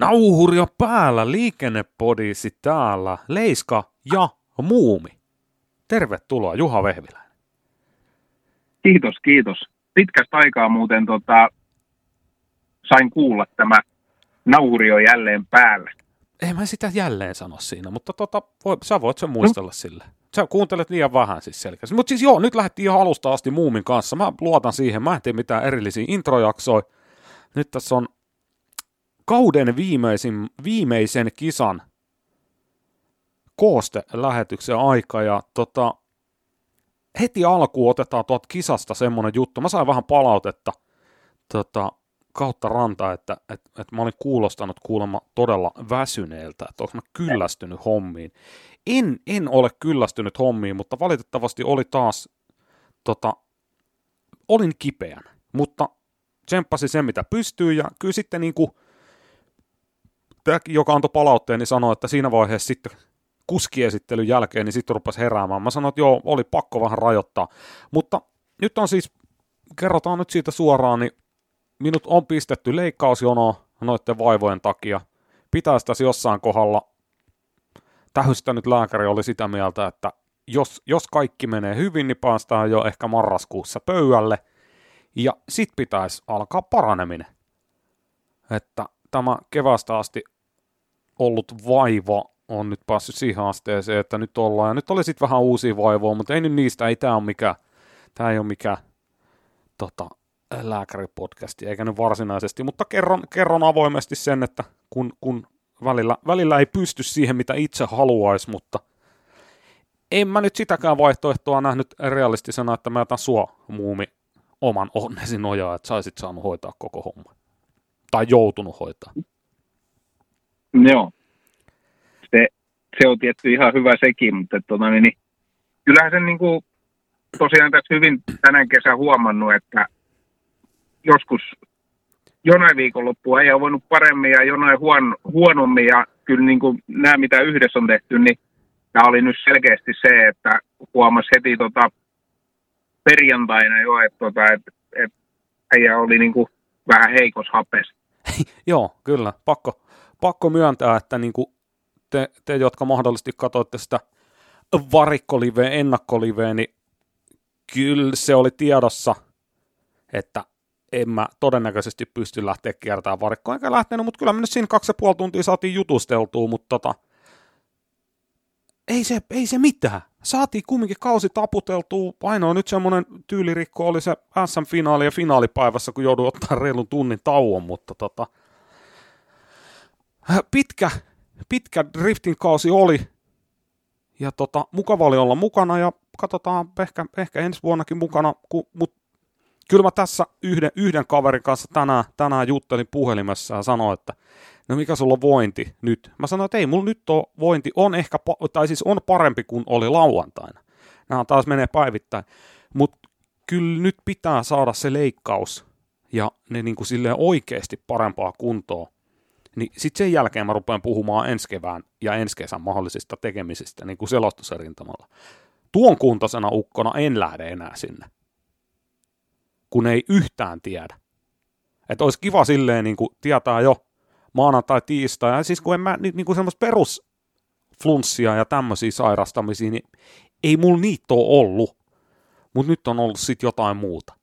Nauhuria päällä, liikennepodisi täällä, Leiska ja Muumi. Tervetuloa Juha Vehviläinen. Kiitos, kiitos. Pitkästä aikaa muuten tota, sain kuulla tämä nauhurio jälleen päällä. Ei mä sitä jälleen sano siinä, mutta tota, voi, sä voit sen muistella no. sille. Sä kuuntelet liian vähän siis selkeästi. Mutta siis joo, nyt lähdettiin ihan alusta asti Muumin kanssa. Mä luotan siihen. Mä en tee mitään erillisiä introjaksoja. Nyt tässä on kauden viimeisin, viimeisen kisan kooste lähetyksen aika ja tota, heti alkuun otetaan tuolta kisasta semmonen juttu. Mä sain vähän palautetta tota, kautta rantaa, että, että, että mä olin kuulostanut kuulemma todella väsyneeltä, että onko mä kyllästynyt hommiin. En, en ole kyllästynyt hommiin, mutta valitettavasti oli taas, tota, olin kipeän, mutta tsemppasi sen mitä pystyy ja kyllä sitten niin kuin tämäkin, joka antoi palautteen, niin sanoi, että siinä vaiheessa sitten kuskiesittelyn jälkeen, niin sitten rupesi heräämään. Mä sanoin, että joo, oli pakko vähän rajoittaa. Mutta nyt on siis, kerrotaan nyt siitä suoraan, niin minut on pistetty leikkausjonoon noiden vaivojen takia. Pitäisi tässä jossain kohdalla, tähystänyt lääkäri oli sitä mieltä, että jos, jos kaikki menee hyvin, niin päästään jo ehkä marraskuussa pöydälle. Ja sit pitäisi alkaa paraneminen. Että tämä kevästä asti ollut vaiva on nyt päässyt siihen asteeseen, että nyt ollaan, ja nyt oli sitten vähän uusia vaivoja, mutta ei nyt niistä, ei tämä ole mikä, tämä ei ole mikä tota, lääkäripodcasti, eikä nyt varsinaisesti, mutta kerron, kerron avoimesti sen, että kun, kun välillä, välillä ei pysty siihen, mitä itse haluaisi, mutta en mä nyt sitäkään vaihtoehtoa nähnyt realistisena, että mä jätän sua muumi oman onnesi nojaa, että saisit saanut hoitaa koko homma. Tai joutunut hoitaa. Joo. Se, se on tietty ihan hyvä sekin, mutta tota, niin, kyllähän sen niin kuin, tosiaan tässä hyvin tänä kesä huomannut, että joskus jonain viikonloppua ei ole voinut paremmin ja jonain huon, huonommin ja kyllä niin kuin nämä, mitä yhdessä on tehty, niin tämä oli nyt selkeästi se, että huomasi heti tota, perjantaina jo, että, tota, että, että äijä oli niin kuin vähän heikos hapes. Joo, kyllä. Pakko, pakko myöntää, että niin kuin te, te, jotka mahdollisesti katsoitte sitä varikkoliveä, ennakkoliveä, niin kyllä se oli tiedossa, että en mä todennäköisesti pysty lähteä kiertämään varikkoa, enkä lähtenyt, mutta kyllä me nyt siinä kaksi ja puoli tuntia saatiin jutusteltua, mutta tota, ei se, ei se mitään. Saatiin kumminkin kausi taputeltua. Ainoa nyt semmoinen tyylirikko oli se SM-finaali ja finaalipäivässä, kun joudui ottaa reilun tunnin tauon, mutta tota, pitkä, pitkä driftin kausi oli. Ja tota, mukava oli olla mukana ja katsotaan ehkä, ehkä ensi vuonnakin mukana, mutta kyllä mä tässä yhden, yhden kaverin kanssa tänään, tänään juttelin puhelimessa ja sanoin, että no mikä sulla on vointi nyt? Mä sanoin, että ei, mulla nyt on vointi, on ehkä, tai siis on parempi kuin oli lauantaina. Nämä taas menee päivittäin. Mutta kyllä nyt pitää saada se leikkaus ja ne niin kuin silleen oikeasti parempaa kuntoa. Niin sitten sen jälkeen mä rupean puhumaan ensi kevään ja ensi kesän mahdollisista tekemisistä niin kuin selostusrintamalla. Tuon kuntoisena ukkona en lähde enää sinne kun ei yhtään tiedä. Että olisi kiva silleen niin kuin tietää jo maanantai, tiistai, ja siis kun en mä niin, niin kuin semmoista perusflunssia ja tämmöisiä sairastamisia, niin ei mulla niitä ole ollut. Mutta nyt on ollut sitten jotain muuta.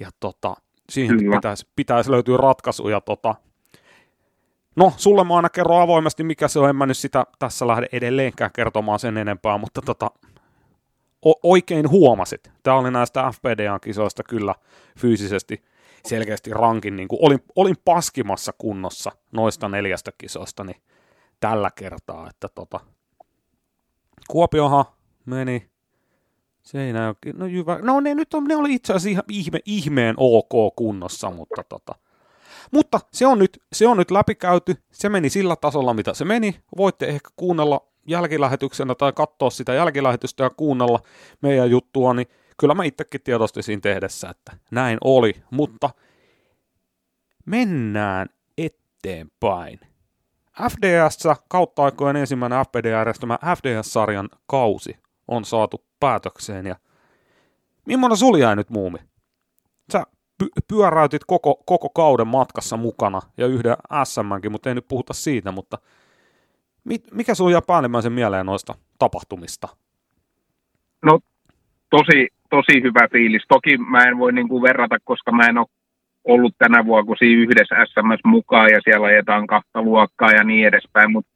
Ja tota, siihen pitäisi, pitäisi löytyä ratkaisu. Ja tota, no, sulle mä aina kerron avoimesti, mikä se on. En mä nyt sitä tässä lähde edelleenkään kertomaan sen enempää, mutta tota, o- oikein huomasit. Tämä oli näistä FPDA-kisoista kyllä fyysisesti selkeästi rankin, niin kuin olin, olin paskimassa kunnossa noista neljästä kisosta, niin tällä kertaa, että tota, Kuopiohan meni Seinä, no jyvä, no ne nyt on, ne oli itse asiassa ihan ihme, ihmeen ok kunnossa, mutta tota, mutta se on, nyt, se on nyt läpikäyty, se meni sillä tasolla, mitä se meni. Voitte ehkä kuunnella jälkilähetyksenä tai katsoa sitä jälkilähetystä ja kuunnella meidän juttua, niin kyllä mä itsekin tiedostin tehdessä, että näin oli, mutta mennään eteenpäin. FDS kautta aikojen ensimmäinen FPD-järjestämä FDS-sarjan kausi on saatu päätökseen ja millainen sul jäi nyt muumi? Sä py- pyöräytit koko, koko kauden matkassa mukana ja yhden SMnkin, mutta ei nyt puhuta siitä, mutta mit, mikä sun jää päällimmäisen mieleen noista tapahtumista? No tosi, tosi hyvä fiilis. Toki mä en voi niin kuin verrata, koska mä en ole ollut tänä vuonna kun siinä yhdessä SMS mukaan ja siellä ajetaan kahta luokkaa ja niin edespäin, mutta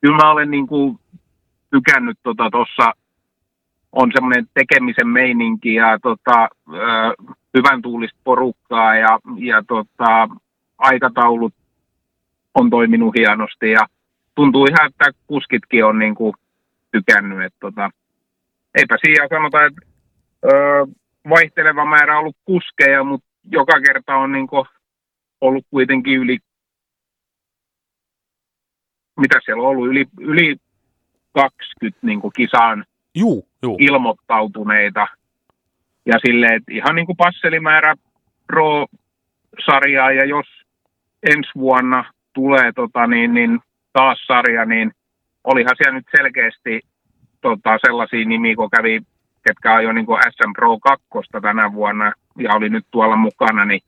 kyllä mä olen niin kuin tykännyt tuossa tota, on semmoinen tekemisen meininki ja tota, ö, hyvän tuulista porukkaa ja, ja tota, aikataulut on toiminut hienosti ja tuntuu ihan, että kuskitkin on niin kuin tykännyt. Että tota, eipä siinä sanota, että ö, vaihteleva määrä on ollut kuskeja, mutta joka kerta on niin kuin ollut kuitenkin yli, mitä siellä on ollut, yli, yli 20 niin kuin kisaan Juu, juu. ilmoittautuneita. Ja silleen, että ihan niin kuin passelimäärä Pro-sarjaa, ja jos ensi vuonna tulee tota, niin, niin taas sarja, niin olihan siellä nyt selkeästi tota, sellaisia nimiä, kun kävi, ketkä ajoi niin SM Pro 2 tänä vuonna ja oli nyt tuolla mukana, niin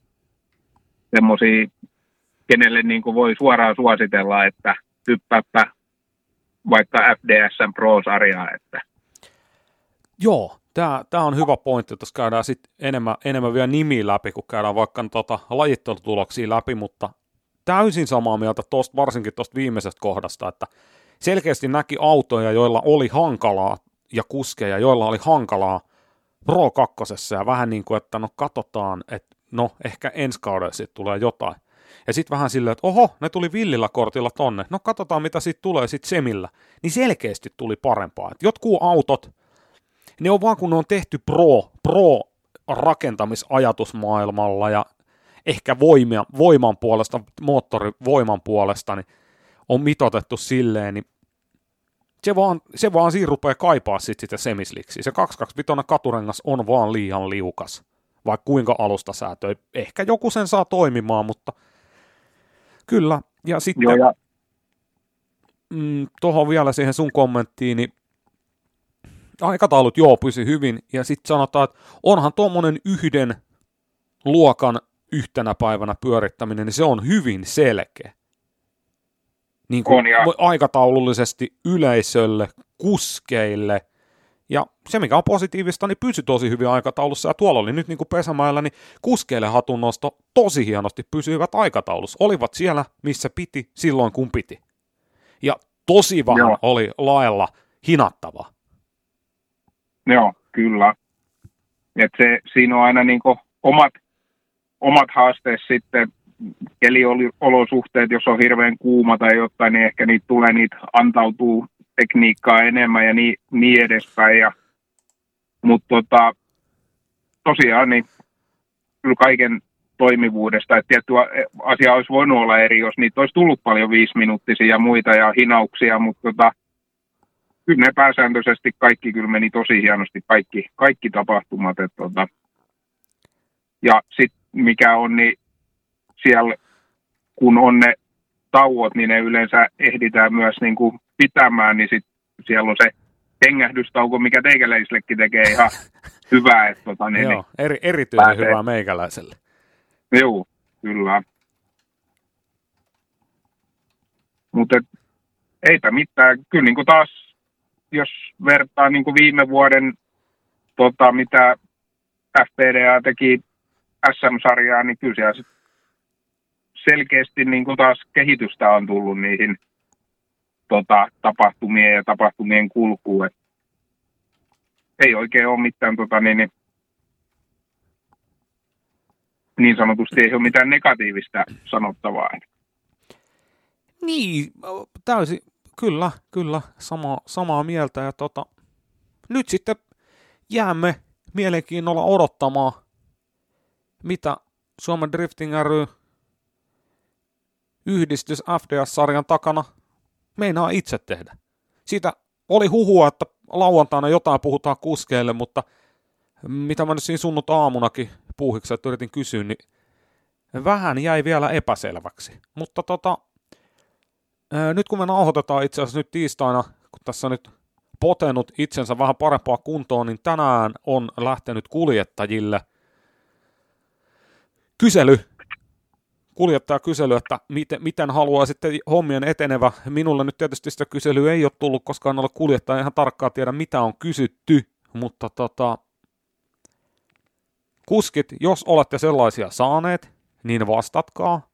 semmoisia, kenelle niin kuin voi suoraan suositella, että hyppääpä vaikka FDSn Pro-sarjaa. Että. Joo, tämä, tämä on hyvä pointti, että käydään sit enemmän, enemmän vielä nimi läpi, kun käydään vaikka tota lajittelutuloksia läpi, mutta täysin samaa mieltä tosta, varsinkin tuosta viimeisestä kohdasta, että selkeästi näki autoja, joilla oli hankalaa ja kuskeja, joilla oli hankalaa Pro 2 ja vähän niin kuin, että no katsotaan, että no ehkä ensi kaudella sitten tulee jotain. Ja sitten vähän silleen, että oho, ne tuli villillä kortilla tonne, no katsotaan mitä sitten tulee sitten semillä. Niin selkeästi tuli parempaa. Et jotkut autot, ne on vaan kun ne on tehty pro, pro rakentamisajatusmaailmalla ja ehkä voimia, voiman puolesta, moottorivoiman puolesta, niin on mitotettu silleen, niin se vaan, se vaan siinä rupeaa kaipaa sit sitä semisliksiä. Se 225 katurengas on vaan liian liukas, vaikka kuinka alusta säätöi. Ehkä joku sen saa toimimaan, mutta kyllä. Ja sitten Joo, ja... Mm, tuohon vielä siihen sun kommenttiin, niin aikataulut joo pysy hyvin, ja sitten sanotaan, että onhan tuommoinen yhden luokan yhtenä päivänä pyörittäminen, niin se on hyvin selkeä niin kuin on, ja... aikataulullisesti yleisölle, kuskeille. Ja se, mikä on positiivista, niin pysyi tosi hyvin aikataulussa. Ja tuolla oli nyt niin kuin pesämäellä, niin kuskeille hatunnosto tosi hienosti pysyivät aikataulussa. Olivat siellä, missä piti, silloin kun piti. Ja tosi vähän Joo. oli laella hinattava. Joo, kyllä. Et se, siinä on aina niin omat, omat haasteet sitten keliolosuhteet, jos on hirveän kuuma tai jotain, niin ehkä niitä tulee, niitä antautuu tekniikkaa enemmän ja niin, niin edespäin. Ja, mutta tota, tosiaan niin kyllä kaiken toimivuudesta, että tietty asia olisi voinut olla eri, jos niitä olisi tullut paljon viisiminuuttisia ja muita ja hinauksia, mutta tota, kyllä ne pääsääntöisesti kaikki kyllä meni tosi hienosti, kaikki, kaikki tapahtumat. Että tota, ja sitten mikä on, niin siellä, kun on ne tauot, niin ne yleensä ehditään myös niin kuin pitämään, niin sit siellä on se hengähdystauko, mikä teikäläisellekin tekee ihan hyvää. Että, tota, niin, Joo, eri, erityisen pääsee. hyvää meikäläiselle. Joo, kyllä. Mutta eipä mitään. Kyllä niin kuin taas, jos vertaa niin kuin viime vuoden, tota, mitä FPDA teki SM-sarjaa, niin kyllä siellä selkeästi niin kuin taas kehitystä on tullut niihin tota, tapahtumien ja tapahtumien kulkuun. Et ei oikein ole mitään tota, niin, niin, niin sanotusti ei ole mitään negatiivista sanottavaa. Niin, täysin, kyllä, kyllä, sama, samaa mieltä. Ja tota, nyt sitten jäämme mielenkiinnolla odottamaan, mitä Suomen Drifting ry yhdistys FDS-sarjan takana meinaa itse tehdä. Siitä oli huhua, että lauantaina jotain puhutaan kuskeille, mutta mitä mä nyt siinä sunnut aamunakin puuhiksi, että yritin kysyä, niin vähän jäi vielä epäselväksi. Mutta tota, nyt kun me nauhoitetaan itse asiassa nyt tiistaina, kun tässä nyt potenut itsensä vähän parempaa kuntoon, niin tänään on lähtenyt kuljettajille Kysely. Kuljettaja kysely, että miten, miten haluaa sitten hommien etenevä. Minulle nyt tietysti sitä kyselyä ei ole tullut, koska en ole kuljettaja ihan tarkkaan tiedä, mitä on kysytty, mutta tota, kuskit, jos olette sellaisia saaneet, niin vastatkaa.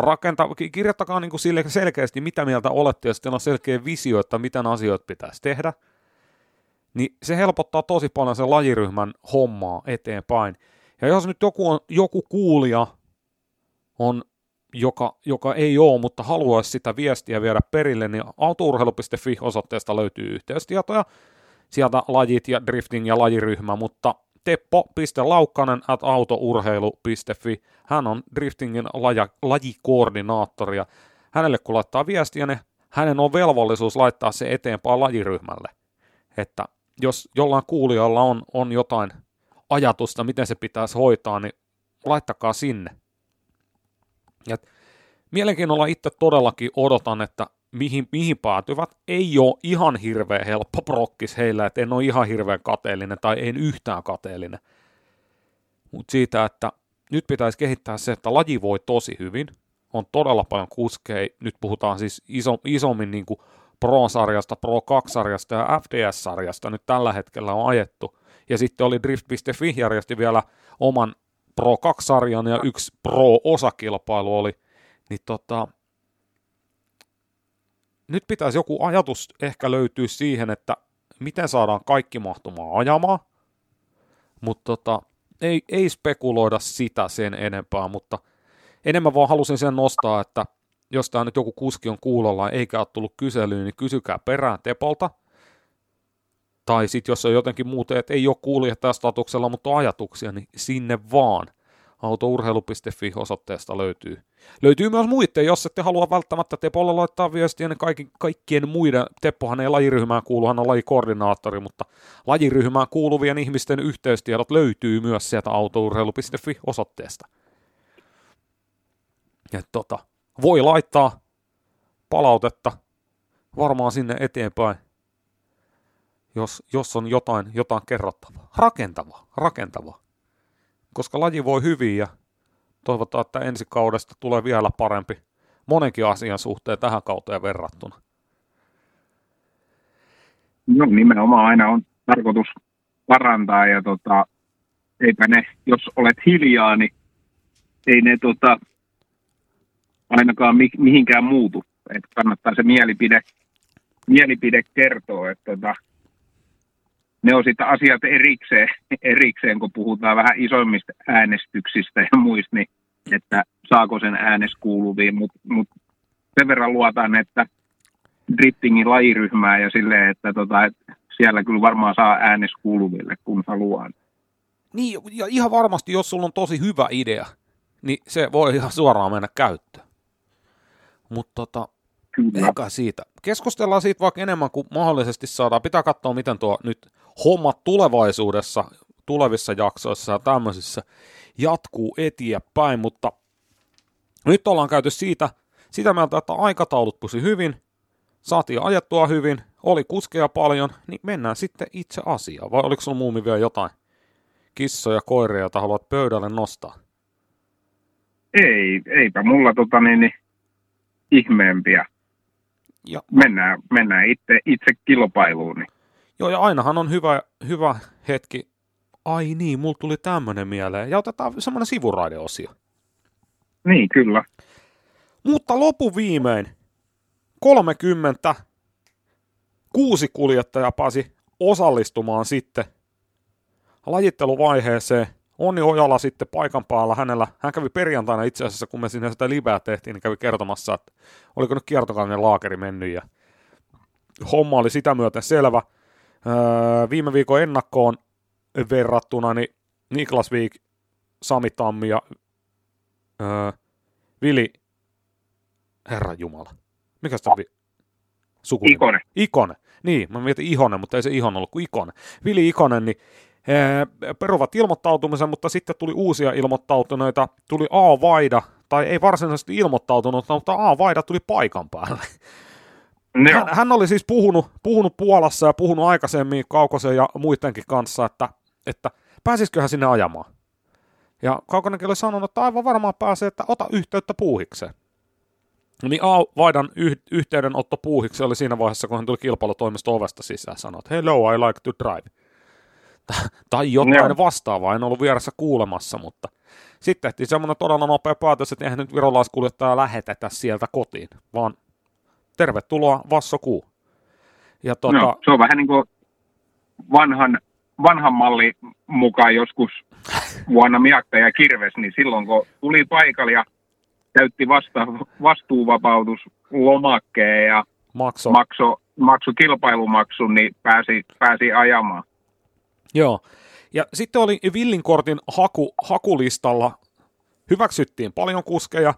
Rakenta, kirjoittakaa niin kuin sille selkeästi, mitä mieltä olette, jos teillä on selkeä visio, että miten asioita pitäisi tehdä. Niin se helpottaa tosi paljon sen lajiryhmän hommaa eteenpäin. Ja jos nyt joku, on, joku kuulija on, joka, joka ei ole, mutta haluaisi sitä viestiä viedä perille, niin autourheilu.fi osoitteesta löytyy yhteystietoja. Sieltä lajit ja drifting ja lajiryhmä, mutta teppo.laukkanen at autourheilu.fi. Hän on driftingin laja, lajikoordinaattori ja hänelle kun laittaa viestiä, niin hänen on velvollisuus laittaa se eteenpäin lajiryhmälle. Että jos jollain kuulijalla on, on jotain ajatusta, miten se pitäisi hoitaa, niin laittakaa sinne. Ja mielenkiinnolla itse todellakin odotan, että mihin, mihin päätyvät, ei ole ihan hirveän helppo prokkis heillä, että en ole ihan hirveän kateellinen tai en yhtään kateellinen. Mutta siitä, että nyt pitäisi kehittää se, että laji voi tosi hyvin, on todella paljon kuskeja, nyt puhutaan siis iso, isommin niin kuin Pro-sarjasta, Pro 2-sarjasta ja FDS-sarjasta nyt tällä hetkellä on ajettu. Ja sitten oli Drift.fi järjesti vielä oman Pro 2-sarjan ja yksi Pro-osakilpailu oli. Niin tota, nyt pitäisi joku ajatus ehkä löytyä siihen, että miten saadaan kaikki mahtumaan ajamaan, mutta tota, ei, ei spekuloida sitä sen enempää, mutta enemmän vaan halusin sen nostaa, että jos tämä nyt joku kuski on kuulolla eikä ole tullut kyselyyn, niin kysykää perään Tepolta. Tai sitten jos on jotenkin muuta, että ei ole kuulijattaja statuksella, mutta on ajatuksia, niin sinne vaan autourheilu.fi osoitteesta löytyy. Löytyy myös muiden, jos ette halua välttämättä Tepolla laittaa viestiä, niin kaikki, kaikkien muiden, Teppohan ei lajiryhmään kuulu, hän on lajikoordinaattori, mutta lajiryhmään kuuluvien ihmisten yhteystiedot löytyy myös sieltä autourheilu.fi osoitteesta. Tota, voi laittaa palautetta varmaan sinne eteenpäin, jos, jos on jotain, jotain kerrottavaa. Rakentavaa, rakentavaa koska laji voi hyvin ja toivotaan, että ensi kaudesta tulee vielä parempi monenkin asian suhteen tähän kauteen verrattuna. No nimenomaan aina on tarkoitus parantaa ja tota, eipä ne, jos olet hiljaa, niin ei ne tota, ainakaan mi- mihinkään muutu. Et kannattaa se mielipide, mielipide kertoa, että tota, ne on sitten asiat erikseen, erikseen, kun puhutaan vähän isommista äänestyksistä ja muista, niin että saako sen äänes kuuluviin, mutta mut sen verran luotan, että driftingin lajiryhmää ja silleen, että tota, et siellä kyllä varmaan saa äänes kuuluville, kun haluaa. Niin, ja ihan varmasti, jos sulla on tosi hyvä idea, niin se voi ihan suoraan mennä käyttöön. Mutta tota, Kyllä. Eikä siitä. Keskustellaan siitä vaikka enemmän kuin mahdollisesti saadaan. Pitää katsoa, miten tuo nyt homma tulevaisuudessa, tulevissa jaksoissa ja tämmöisissä jatkuu eteenpäin, mutta nyt ollaan käyty siitä, sitä mieltä, että aikataulut pysy hyvin, saatiin ajettua hyvin, oli kuskeja paljon, niin mennään sitten itse asiaan. Vai oliko sulla muumi vielä jotain kissoja, koiria, joita haluat pöydälle nostaa? Ei, eipä mulla tota niin, niin ihmeempiä ja, mennään, mennään itse, itse kilpailuun. Niin. Joo, ja ainahan on hyvä, hyvä hetki. Ai niin, mulla tuli tämmöinen mieleen. Ja otetaan semmoinen sivuraideosio. Niin, kyllä. Mutta lopu viimein 30 kuusi kuljettajaa pääsi osallistumaan sitten lajitteluvaiheeseen Onni Ojala sitten paikan päällä hänellä, hän kävi perjantaina itse asiassa, kun me sinne sitä liveä tehtiin, niin kävi kertomassa, että oliko nyt kiertokainen laakeri mennyt ja homma oli sitä myöten selvä. Öö, viime viikon ennakkoon verrattuna, niin Niklas Viik, Sami Tammi ja öö, Vili, herra Jumala, mikä sitä vi- sukunimi? Ikonen. Ikonen. Niin, mä mietin Ihonen, mutta ei se Ihon ollut kuin Ikonen. Vili Ikonen, niin peruvat ilmoittautumisen, mutta sitten tuli uusia ilmoittautuneita. Tuli A-Vaida, tai ei varsinaisesti ilmoittautunut, mutta A-Vaida tuli paikan päälle. Hän, hän oli siis puhunut, puhunut Puolassa ja puhunut aikaisemmin Kaukosen ja muidenkin kanssa, että, että pääsisiköhän sinne ajamaan. Ja Kaukonenkin oli sanonut, että aivan varmaan pääsee, että ota yhteyttä puuhikseen. Niin A. Vaidan yh- yhteydenotto puuhikseen oli siinä vaiheessa, kun hän tuli kilpailutoimisto ovesta sisään ja sanoi, että hello, I like to drive. tai jotain no. vastaavaa, en ollut vieressä kuulemassa, mutta sitten tehtiin semmoinen todella nopea päätös, että eihän nyt virolaiskuljettaja lähetetä sieltä kotiin, vaan tervetuloa Vasso Kuu. Ja tuota, no, se on vähän niin kuin vanhan, vanhan malli mukaan joskus vuonna Miakka ja Kirves, niin silloin kun tuli paikalle ja täytti vasta, vastuuvapautuslomakkeen ja makso. Makso, maksu kilpailumaksun, niin pääsi, pääsi ajamaan. Joo, ja sitten oli Villinkortin haku, hakulistalla, hyväksyttiin paljon kuskeja,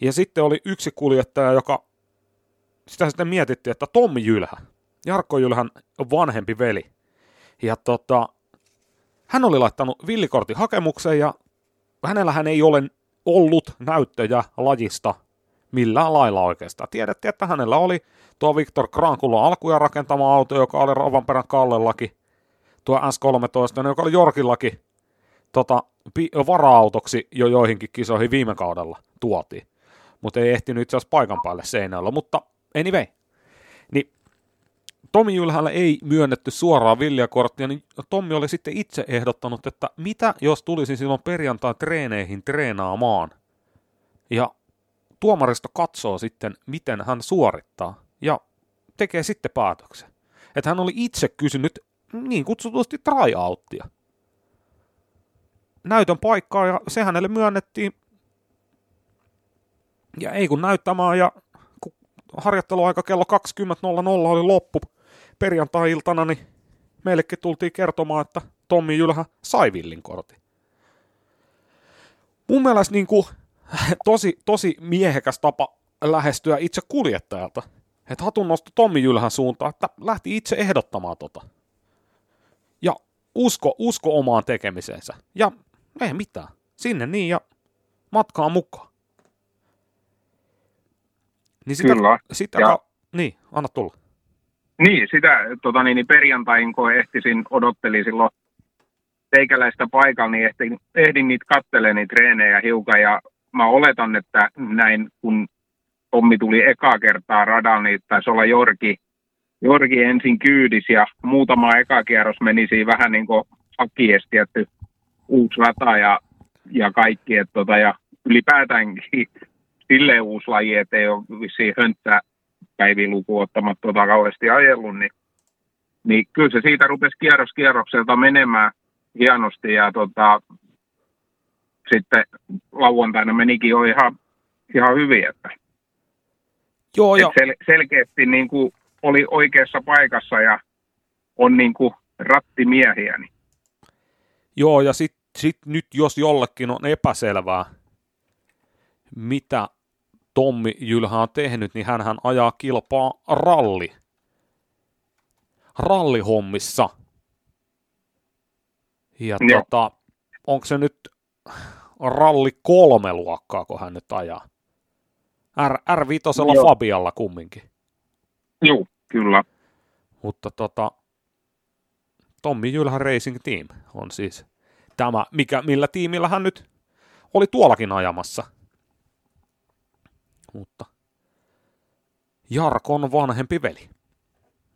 ja sitten oli yksi kuljettaja, joka, sitä sitten mietittiin, että Tommi Jylhä, Jarkko Jylhän vanhempi veli. Ja tota, hän oli laittanut villikortin hakemuksen ja hänellähän ei ole ollut näyttöjä lajista millään lailla oikeastaan. Tiedettiin, että hänellä oli tuo Viktor Krankulla alkuja rakentama auto, joka oli Rovanperän Kallellakin, tuo S13, joka oli Jorkillakin tota, vara-autoksi jo joihinkin kisoihin viime kaudella tuotiin. Mutta ei ehtinyt itse asiassa paikan päälle seinällä, mutta anyway. Niin Tomi Jylhälle ei myönnetty suoraan viljakorttia, niin Tommi oli sitten itse ehdottanut, että mitä jos tulisi silloin perjantai treeneihin treenaamaan. Ja tuomaristo katsoo sitten, miten hän suorittaa ja tekee sitten päätöksen. Että hän oli itse kysynyt niin kutsutusti tryouttia. Näytön paikkaa ja se hänelle myönnettiin. Ja ei kun näyttämään ja harjoitteluaika kello 20.00 oli loppu perjantai-iltana, niin meillekin tultiin kertomaan, että Tommi Jylhä sai villin kortin. Mun mielestä niin kuin, tosi, tosi miehekäs tapa lähestyä itse kuljettajalta. Että hatun nosto Tommi Jylhän suuntaan, että lähti itse ehdottamaan tota usko, usko omaan tekemiseensä. Ja ei mitään. Sinne niin ja matkaa mukaan. Niin sitä, Kyllä. Sitä, ja, niin, anna tulla. Niin, sitä tota, niin, niin perjantain, kun ehtisin, odottelin silloin teikäläistä paikalla, niin ehdin, ehdin niitä kattelemaan niitä treenejä hiukan, ja mä oletan, että näin, kun Tommi tuli ekaa kertaa radalla, niin taisi olla Jorki, Jorgi ensin kyydis ja muutama ekakierros meni siinä vähän niin kuin hakies tietty uusi rata ja, ja kaikki. Et tota, ja ylipäätäänkin silleen uusi laji, että ei ole vissiin hönttää ottamatta tota kauheasti ajellut, niin, niin kyllä se siitä rupesi kierros kierrokselta menemään hienosti ja tota, sitten lauantaina menikin jo ihan, ihan hyvin, että Joo, jo. Sel- selkeästi niin kuin oli oikeassa paikassa ja on niin kuin rattimiehiä. Niin. Joo, ja sitten sit nyt jos jollekin on epäselvää, mitä Tommi Jylhä on tehnyt, niin hän ajaa kilpaa ralli. Rallihommissa. Ja Joo. tota, onko se nyt ralli kolme luokkaa, kun hän nyt ajaa? R, R5 Fabialla kumminkin. Joo, kyllä. Mutta tota, Tommi Jylhän Racing Team on siis tämä, mikä, millä tiimillä hän nyt oli tuollakin ajamassa. Mutta Jarkon vanhempi veli.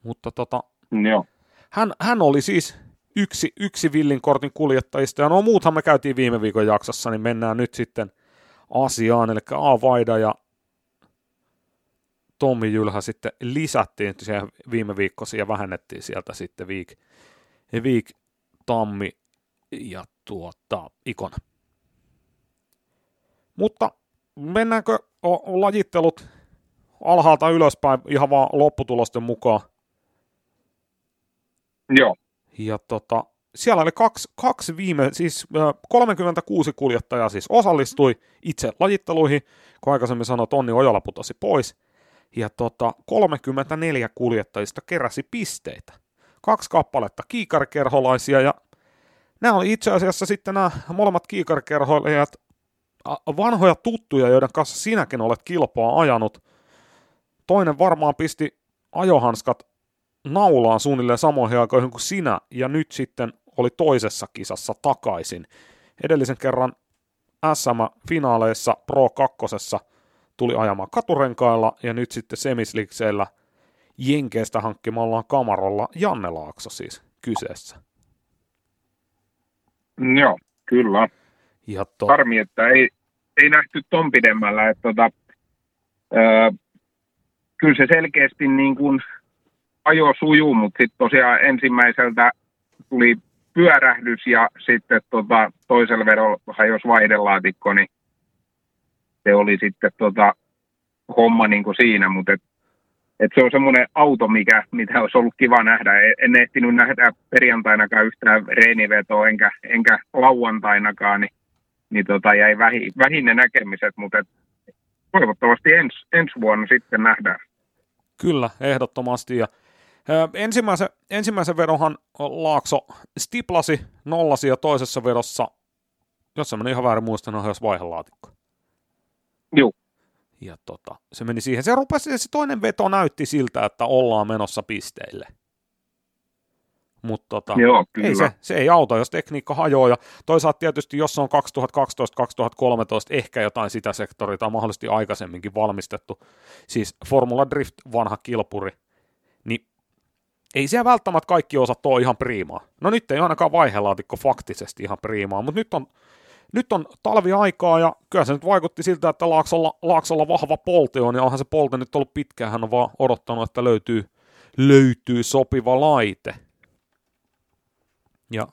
Mutta tota, Joo. Hän, hän oli siis yksi, yksi villinkortin kuljettajista, ja no muuthan me käytiin viime viikon jaksossa, niin mennään nyt sitten asiaan, eli A. Vaida ja Tommi Jylhä sitten lisättiin siihen viime viikkoisin ja vähennettiin sieltä sitten Viik, Viik Tammi ja tuota, Ikona. Mutta mennäänkö lajittelut alhaalta ylöspäin ihan vaan lopputulosten mukaan? Joo. Ja tota, siellä oli kaksi, kaksi viime, siis 36 kuljettajaa siis osallistui itse lajitteluihin, kun aikaisemmin sanoin, että Onni Ojala putosi pois – ja tota, 34 kuljettajista keräsi pisteitä. Kaksi kappaletta kiikarikerholaisia ja nämä oli itse asiassa sitten nämä molemmat kiikarikerhoilijat vanhoja tuttuja, joiden kanssa sinäkin olet kilpaa ajanut. Toinen varmaan pisti ajohanskat naulaan suunnilleen samoihin aikoihin kuin sinä, ja nyt sitten oli toisessa kisassa takaisin. Edellisen kerran SM-finaaleissa Pro 2 tuli ajamaan katurenkailla ja nyt sitten semislikseillä Jenkeistä hankkimalla kamarolla Janne Laakso siis kyseessä. Joo, kyllä. To... Harmi, että ei, ei nähty ton pidemmällä. Että tota, öö, kyllä se selkeästi niin kuin ajo sujuu, mutta sitten tosiaan ensimmäiseltä tuli pyörähdys ja sitten tota, toisella vedolla hajosi vaihdelaatikko, niin se oli sitten tota, homma niin kuin siinä, mutta et, et se on semmoinen auto, mikä, mitä olisi ollut kiva nähdä. En ehtinyt nähdä perjantainakaan yhtään reenivetoa, enkä, enkä lauantainakaan, niin, niin tota, jäi vähi, vähin ne näkemiset, mutta et, toivottavasti ens, ensi vuonna sitten nähdään. Kyllä, ehdottomasti. Ja Ensimmäisen, ensimmäisen vedonhan Laakso stiplasi, nollasi ja toisessa vedossa, jos en ihan väärin muista, niin jos vaihelaatikko. Joo. Ja tota, se meni siihen. Se rupesi, se toinen veto näytti siltä, että ollaan menossa pisteille. Mutta tota, Joo, ei se, se ei auta, jos tekniikka hajoaa. Ja toisaalta tietysti, jos on 2012-2013 ehkä jotain sitä sektoria tai mahdollisesti aikaisemminkin valmistettu, siis Formula Drift vanha kilpuri, niin ei siellä välttämättä kaikki osat ole ihan priimaa. No nyt ei ainakaan vaihelaatikko faktisesti ihan priimaa, mutta nyt on, nyt on talviaikaa ja kyllä se nyt vaikutti siltä, että Laaksolla, Laaksolla vahva polte on ja onhan se polte nyt ollut pitkään, hän on vaan odottanut, että löytyy, löytyy sopiva laite. Ja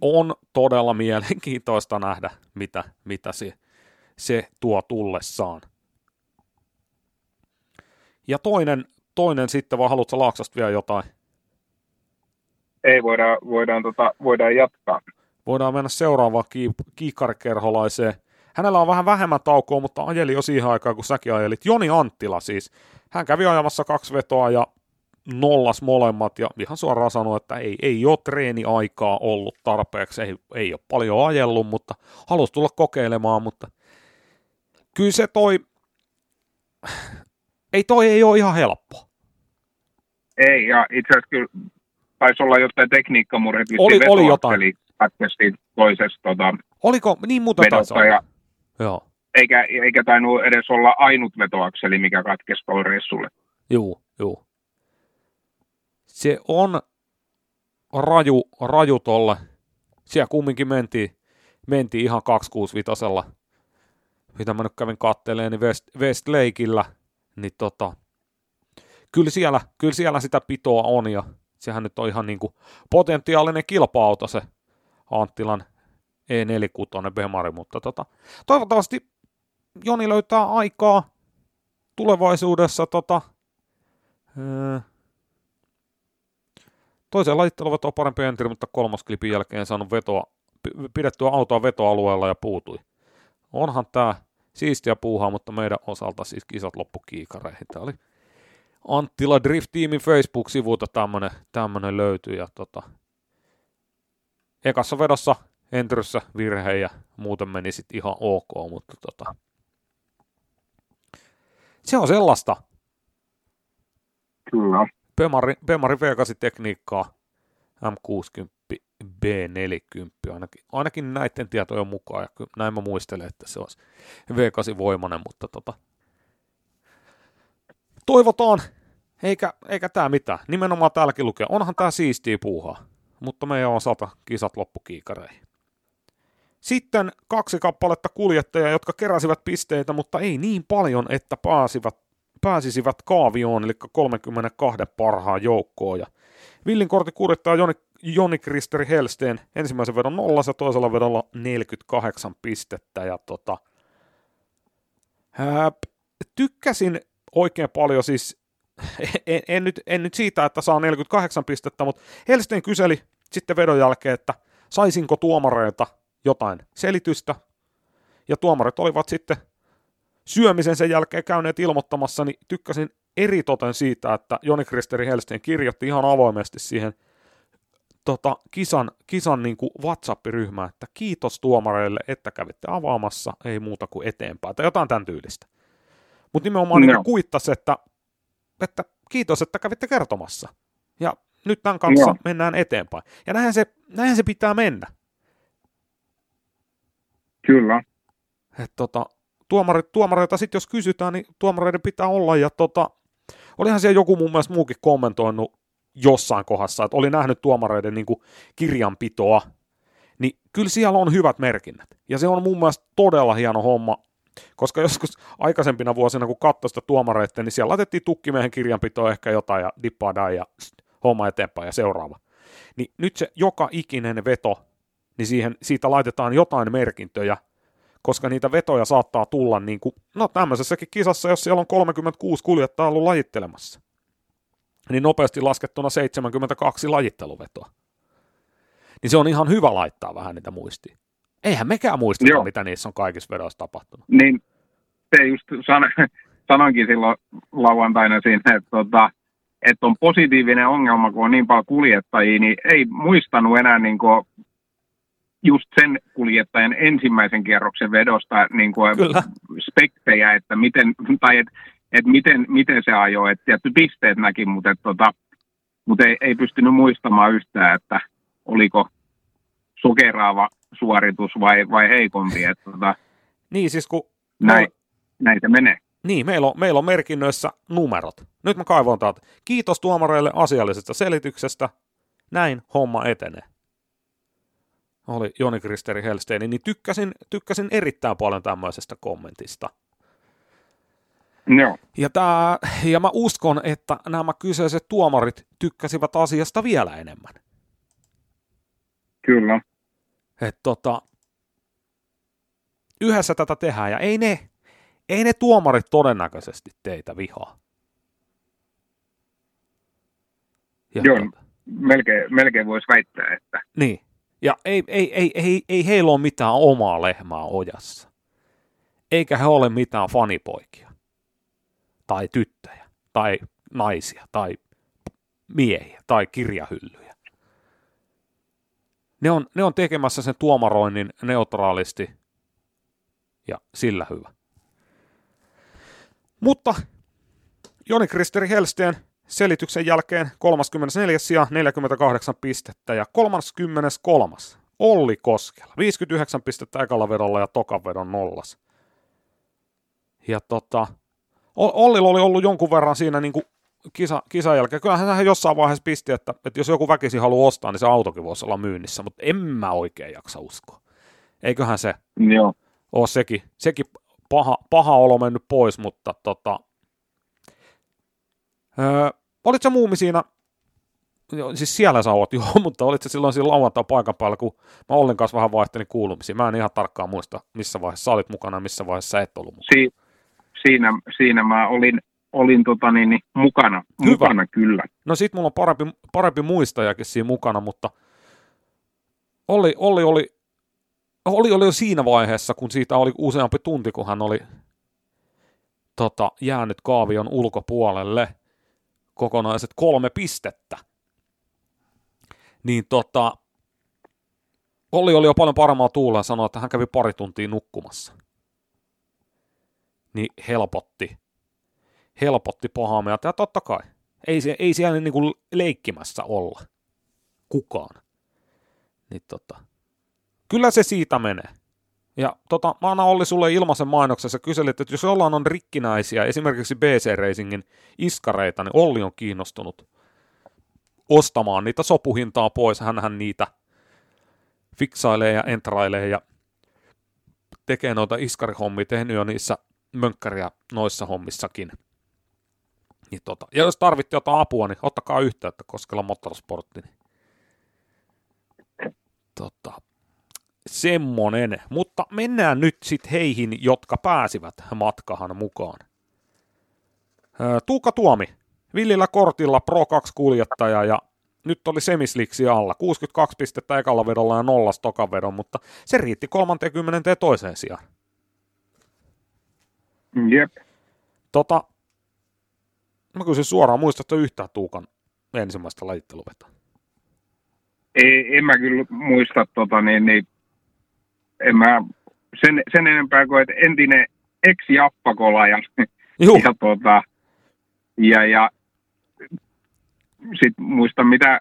on todella mielenkiintoista nähdä, mitä, mitä se, se tuo tullessaan. Ja toinen toinen sitten, vai haluatko Laaksosta vielä jotain? Ei, voidaan, voidaan, tota, voidaan jatkaa. Voidaan mennä seuraavaan kiikarikerholaiseen. Hänellä on vähän vähemmän taukoa, mutta ajeli jo siihen aikaan, kun säkin ajelit. Joni Anttila siis. Hän kävi ajamassa kaksi vetoa ja nollas molemmat ja ihan suoraan sanoi, että ei, ei ole treeniaikaa ollut tarpeeksi, ei, ei ole paljon ajellut, mutta halusi tulla kokeilemaan, mutta kyllä se toi, ei toi ei ole ihan helppo. Ei, ja itse asiassa kyllä taisi olla jotain tekniikkamurheet. Oli, oli jotain. Katkesti toisesta tota, Oliko, niin muuta taisi ja, Joo. Eikä, eikä tainnut edes olla ainut vetoakseli, mikä katkesi tuolla reissulle. Juu, juu. Se on raju, raju tolle. Siellä kumminkin mentiin, mentiin ihan 265 mitä mä nyt kävin katteleen, niin West, Westlakeillä, niin tota, kyllä siellä, kyllä siellä sitä pitoa on ja sehän nyt on ihan niin kuin potentiaalinen kilpa-auto se Anttilan E46 Bemari, mutta tota, toivottavasti Joni löytää aikaa tulevaisuudessa tota, öö, toiseen lajittelu on parempi entry, mutta kolmosklipin jälkeen saanut vetoa, pidettyä autoa vetoalueella ja puutui. Onhan tämä siistiä puuhaa, mutta meidän osalta siis kisat loppu kiikareihin. Tämä oli Anttila Drift Teamin Facebook-sivulta tämmönen, tämmönen löytyy. Ja tota, ekassa vedossa Entryssä virhe ja muuten meni sitten ihan ok, mutta tota, se on sellaista. Kyllä. Pemari, Pemari V8-tekniikkaa, M60, B40, ainakin, ainakin näiden tietojen mukaan, ja näin mä muistelen, että se olisi V8-voimainen, mutta tota, toivotaan, eikä, eikä tämä mitään. Nimenomaan täälläkin lukee, onhan tämä siistiä puuhaa, mutta meidän osalta kisat loppukiikareihin. Sitten kaksi kappaletta kuljettajia, jotka keräsivät pisteitä, mutta ei niin paljon, että pääsivät, pääsisivät kaavioon, eli 32 parhaan joukkoon. Ja Villin kortti kuljettaa Joni, Joni Kristeri Helsteen ensimmäisen vedon nollassa, toisella vedolla 48 pistettä. Ja tota, ää, tykkäsin oikein paljon siis, en, en, nyt, en nyt siitä, että saa 48 pistettä, mutta Helsteen kyseli sitten vedon jälkeen, että saisinko tuomareilta jotain selitystä, ja tuomarit olivat sitten syömisen sen jälkeen käyneet ilmoittamassa, niin tykkäsin eritoten siitä, että Joni Kristeri Helsteen kirjoitti ihan avoimesti siihen tota, kisan, kisan niin kuin WhatsApp-ryhmään, että kiitos tuomareille, että kävitte avaamassa, ei muuta kuin eteenpäin, tai jotain tämän tyylistä. Mutta nimenomaan no. niin kuittasi, että, että kiitos, että kävitte kertomassa. Ja nyt tämän kanssa no. mennään eteenpäin. Ja näinhän se, näinhän se pitää mennä. Kyllä. Et tota, tuomarit, tuomareita sitten jos kysytään, niin tuomareiden pitää olla. Ja tota, olihan siellä joku mun mielestä muukin kommentoinut jossain kohdassa, että oli nähnyt tuomareiden niin kuin kirjanpitoa, niin kyllä siellä on hyvät merkinnät. Ja se on mun mielestä todella hieno homma, koska joskus aikaisempina vuosina, kun katsoi sitä tuomareiden, niin siellä laitettiin tukkimiehen kirjanpitoa ehkä jotain ja dippaa ja homma eteenpäin ja seuraava. Niin nyt se joka ikinen veto, niin siihen, siitä laitetaan jotain merkintöjä, koska niitä vetoja saattaa tulla niin kuin, no tämmöisessäkin kisassa, jos siellä on 36 kuljettajaa ollut lajittelemassa, niin nopeasti laskettuna 72 lajitteluvetoa. Niin se on ihan hyvä laittaa vähän niitä muistiin. Eihän mekään muista, Joo. mitä niissä on kaikissa vedoissa tapahtunut. Niin, se just san, sanoinkin silloin lauantaina siinä, että, tota, että on positiivinen ongelma, kun on niin paljon kuljettajia, niin ei muistanut enää niin kuin just sen kuljettajan ensimmäisen kierroksen vedosta niin kuin spektejä, että miten, tai et, et miten, miten se ajoi. Et tietty pisteet näki, mutta, et, tota, mutta ei, ei pystynyt muistamaan yhtään, että oliko sokeraava suoritus vai, vai heikompi. Et, tota, niin siis kun... Näin, näin se menee. Niin, meillä on, meillä on merkinnöissä numerot. Nyt mä kaivon täältä. Kiitos tuomareille asiallisesta selityksestä. Näin homma etenee oli Joni Kristeri Helsteini, niin tykkäsin, tykkäsin erittäin paljon tämmöisestä kommentista. Joo. Ja, tää, ja mä uskon, että nämä kyseiset tuomarit tykkäsivät asiasta vielä enemmän. Kyllä. Et tota, yhdessä tätä tehdään, ja ei ne, ei ne tuomarit todennäköisesti teitä vihaa. Ja Joo, tota, melkein, melkein voisi väittää, että... Niin, ja ei, ei, ei, ei, ei heillä ole mitään omaa lehmää ojassa. Eikä he ole mitään fanipoikia. Tai tyttöjä. Tai naisia. Tai miehiä. Tai kirjahyllyjä. Ne on, ne on tekemässä sen tuomaroinnin neutraalisti. Ja sillä hyvä. Mutta Joni Kristeri Helsteen selityksen jälkeen 34. sija 48 pistettä ja 33. Olli Koskela 59 pistettä ekalla vedolla ja tokan vedon nollas. Ja tota, Ollilla oli ollut jonkun verran siinä niin kuin kisa, kisan jälkeen. Kyllähän hän jossain vaiheessa pisti, että, että jos joku väkisin haluaa ostaa, niin se autokin voisi olla myynnissä, mutta en mä oikein jaksa uskoa. Eiköhän se Joo. ole sekin, sekin paha, paha olo mennyt pois, mutta tota, Öö, olit sä muumi siinä, siis siellä sä oot, joo, mutta olit sä silloin siinä lauantai paikan päällä, kun mä Ollin kanssa vähän vaihtelin kuulumisia. Mä en ihan tarkkaan muista, missä vaiheessa sä olit mukana, missä vaiheessa sä et ollut mukana. Si- siinä, siinä mä olin, olin tota niin, niin, mukana, Hyvä. mukana kyllä. No sit mulla on parempi, parempi muistajakin siinä mukana, mutta Olli, Olli oli, oli, oli jo siinä vaiheessa, kun siitä oli useampi tunti, kun hän oli tota, jäänyt kaavion ulkopuolelle – kokonaiset kolme pistettä. Niin tota, Olli oli jo paljon paremmalla tuulla ja sanoi, että hän kävi pari tuntia nukkumassa. Niin helpotti. Helpotti pahaa Ja totta kai, ei, ei siellä niinku leikkimässä olla. Kukaan. Niin tota, kyllä se siitä menee. Ja tota, mä annan Olli sulle ilmaisen mainoksessa kyselit, että jos jollain on rikkinäisiä, esimerkiksi BC Racingin iskareita, niin Olli on kiinnostunut ostamaan niitä sopuhintaa pois. Hänhän niitä fiksailee ja entrailee ja tekee noita iskarihommia, tehnyt jo niissä mönkkäriä noissa hommissakin. Niin tota, ja jos tarvitte jotain apua, niin ottakaa yhteyttä Koskela Motorsportti. Niin tota, semmonen. Mutta mennään nyt sitten heihin, jotka pääsivät matkahan mukaan. Tuukka Tuomi, villillä kortilla Pro 2-kuljettaja ja nyt oli semisliksi alla. 62 pistettä ekalla vedolla ja nollas tokan vedon, mutta se riitti 30 toiseen sijaan. Jep. Tota, mä kysyn suoraan, muistatko yhtään Tuukan ensimmäistä lajitteluvetoa? Ei, en mä kyllä muista tota, niin, niin en mä sen, sen enempää kuin, että entinen ex-jappakola ja, ja, tuota, ja, ja sitten muista mitä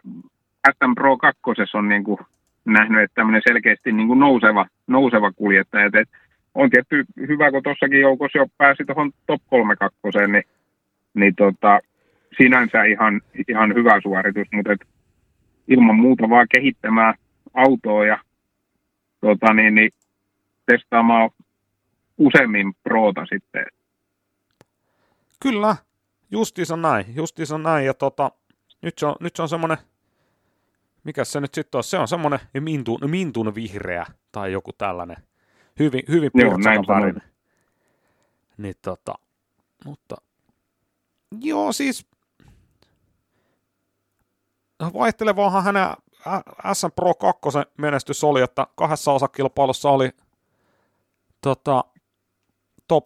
SM Pro 2 on niin kuin nähnyt, että tämmöinen selkeästi niin kuin nouseva, nouseva kuljettaja. Et on tietty hyvä, kun tuossakin joukossa jo pääsi tuohon top 32, niin, niin tota, sinänsä ihan, ihan hyvä suoritus, mutta et ilman muuta vaan kehittämään autoa ja tota, niin, niin, testaamaan useammin proota sitten. Kyllä, justiinsa näin, justiinsa näin, ja tota, nyt se on, nyt se on semmoinen, mikä se nyt sitten on, se on semmoinen mintun, mintun vihreä tai joku tällainen, hyvin, hyvin pirtsaka värinen. Niin tota, mutta joo siis vaihtelevaahan hänen SM Pro 2 menestys oli, että kahdessa osakilpailussa oli tota, top,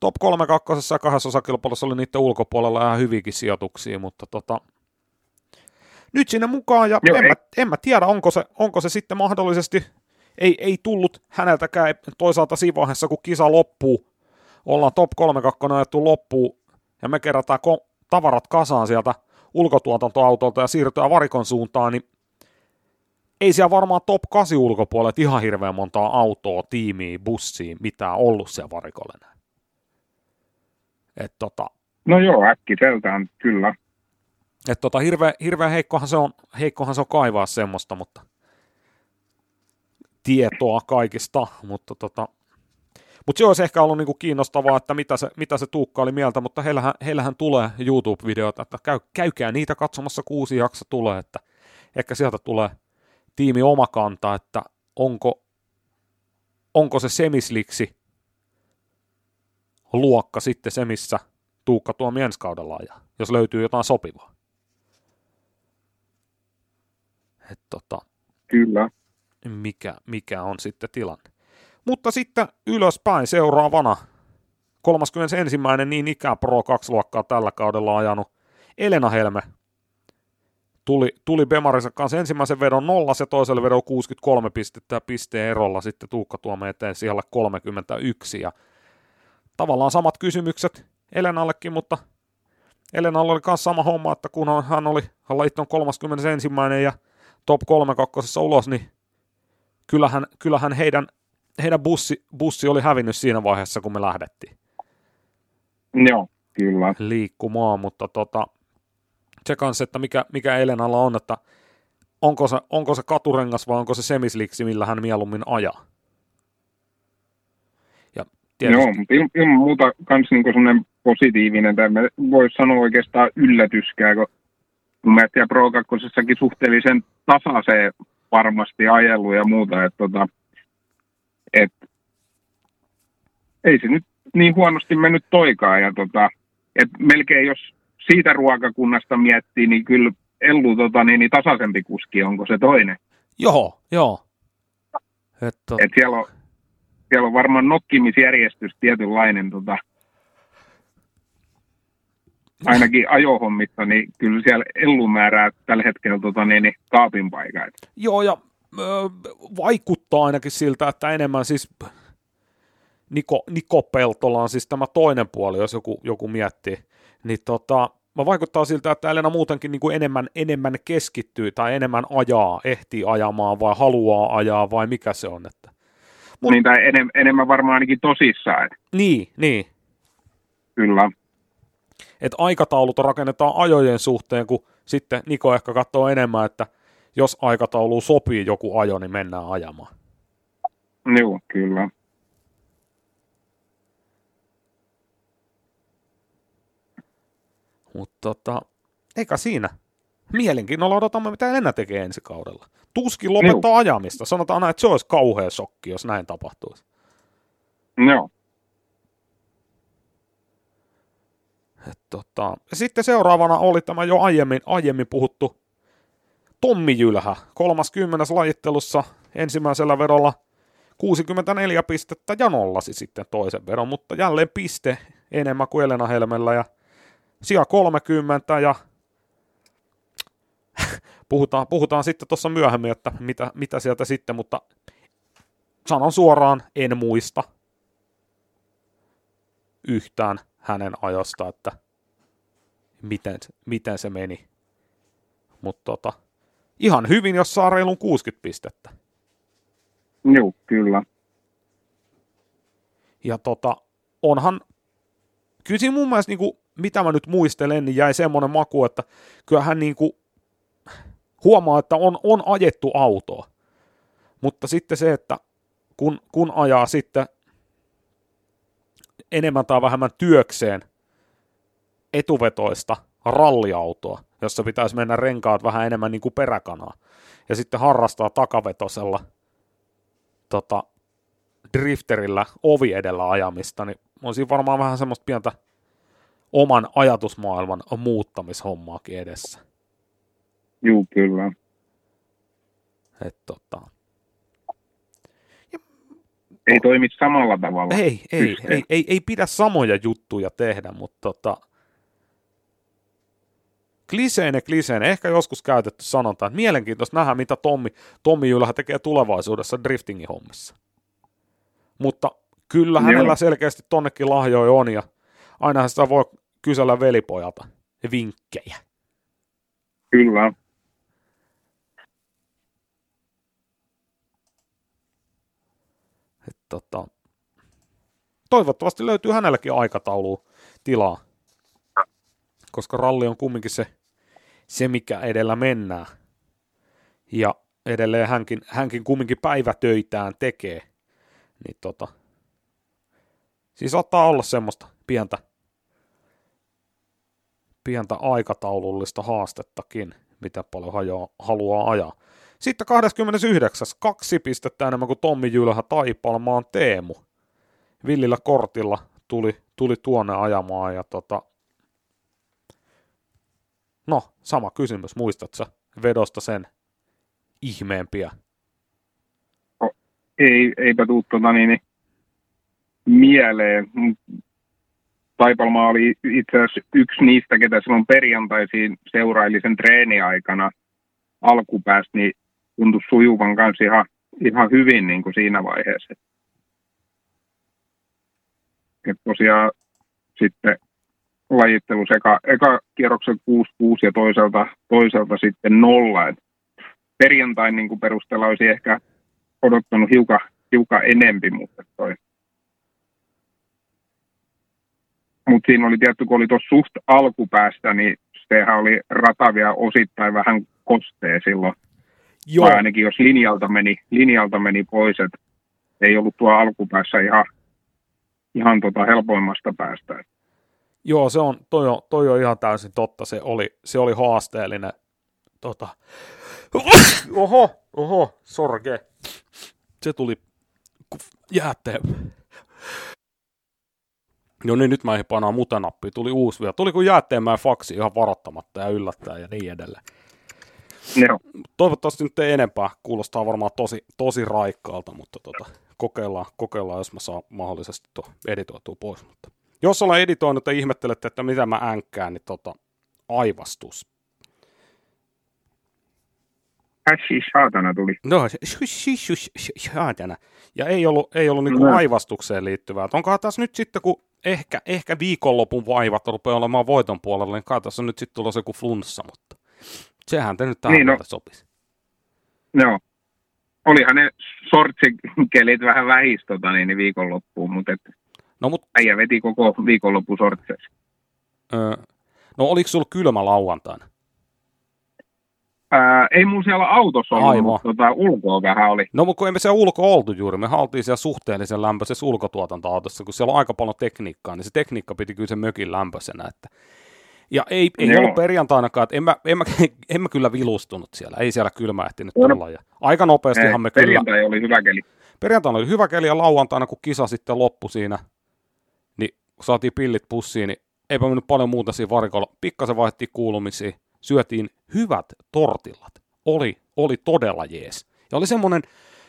top 3 kakkosessa ja kahdessa osakilpailussa oli niiden ulkopuolella ihan hyvinkin sijoituksia, mutta tota, nyt sinne mukaan, ja Joo, en, mä, en mä tiedä, onko se, onko se sitten mahdollisesti, ei, ei tullut häneltäkään toisaalta siinä vaiheessa, kun kisa loppuu, ollaan top 3 2 ajettu loppuun, ja me kerätään ko- tavarat kasaan sieltä ulkotuotantoautolta ja siirtyä varikon suuntaan, niin ei siellä varmaan top 8 ulkopuolella ihan hirveän montaa autoa, tiimiä, bussia, mitään ollut siellä varikolle näin. Et tota, no joo, äkkiseltään kyllä. Et tota, hirveä, hirveä heikkohan, se on, heikkohan se on kaivaa semmoista, mutta tietoa kaikista, mutta tota, mutta se olisi ehkä ollut niinku kiinnostavaa, että mitä se, mitä se Tuukka oli mieltä, mutta heillähän, heillähän tulee YouTube-videoita, että käy, käykää niitä katsomassa, kuusi jakso tulee, että ehkä sieltä tulee tiimi oma kanta, että onko, onko se semisliksi luokka sitten se, missä Tuukka tuo ensi kaudella ajaa, jos löytyy jotain sopivaa. Et tota, Kyllä. Mikä, mikä on sitten tilanne. Mutta sitten ylöspäin seuraavana 31. niin ikään Pro 2-luokkaa tällä kaudella ajanut Elena Helme tuli, tuli Bemarinsa kanssa ensimmäisen vedon nolla ja toiselle vedon 63 pistettä ja pisteen erolla sitten Tuukka Tuome eteen siellä 31 ja tavallaan samat kysymykset Elenallekin, mutta Elenalla oli myös sama homma, että kun hän oli Liitton 31. ja top 3 kakkosessa ulos, niin kyllähän, kyllähän heidän heidän bussi, bussi oli hävinnyt siinä vaiheessa, kun me lähdettiin. Joo, kyllä. Liikkumaan, mutta tota, se kanssa, että mikä, mikä Elenalla on, että onko se, onko se katurengas vai onko se semisliksi, millä hän mieluummin ajaa. Ja tietysti... Joo, mutta ilman muuta myös niinku sellainen positiivinen, tai voisi sanoa oikeastaan yllätyskään, kun mun mielestä Pro 2 suhteellisen tasaiseen varmasti ajelu ja muuta, että tota, et, ei se nyt niin huonosti mennyt toikaan. Ja tota, et melkein jos siitä ruokakunnasta miettii, niin kyllä Ellu tota, niin, niin tasaisempi kuski, onko se toinen? Joo, joo. Et, tot... Et siellä, on, siellä on varmaan nokkimisjärjestys tietynlainen tota, ainakin ajohommissa, niin kyllä siellä Ellu määrää tällä hetkellä tota, niin, niin, kaapin paikan. Joo, ja vaikuttaa ainakin siltä, että enemmän siis Niko, Niko Peltola on siis tämä toinen puoli, jos joku, joku miettii, niin tota, mä vaikuttaa siltä, että Elena muutenkin niin kuin enemmän, enemmän keskittyy tai enemmän ajaa, ehtii ajamaan vai haluaa ajaa vai mikä se on. Että. Mut, niin, tai enem, enemmän varmaan ainakin tosissaan. Niin, niin. Kyllä. Että aikataulut rakennetaan ajojen suhteen, kun sitten Niko ehkä katsoo enemmän, että – jos aikataulu sopii joku ajo, niin mennään ajamaan. Joo, kyllä. Mutta tota, eikä siinä. Mielenkiinnolla odotamme, mitä Elena tekee ensi kaudella. Tuskin lopettaa Joo. ajamista. Sanotaan näin, että se olisi kauhea shokki, jos näin tapahtuisi. Joo. Et tota, sitten seuraavana oli tämä jo aiemmin, aiemmin puhuttu Tommi Jylhä 30. lajittelussa ensimmäisellä vedolla 64 pistettä ja nollasi sitten toisen vedon, mutta jälleen piste enemmän kuin Elena Helmellä ja sija 30 ja puhutaan, puhutaan sitten tuossa myöhemmin, että mitä, mitä sieltä sitten, mutta sanon suoraan, en muista yhtään hänen ajosta, että miten, miten se meni. Mutta tota, ihan hyvin, jos saa reilun 60 pistettä. Joo, kyllä. Ja tota, onhan, kyllä siinä mun mielestä, niin kuin, mitä mä nyt muistelen, niin jäi semmoinen maku, että kyllähän niin kuin, huomaa, että on, on ajettu autoa. Mutta sitten se, että kun, kun ajaa sitten enemmän tai vähemmän työkseen etuvetoista ralliautoa, jossa pitäisi mennä renkaat vähän enemmän niin kuin peräkanaa, ja sitten harrastaa takavetosella tota, drifterillä ovi edellä ajamista, niin on siinä varmaan vähän semmoista pientä oman ajatusmaailman muuttamishommaakin edessä. Juu, kyllä. Et, tota... Ei toimi samalla tavalla. Ei, ei, ei, ei, ei pidä samoja juttuja tehdä, mutta tota... kliseinen, kliseinen, ehkä joskus käytetty sanonta, että mielenkiintoista nähdä, mitä Tommi, Tommi Jylhä tekee tulevaisuudessa driftingin hommissa. Mutta kyllä hänellä Joo. selkeästi tonnekin lahjoja on, ja ainahan sitä voi kysellä velipojalta vinkkejä. Kyllä. Et, tota, toivottavasti löytyy hänelläkin aikataulu tilaa, koska ralli on kumminkin se, se mikä edellä mennään. Ja edelleen hänkin, hänkin kumminkin päivätöitään tekee. Niin tota, siis saattaa olla semmoista pientä, pientä aikataulullista haastettakin, mitä paljon hajoa, haluaa ajaa. Sitten 29. kaksi pistettä enemmän kuin Tommi Jylhä Taipalmaan Teemu. Villillä kortilla tuli, tuli tuonne ajamaan ja tota... No, sama kysymys, muistatko vedosta sen ihmeempiä? No, ei, eipä tuu tota niin, mieleen. Taipalma oli itse asiassa yksi niistä, ketä silloin perjantaisiin seuraili sen treeniaikana alkupäästä, niin tuntui sujuvan kanssa ihan, ihan hyvin niin kuin siinä vaiheessa. Et tosiaan sitten lajittelu eka, eka kierroksen 6-6 ja toiselta, toiselta sitten nolla. Et perjantain niin perusteella olisi ehkä odottanut hiukan, hiukan enempi, mutta toi. Mutta siinä oli tietty, kun oli tuossa suht alkupäästä, niin sehän oli ratavia osittain vähän kostee silloin Joo. Tai ainakin jos linjalta meni, linjalta meni pois, että ei ollut tuo alkupäässä ihan, ihan tota helpoimmasta päästä. Joo, se on, toi, on, toi on ihan täysin totta. Se oli, se oli haasteellinen. Tota. Oho, oho, sorge. Se tuli jäätteen. No niin, nyt mä ehdin painaa mutanappia. Tuli uusi vielä. Tuli kuin jäätteenmäen faksi ihan varoittamatta ja yllättää ja niin edelleen. Joo. Toivottavasti nyt ei enempää, kuulostaa varmaan tosi, tosi raikkaalta, mutta tota, kokeillaan, kokeillaan, jos mä saan mahdollisesti tuo editoitua pois. Mutta jos ollaan editoinut ja ihmettelette, että mitä mä änkkään, niin tota, aivastus. Ässi saatana tuli. No, saatana. Ja ei ollut, ei ollut niinku no. aivastukseen liittyvää. Onkohan tässä nyt sitten, kun ehkä, ehkä viikonlopun vaivat rupeaa olemaan voiton puolella, niin kai tässä on nyt sitten tulossa joku flunssa, mutta Sehän te nyt tähän niin, no, sopisi. Joo. Olihan ne sortsikelit vähän vähis tota, niin, niin viikonloppuun, mutta et no, mut... äijä veti koko viikonloppu sortseissa. Öö, no oliko sulla kylmä lauantaina? Ää, ei mun siellä autossa ollut, Aivan. mutta tota, ulkoa vähän oli. No mutta kun emme siellä ulko oltu juuri, me haltiin siellä suhteellisen lämpöisessä ulkotuotantoautossa, kun siellä on aika paljon tekniikkaa, niin se tekniikka piti kyllä sen mökin lämpöisenä, että ja ei, ei Joo. ollut perjantainakaan, että en mä, en, mä, en mä kyllä vilustunut siellä, ei siellä kylmä ehtinyt no, tulla. Ja aika nopeastihan me kyllä... Perjantai oli hyvä keli. Perjantaina oli hyvä keli ja lauantaina, kun kisa sitten loppui siinä, kun saatiin pillit pussiin, niin eipä mennyt paljon muuta siinä varikolla. Pikkasen vaihdettiin kuulumisia, syötiin hyvät tortillat. Oli, oli todella jees. Ja oli semmoinen,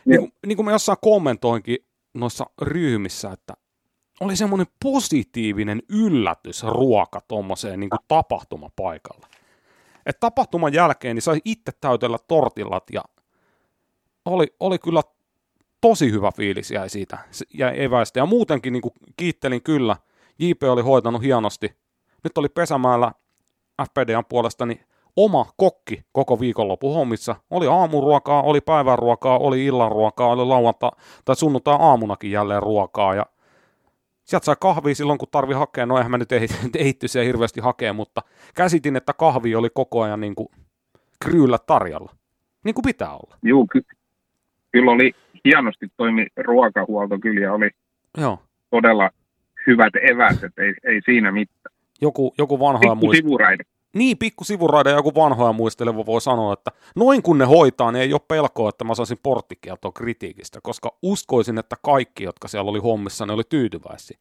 niin kuin, niin kuin mä jossain kommentoinkin noissa ryhmissä, että oli semmoinen positiivinen yllätys ruoka tuommoiseen niin tapahtumapaikalle. Et tapahtuman jälkeen niin sai itse täytellä tortillat ja oli, oli kyllä tosi hyvä fiilis jäi siitä, jäi eväistä. Ja muutenkin niin kuin kiittelin kyllä, JP oli hoitanut hienosti. Nyt oli Pesämäellä FPDn puolesta niin oma kokki koko viikonloppu hommissa. Oli aamuruokaa, oli päivänruokaa, oli illanruokaa, oli lauanta tai sunnuntai aamunakin jälleen ruokaa ja sieltä sai kahvia silloin, kun tarvi hakea. No eihän mä nyt ehitty se hirveästi hakea, mutta käsitin, että kahvi oli koko ajan niin kuin kryyllä tarjolla. Niin kuin pitää olla. Juu, ky- kyllä oli hienosti toimi ruokahuolto kyllä ja oli Joo. todella hyvät eväset, ei, ei siinä mitään. Joku, joku vanhoja Pikku sivuraide. Niin, pikku sivuraide ja joku vanhoja muisteleva voi sanoa, että noin kun ne hoitaa, niin ei ole pelkoa, että mä saisin porttikieltoa kritiikistä, koska uskoisin, että kaikki, jotka siellä oli hommissa, ne oli tyytyväisiä.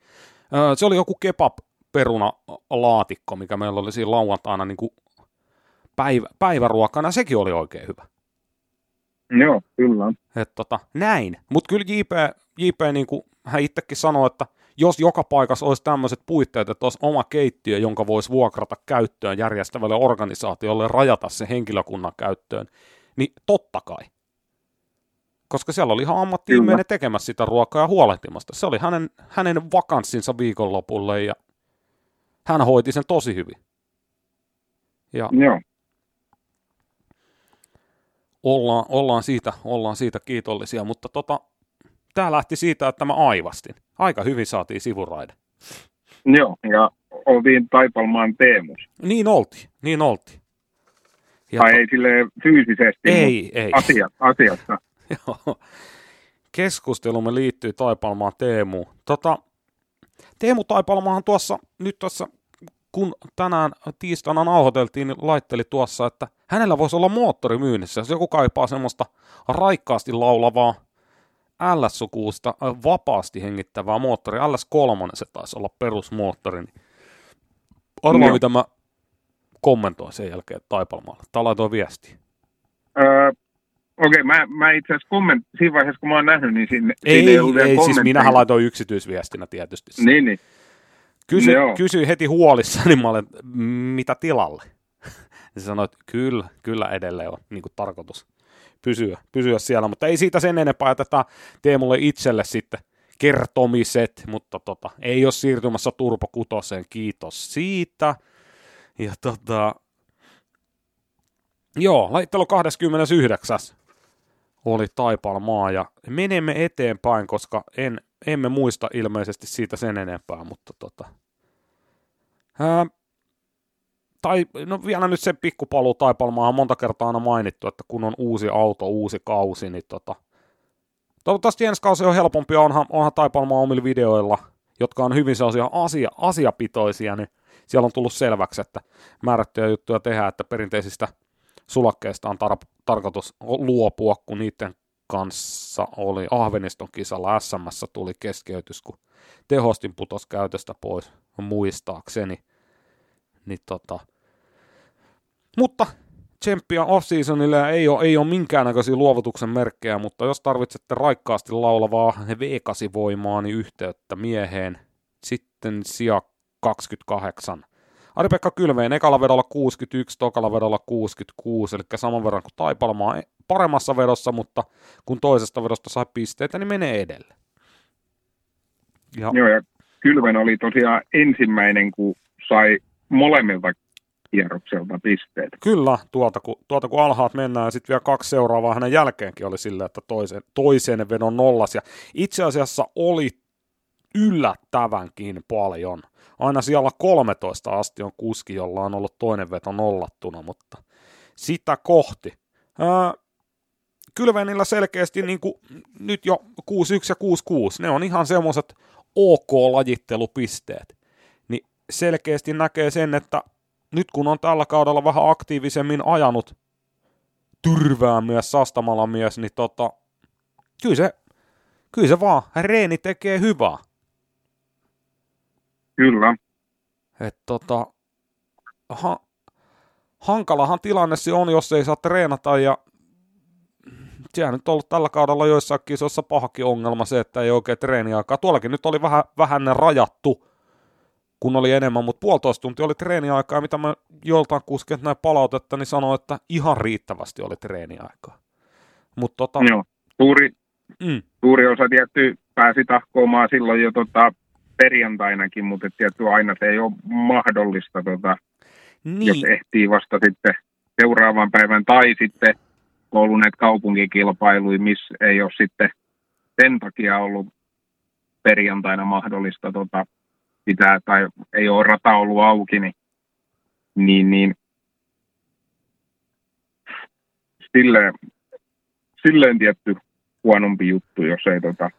Se oli joku kebab peruna laatikko, mikä meillä oli siinä lauantaina niin kuin päivä, päiväruokana, sekin oli oikein hyvä. Joo, kyllä. Et tota, näin. Mutta kyllä JP, JP niin kuin hän itsekin sanoi, että jos joka paikassa olisi tämmöiset puitteet, että olisi oma keittiö, jonka voisi vuokrata käyttöön järjestävälle organisaatiolle rajata se henkilökunnan käyttöön, niin totta kai. Koska siellä oli ihan ammatti tekemässä sitä ruokaa ja huolehtimasta. Se oli hänen, hänen vakanssinsa viikonlopulle ja hän hoiti sen tosi hyvin. Ja Joo. Ollaan, ollaan, siitä, ollaan siitä kiitollisia, mutta tota, tämä lähti siitä, että mä aivastin. Aika hyvin saatiin sivuraide. Joo, ja oltiin Taipalmaan Teemus. Niin oltiin, niin oltiin. Ja tai to... ei sille fyysisesti, ei, ei. Asia, asiassa. Joo. Keskustelumme liittyy Taipalmaan Teemuun. Tota, Teemu Taipalmaahan tuossa, nyt tuossa, kun tänään tiistaina nauhoiteltiin, niin laitteli tuossa, että hänellä voisi olla moottori myynnissä, jos joku kaipaa semmoista raikkaasti laulavaa LS-sukuusta vapaasti hengittävää moottori. LS3 se taisi olla perusmoottori. Niin arvaa, no. mitä mä kommentoin sen jälkeen Taipalmaalla. Tai laitoin viesti. Öö, Okei, okay, mä, mä itse asiassa komment, siinä vaiheessa, kun mä oon nähnyt, niin sinne, ei, sinne ei, ei siis minähän laitoin yksityisviestinä tietysti. Niin, niin. Kysy, kysyi heti huolissa, niin mä olen, mitä tilalle? Ja se sanoi, että kyllä, kyllä edelleen on niin kuin tarkoitus pysyä, pysyä siellä, mutta ei siitä sen enempää, että Teemulle itselle sitten kertomiset, mutta tota, ei ole siirtymässä Turbo Kutoseen, kiitos siitä. Ja tota, joo, laittelu 29. oli Taipalmaa ja menemme eteenpäin, koska en, emme muista ilmeisesti siitä sen enempää, mutta tota, ää, tai no vielä nyt se pikkupaluu Taipalmaa on monta kertaa aina mainittu, että kun on uusi auto, uusi kausi, niin tota, toivottavasti ensi kausi on helpompi, onhan, onhan Taipalmaa omilla videoilla, jotka on hyvin sellaisia asia, asiapitoisia, niin siellä on tullut selväksi, että määrättyjä juttuja tehdään, että perinteisistä sulakkeista on tar- tarkoitus luopua, kun niiden kanssa oli Ahveniston kisalla SMS tuli keskeytys, kun tehostin putos käytöstä pois, muistaakseni. Niin tota, mutta tsemppiä off-seasonille ei ole, ei ole minkäännäköisiä luovutuksen merkkejä, mutta jos tarvitsette raikkaasti laulavaa V8-voimaa, niin yhteyttä mieheen. Sitten sija 28. Ari-Pekka Kylveen ekalla vedolla 61, tokalla vedolla 66, eli saman verran kuin Taipalmaa paremmassa vedossa, mutta kun toisesta vedosta sai pisteitä, niin menee edelle. Ja. Joo, ja Kylven oli tosiaan ensimmäinen, kun sai molemmilta kierrokselta pisteet. Kyllä, tuolta kun, tuolta kun alhaat mennään ja sitten vielä kaksi seuraavaa hänen jälkeenkin oli sillä, että toisen, toisen vedon nollas. Ja itse asiassa oli yllättävänkin paljon. Aina siellä 13 asti on kuski, jolla on ollut toinen veto nollattuna, mutta sitä kohti. Ää, Kylvenillä selkeästi niin kuin nyt jo 61 ja 66, ne on ihan semmoiset OK-lajittelupisteet. Niin selkeästi näkee sen, että nyt kun on tällä kaudella vähän aktiivisemmin ajanut tyrvää myös Sastamala mies, niin tota, kyllä se, kyllä se vaan, reeni tekee hyvää. Kyllä. Et tota, ha, hankalahan tilanne se on, jos ei saa treenata ja sehän nyt on ollut tällä kaudella joissain kisoissa pahakin ongelma se, että ei oikein treeniaikaa. Tuollakin nyt oli vähän, vähän rajattu kun oli enemmän, mutta puolitoista tuntia oli treeniaikaa, mitä mä joltain kusket näin palautetta, niin sanoin, että ihan riittävästi oli treeniaikaa. Mut tota... Joo, suuri, mm. suuri osa tietty pääsi tahkoamaan silloin jo tota, perjantainakin, mutta tietty aina se ei ole mahdollista, tota, niin. jos ehtii vasta sitten seuraavan päivän tai sitten kouluneet kaupunkikilpailuja, missä ei ole sitten sen takia ollut perjantaina mahdollista tota, pitää tai ei ole rata ollut auki, niin, niin, niin silleen, silleen tietty huonompi juttu, jos ei tota...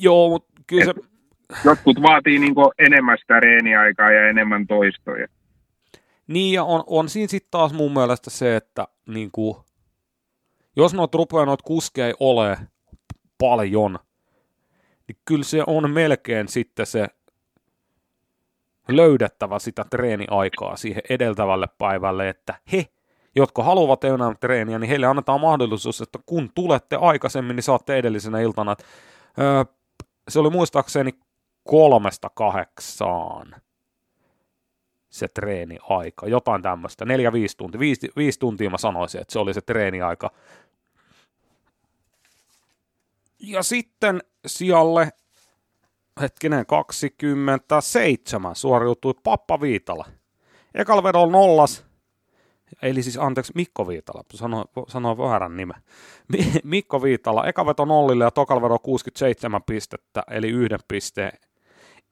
Joo, mutta kyllä se... Jotkut vaatii niin enemmän sitä reeniaikaa ja enemmän toistoja. Niin, ja on, on siinä sitten taas mun mielestä se, että niin kuin, jos noita rupeaa noita kuskeja ole paljon, niin kyllä se on melkein sitten se löydettävä sitä treeniaikaa siihen edeltävälle päivälle, että he, jotka haluavat enää treeniä, niin heille annetaan mahdollisuus, että kun tulette aikaisemmin, niin saatte edellisenä iltana. Öö, se oli muistaakseni kolmesta kahdeksaan se treeniaika, jotain tämmöistä, neljä, viisi tuntia, viisi, viisi tuntia mä sanoisin, että se oli se treeniaika. Ja sitten sijalle, hetkinen, 27 suoriutui Pappa Viitala. Ekalla vedolla nollas, eli siis anteeksi Mikko Viitala, sanoin, sanoin väärän nimen. Mikko Viitala, eka veto nollille ja tokalla vedo 67 pistettä, eli yhden pisteen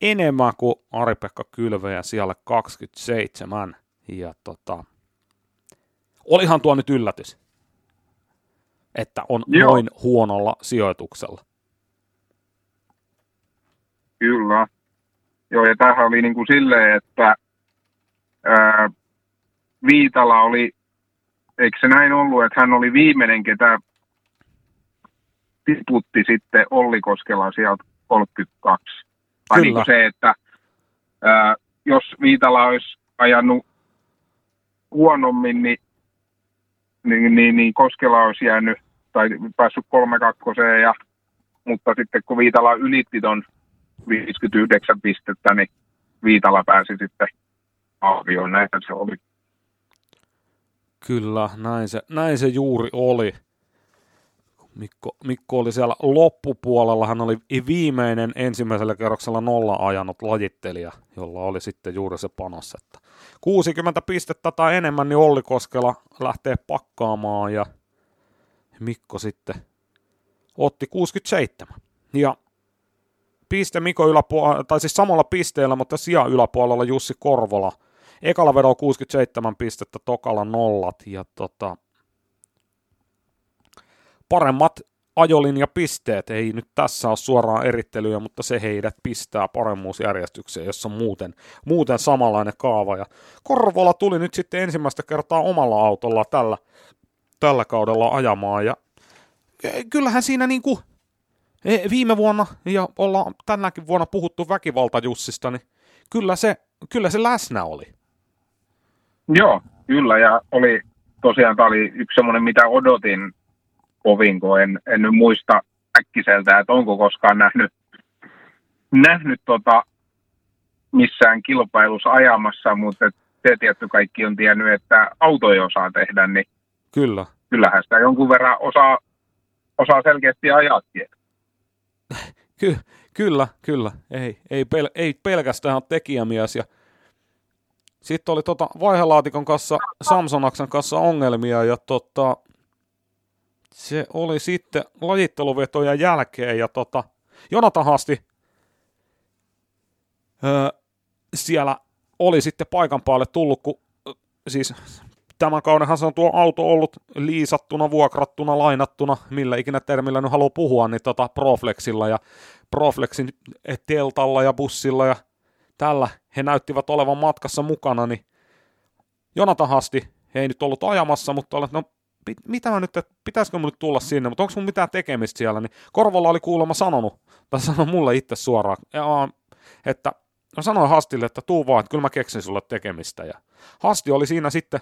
enemmän kuin Ari-Pekka Kylväjä siellä 27. Ja tota, olihan tuo nyt yllätys, että on Joo. noin huonolla sijoituksella. Kyllä. Joo, ja tämähän oli niin kuin silleen, että ää, Viitala oli, eikö se näin ollut, että hän oli viimeinen, ketä tiputti sitten Olli Koskela sieltä 32. Tai niin kuin se, että ää, jos Viitala olisi ajanut huonommin, niin, niin, niin, niin Koskela olisi jäänyt tai päässyt 3-2, ja, mutta sitten kun Viitala ylitti ton 59 pistettä, niin Viitala pääsi sitten arvioon, näin se oli. Kyllä, näin se, näin se juuri oli. Mikko, Mikko oli siellä loppupuolella, hän oli viimeinen ensimmäisellä kerroksella nolla ajanut lajittelija, jolla oli sitten juuri se panos, että 60 pistettä tai enemmän, niin Olli Koskela lähtee pakkaamaan ja Mikko sitten otti 67. Ja piste Mikko yläpuolella, tai siis samalla pisteellä, mutta sija yläpuolella Jussi Korvola. Ekalla vedolla 67 pistettä, tokalla nollat ja tota, paremmat ajolinjapisteet, ei nyt tässä ole suoraan erittelyjä, mutta se heidät pistää paremmuusjärjestykseen, jossa on muuten, muuten samanlainen kaava. Ja Korvola tuli nyt sitten ensimmäistä kertaa omalla autolla tällä, tällä kaudella ajamaan, ja kyllähän siinä niin kuin viime vuonna, ja ollaan tänäkin vuonna puhuttu väkivaltajussista, niin kyllä se, kyllä se läsnä oli. Joo, kyllä, ja oli tosiaan tämä oli yksi semmoinen, mitä odotin kovin, kun en, en nyt muista äkkiseltä, että onko koskaan nähnyt, nähnyt tota, missään kilpailussa ajamassa, mutta se tietty kaikki on tiennyt, että autoja osaa tehdä, niin Kyllä. kyllähän sitä jonkun verran osaa, osaa selkeästi ajaakin. Ky- kyllä, kyllä. Ei, ei, pel- ei pelkästään tekijämies. Ja sitten oli tota vaihelaatikon kanssa, Samsonaksen kanssa ongelmia ja tota, se oli sitten lajitteluvetojen jälkeen ja tota, Jonathan Hasti öö, siellä oli sitten paikan päälle tullut, kun siis tämän kaudenhan se on tuo auto ollut liisattuna, vuokrattuna, lainattuna, millä ikinä termillä nyt haluaa puhua, niin tota Proflexilla ja Proflexin teltalla ja bussilla ja tällä he näyttivät olevan matkassa mukana, niin Jonathan Hasti he ei nyt ollut ajamassa, mutta olet, no mitä mä nyt, että pitäisikö mun nyt tulla sinne, mutta onko mun mitään tekemistä siellä, niin Korvolla oli kuulemma sanonut, tai sanoi mulle itse suoraan, että no sanoin Hastille, että tuu vaan, että kyllä mä keksin sulle tekemistä, ja Hasti oli siinä sitten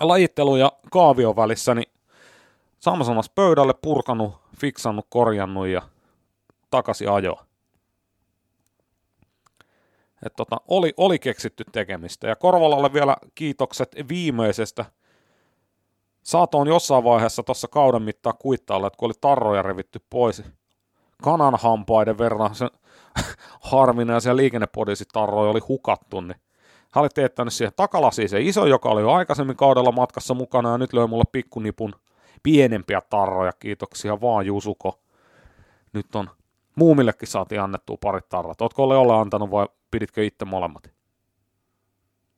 lajittelu ja kaavion välissä, niin samassa pöydälle purkanut, fiksannut, korjannut ja takaisin ajoa. Et tota, oli, oli keksitty tekemistä. Ja Korvalalle vielä kiitokset viimeisestä Saatoin jossain vaiheessa tuossa kauden mittaan kuittailla, että kun oli tarroja revitty pois kananhampaiden verran, se harvinaisia liikennepodisitarroja oli hukattu, niin Hän oli teettänyt siihen takalasiin se iso, joka oli jo aikaisemmin kaudella matkassa mukana, ja nyt löi mulle pikkunipun pienempiä tarroja. Kiitoksia vaan Jusuko. Nyt on muumillekin saatiin annettua parit tarrat. Ootko ole antanut vai piditkö itse molemmat?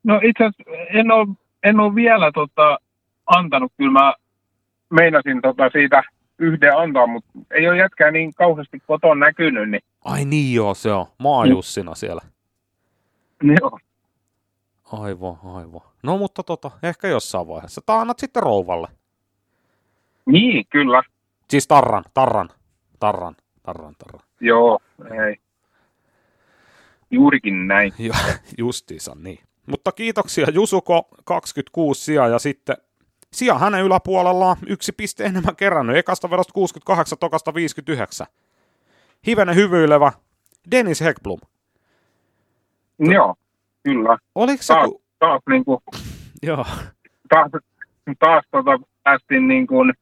No itse en ole, en ole vielä tota, antanut. Kyllä mä meinasin tota, siitä yhden antaa, mutta ei ole jätkää niin kauheasti koton näkynyt. Niin... Ai niin joo, se on. Maajussina mm. siellä. Joo. Aivan, aivan. No mutta tota, ehkä jossain vaiheessa. Tai annat sitten rouvalle. Niin, kyllä. Siis tarran, tarran, tarran, tarran, tarran. Joo, ei. Juurikin näin. Joo, justiinsa niin. Mutta kiitoksia Jusuko, 26 sijaa ja sitten sija hänen yläpuolellaan yksi piste enemmän kerännyt. Ekasta vedosta 68, tokasta 59. Hivenen hyvyilevä Dennis Hekblom. Joo, kyllä. Oliko se... Taas, taas, niin kuin, Joo. taas, taas tota, päästiin niin kuin,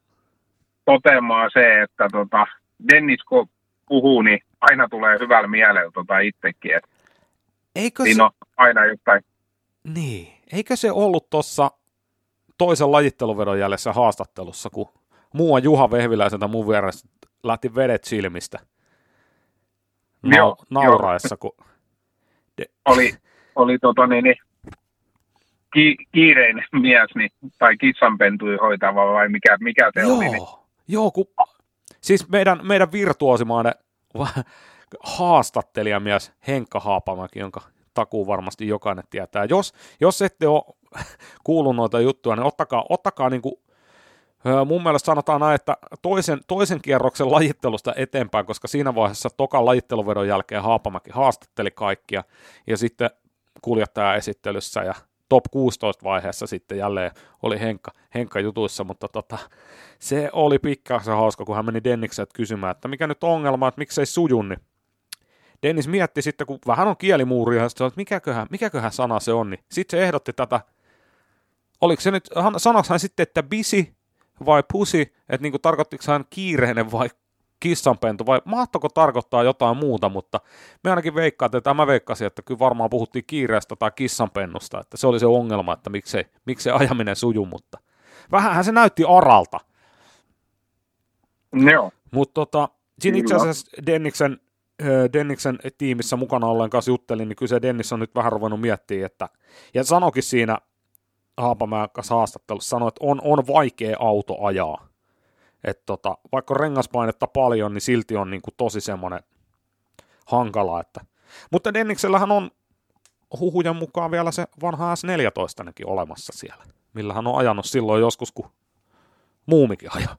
toteamaan se, että tota, Dennis kun puhuu, niin aina tulee hyvällä mielellä tota itsekin. Että Eikö siinä se... on aina jotain. Niin. Eikö se ollut tuossa toisen lajitteluvedon jäljessä haastattelussa, kun muu Juha Vehviläiseltä mun vieressä lähti vedet silmistä Na- Joo, nauraessa, kun... De- Oli, oli tota, niin, niin, ki, kiireinen mies, niin, tai kissanpentui hoitava vai mikä, mikä se oli. Niin, Joo, joo kun, siis meidän, meidän virtuosimainen haastattelijamies Henkka Haapamäki, jonka takuu varmasti jokainen tietää. Jos, jos ette ole kuullut noita juttuja, niin ottakaa, ottakaa niin kuin, mun mielestä sanotaan näin, että toisen, toisen kierroksen lajittelusta eteenpäin, koska siinä vaiheessa tokan lajitteluvedon jälkeen Haapamäki haastatteli kaikkia, ja sitten kuljettaja esittelyssä ja top 16 vaiheessa sitten jälleen oli Henkka, Henkka jutuissa, mutta tota, se oli pikkasen hauska, kun hän meni Dennikseltä kysymään, että mikä nyt on ongelma, että miksei suju, niin Dennis mietti sitten, kun vähän on kielimuuria, että mikäköhän, mikäköhän sana se on, niin sitten se ehdotti tätä, oliko se nyt, sanoiko hän sitten, että busy vai pussy, että niin tarkoittiko hän kiireinen vai kissanpentu, vai mahtako tarkoittaa jotain muuta, mutta me ainakin veikkaan, että tämä veikkasin, että kyllä varmaan puhuttiin kiireestä tai kissanpennusta, että se oli se ongelma, että miksei, miksei ajaminen suju, mutta vähänhän se näytti aralta. Joo. Mutta tota, siinä itse asiassa Denniksen, Denniksen tiimissä mukana ollen kanssa juttelin, niin kyllä se Dennis on nyt vähän ruvennut miettimään, että, ja sanokin siinä Haapamäen kanssa haastattelussa, sanoi, että on, on vaikea auto ajaa. Että tota, vaikka rengaspainetta paljon, niin silti on niinku tosi semmoinen hankala. Että. Mutta Denniksellähän on huhujen mukaan vielä se vanha S14 olemassa siellä, millä hän on ajanut silloin joskus, kun muumikin ajaa.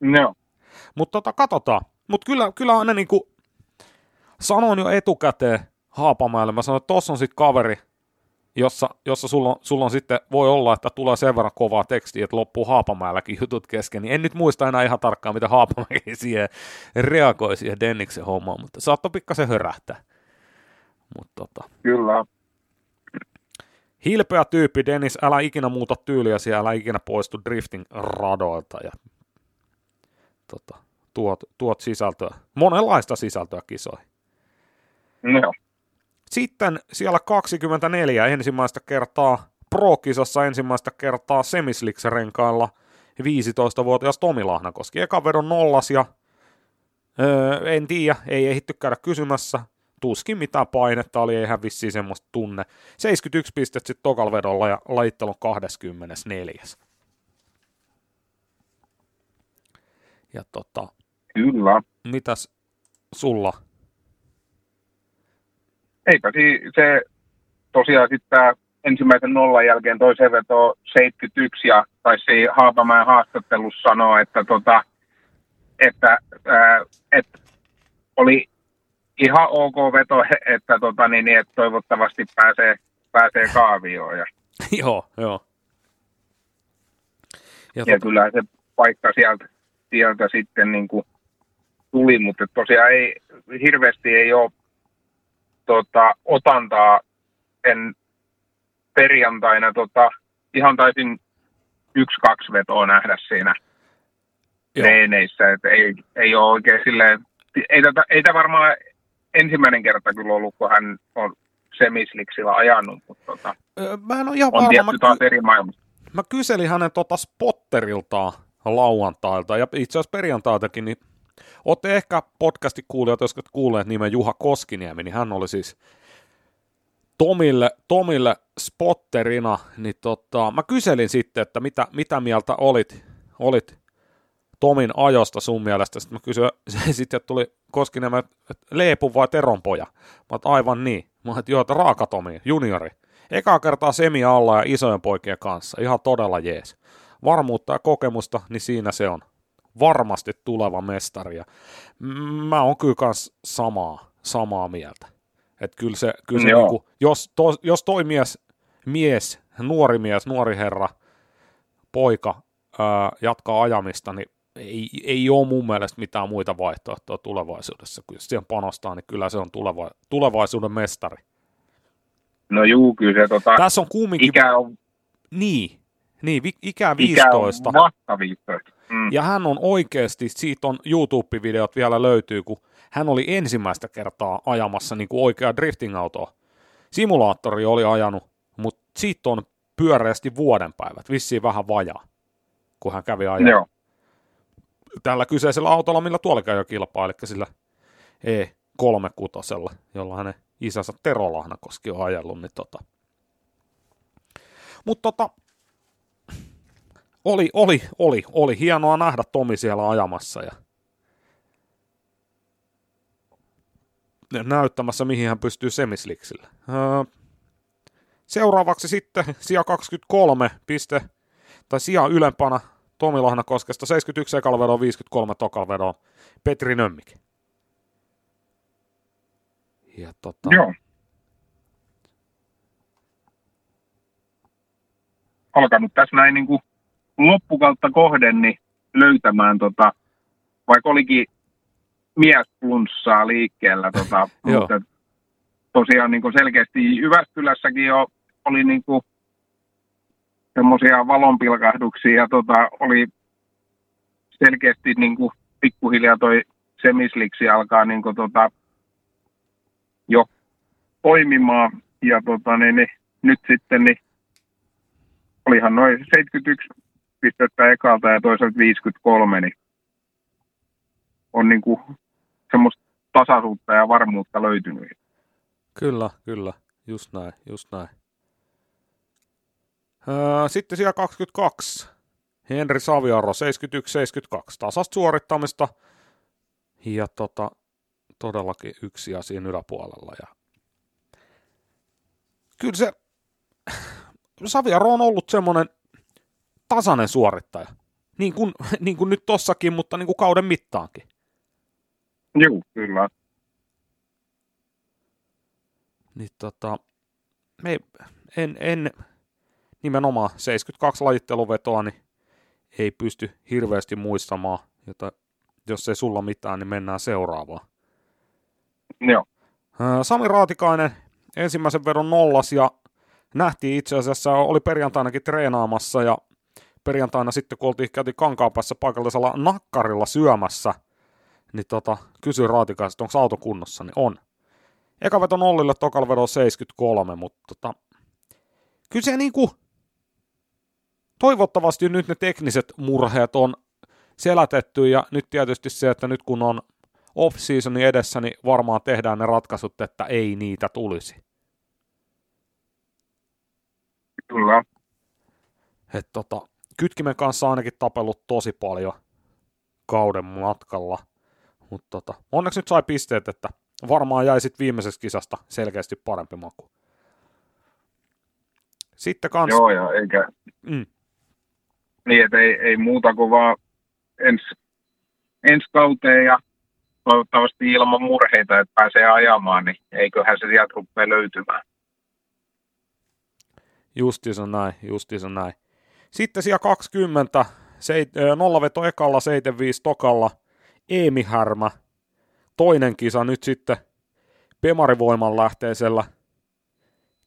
Joo. Mutta tota, katsotaan. Mutta kyllä, kyllä aina niinku sanoin jo etukäteen Haapamäelle, mä sanoin, että tossa on sitten kaveri, jossa, jossa sulla, on, sulla on sitten, voi olla, että tulee sen verran kovaa tekstiä, että loppuu Haapamäelläkin jutut kesken, niin en nyt muista enää ihan tarkkaan, mitä Haapamäki siihen reagoi siihen Denniksen hommaan, mutta saattoi pikkasen hörähtää. Mutta tota, Kyllä. hilpeä tyyppi, Dennis, älä ikinä muuta tyyliäsi, älä ikinä poistu drifting radoilta ja tota, tuot, tuot sisältöä, monenlaista sisältöä kisoihin. Joo. Sitten siellä 24 ensimmäistä kertaa Pro-kisassa ensimmäistä kertaa Semisliks-renkailla 15-vuotias Tomi Lahnakoski. Ekan vedon nollas ja öö, en tiedä, ei ehditty käydä kysymässä. Tuskin mitään painetta oli, eihän vissiin semmoista tunne. 71 pistettä sitten tokal vedolla ja lajittelun 24. Ja tota, Kyllä. mitäs sulla? Eipä si- se tosiaan sitten tämä ensimmäisen nollan jälkeen toiseen veto 71 ja taisi Haapamäen haastattelussa sanoa, että, tota, että, ää, että oli ihan ok veto, että, tota, niin, niin, että toivottavasti pääsee, pääsee kaavioon. Ja, joo, joo. Ja ja tota, kyllä se paikka sieltä, sieltä sitten niin kuin tuli, mutta tosiaan ei, hirveästi ei ole tota, otantaa en perjantaina tota, ihan taisin yksi-kaksi vetoa nähdä siinä treeneissä, että ei, ei ole oikein silleen, ei tätä, ei tämä varmaan ensimmäinen kerta kyllä ollut, kun hän on semisliksillä ajanut, mutta tota, Mä en ole ihan on varma. tietty taas eri maailmasta. mä kyselin hänen tota spotteriltaan lauantailta ja itse asiassa perjantaitakin, niin olette ehkä podcastin kuulijat, jos et kuulleet nimen Juha Koskiniemi, niin hän oli siis Tomille, Tomille spotterina, niin tota, mä kyselin sitten, että mitä, mitä mieltä olit, olit Tomin ajosta sun mielestä. Sitten mä kysyin, sitten tuli Koskiniemi, että Leepu vai Teron poja? Mä oon, aivan niin. Mä että joo, että Raaka Tomi, juniori. Ekaa kertaa semi alla ja isojen poikien kanssa. Ihan todella jees. Varmuutta ja kokemusta, niin siinä se on. Varmasti tuleva mestari. Ja mä oon kyllä kans samaa, samaa mieltä. Että kyllä se, kyllä se Joo. niinku, jos, to, jos toi mies, mies, nuori mies, nuori herra, poika ää, jatkaa ajamista, niin ei, ei ole mun mielestä mitään muita vaihtoehtoja tulevaisuudessa. Kun jos siihen panostaa, niin kyllä se on tuleva, tulevaisuuden mestari. No juu, kyllä se tota, Tässä on kumminkin... ikä on, Niin, niin ikä ikä on 15. vasta 15. Mm. Ja hän on oikeasti, siitä on YouTube-videot vielä löytyy, kun hän oli ensimmäistä kertaa ajamassa niin kuin oikea drifting-autoa. Simulaattori oli ajanut, mutta siitä on pyöreästi vuoden päivät, vissiin vähän vajaa, kun hän kävi ajaa Joo, tällä kyseisellä autolla, millä tuolla jo kilpaa, eli sillä E36, jolla hänen isänsä Tero Lahnakoski on ajellut. Niin tota. Mutta tota, oli, oli, oli, oli hienoa nähdä Tomi siellä ajamassa ja näyttämässä, mihin hän pystyy semisliksillä. Öö, seuraavaksi sitten sija 23 piste, tai sija ylempänä Tomi Lahnakoskesta 71 ekalla vedolla, 53 tokalla vedolla Petri Nömmik. Ja tota, joo. Alkanut tässä näin niin kuin loppukautta kohden niin löytämään, tota, vaikka olikin miesflunssaa liikkeellä, tota, mutta tosiaan niin kuin selkeästi Jyväskylässäkin jo oli niin kuin semmoisia valonpilkahduksia ja tota, oli selkeästi niin kuin pikkuhiljaa toi semisliksi alkaa niin kuin tota, jo toimimaan ja tota, niin, niin, nyt sitten niin olihan noin 71 pistettä ekalta ja toisaalta 53, niin on niin kuin semmoista tasaisuutta ja varmuutta löytynyt. Kyllä, kyllä. Just näin, just näin. Öö, sitten siellä 22. Henri Saviaro, 71-72. Tasasta suorittamista. Ja tota, todellakin yksi asia yläpuolella. Ja... Kyllä se Saviaro on ollut semmoinen tasainen suorittaja. Niin kuin, niin kuin nyt tossakin, mutta niin kuin kauden mittaankin. Joo, kyllä. Niin tota, me, en, en nimenomaan 72 lajitteluvetoa, niin ei pysty hirveästi muistamaan, jota, jos ei sulla mitään, niin mennään seuraavaan. Joo, Sami Raatikainen ensimmäisen vedon nollas ja nähtiin itse asiassa, oli perjantainakin treenaamassa ja perjantaina sitten kun oltiin, käytiin Kankaanpäässä paikallisella nakkarilla syömässä, niin tota, kysyin Raatikaiselta, onko auto kunnossa, niin on. Eka veto nollille, tokalla vedo 73, mutta tota, kyllä se niinku, toivottavasti nyt ne tekniset murheet on selätetty ja nyt tietysti se, että nyt kun on off-seasonin edessä, niin varmaan tehdään ne ratkaisut, että ei niitä tulisi. kyllä. Et tota, Kytkimen kanssa ainakin tapellut tosi paljon kauden matkalla, mutta tota, onneksi nyt sai pisteet, että varmaan jäi sitten viimeisestä kisasta selkeästi parempi maku. Sitten kans, Joo, ja eikä mm, niin, että ei, ei muuta kuin vaan ensi, ensi kauteen ja toivottavasti ilman murheita, että pääsee ajamaan, niin eiköhän se sieltä rupea löytymään. justiinsa näin, justiinsa näin. Sitten siellä 20, seit, nollaveto ekalla, 75 tokalla, Eemi Härmä, toinen kisa nyt sitten Pemarivoiman lähteisellä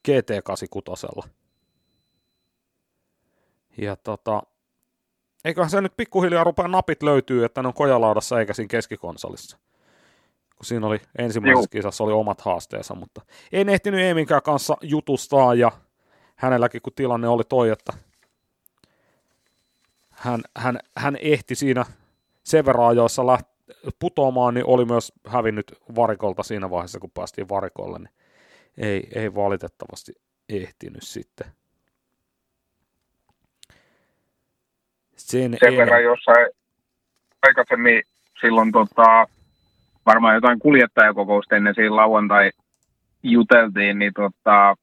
GT86. Ja tota, eiköhän se nyt pikkuhiljaa rupea napit löytyy, että ne on kojalaudassa eikä siinä keskikonsolissa. kun siinä oli ensimmäisessä kisassa oli omat haasteensa, mutta en ehtinyt Eeminkään kanssa jutustaa ja hänelläkin kun tilanne oli toi, että hän, hän, hän ehti siinä sen verran ajoissa läht, putoamaan, niin oli myös hävinnyt varikolta siinä vaiheessa, kun päästiin varikolle, niin ei, ei valitettavasti ehtinyt sitten. Sen, sen verran jossain aikaisemmin silloin tota, varmaan jotain kuljettajakokousta ennen siinä lauantai juteltiin, niin tota,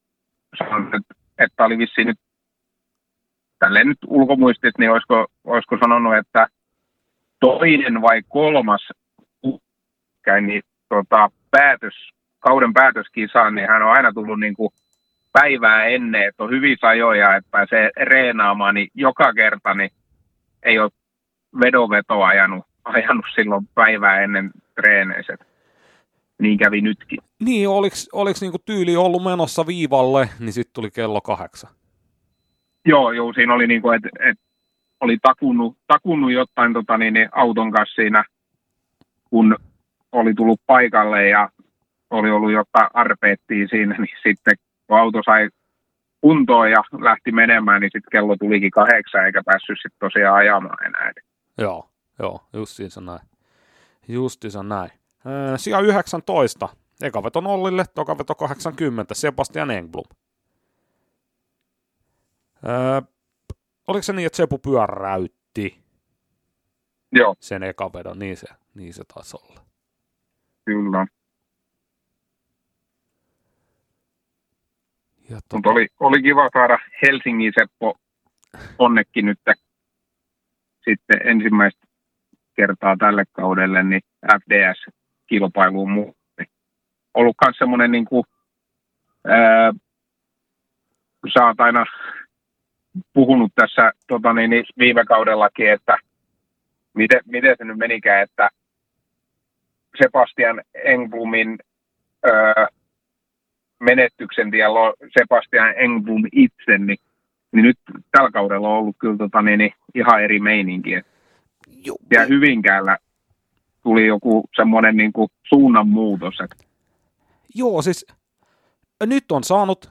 sanon, että, että oli vissiin nyt tälleen nyt ulkomuistit, niin olisiko, olisiko sanonut, että toinen vai kolmas niin, tota, päätös, kauden päätöskisaan, niin hän on aina tullut niin kuin päivää ennen, että on hyvin sajoja, että pääsee reenaamaan, niin joka kerta niin ei ole vedonvetoa ajanut, ajanut silloin päivää ennen treeneiset. Niin kävi nytkin. Niin, oliko niinku tyyli ollut menossa viivalle, niin sitten tuli kello kahdeksan? Joo, joo, siinä oli niinku, että et oli takunnut, takunnut jotain tota, niin, niin auton kanssa siinä, kun oli tullut paikalle ja oli ollut jotain arpeettia siinä, niin sitten kun auto sai kuntoon ja lähti menemään, niin sitten kello tulikin kahdeksan eikä päässyt sitten tosiaan ajamaan enää. Joo, joo, justiinsa näin. Justiinsa näin. Sija 19. Eka veto nollille, toka veto 80. Sebastian Engblom. Öö, oliko se niin, että Sepu pyöräytti Joo. sen eka vedon? Niin se, niin se taisi olla. Kyllä. Ja tota... Mutta oli, oli kiva saada Helsingin Seppo onnekin nyt sitten ensimmäistä kertaa tälle kaudelle niin FDS-kilpailuun muutti. Ollut myös semmoinen, niin kuin, ää, sä oot aina puhunut tässä tota niin, niin viime kaudellakin, että miten, miten se nyt menikään, että Sebastian Engblumin ää, menetyksen tiellä Sebastian Engblom itse, niin, niin nyt tällä kaudella on ollut kyllä tota, niin, niin, ihan eri meininki. Ja Hyvinkäällä tuli joku semmoinen niin kuin suunnanmuutos. Että... Joo, siis nyt on saanut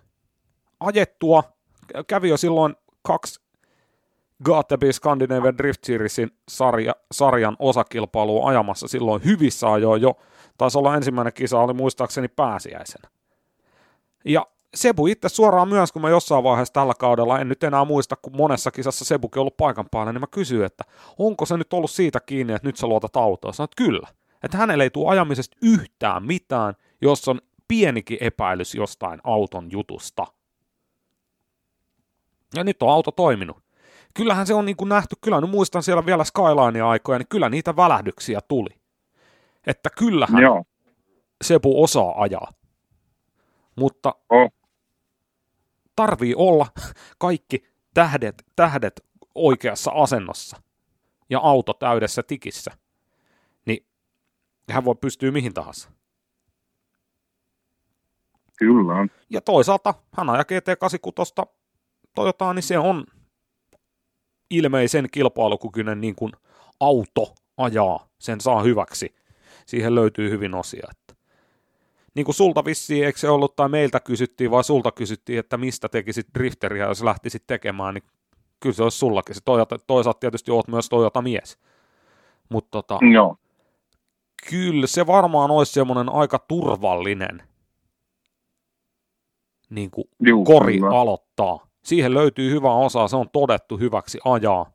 ajettua, kävi jo silloin kaksi Gatebi Scandinavian Drift Seriesin sarja, sarjan osakilpailua ajamassa silloin hyvissä ajoin jo. Taisi olla ensimmäinen kisa, oli muistaakseni pääsiäisenä. Ja Sebu itse suoraan myös, kun mä jossain vaiheessa tällä kaudella, en nyt enää muista, kun monessa kisassa Sebukin ollut paikan päällä, niin mä kysyin, että onko se nyt ollut siitä kiinni, että nyt sä luotat autoa. Sanoit, kyllä. Että hänelle ei tule ajamisesta yhtään mitään, jos on pienikin epäilys jostain auton jutusta. Ja nyt on auto toiminut. Kyllähän se on niin kuin nähty, kyllä nyt muistan siellä vielä Skyline-aikoja, niin kyllä niitä välähdyksiä tuli. Että kyllähän Joo. Sebu osaa ajaa mutta oh. tarvii olla kaikki tähdet, tähdet oikeassa asennossa ja auto täydessä tikissä, niin hän voi pystyä mihin tahansa. Kyllä. Ja toisaalta hän ajaa GT86 Toyotaa, niin se on ilmeisen kilpailukykyinen niin kuin auto ajaa, sen saa hyväksi. Siihen löytyy hyvin osia niin kuin sulta vissiin, eikö se ollut, tai meiltä kysyttiin, vai sulta kysyttiin, että mistä tekisit drifteriä, jos lähtisit tekemään, niin kyllä se olisi sullakin. Se Toyota, toisaalta tietysti oot myös Toyota-mies. Mutta tota, Joo. kyllä se varmaan olisi semmoinen aika turvallinen niin kuin Juu, kori kyllä. aloittaa. Siihen löytyy hyvä osa, se on todettu hyväksi ajaa.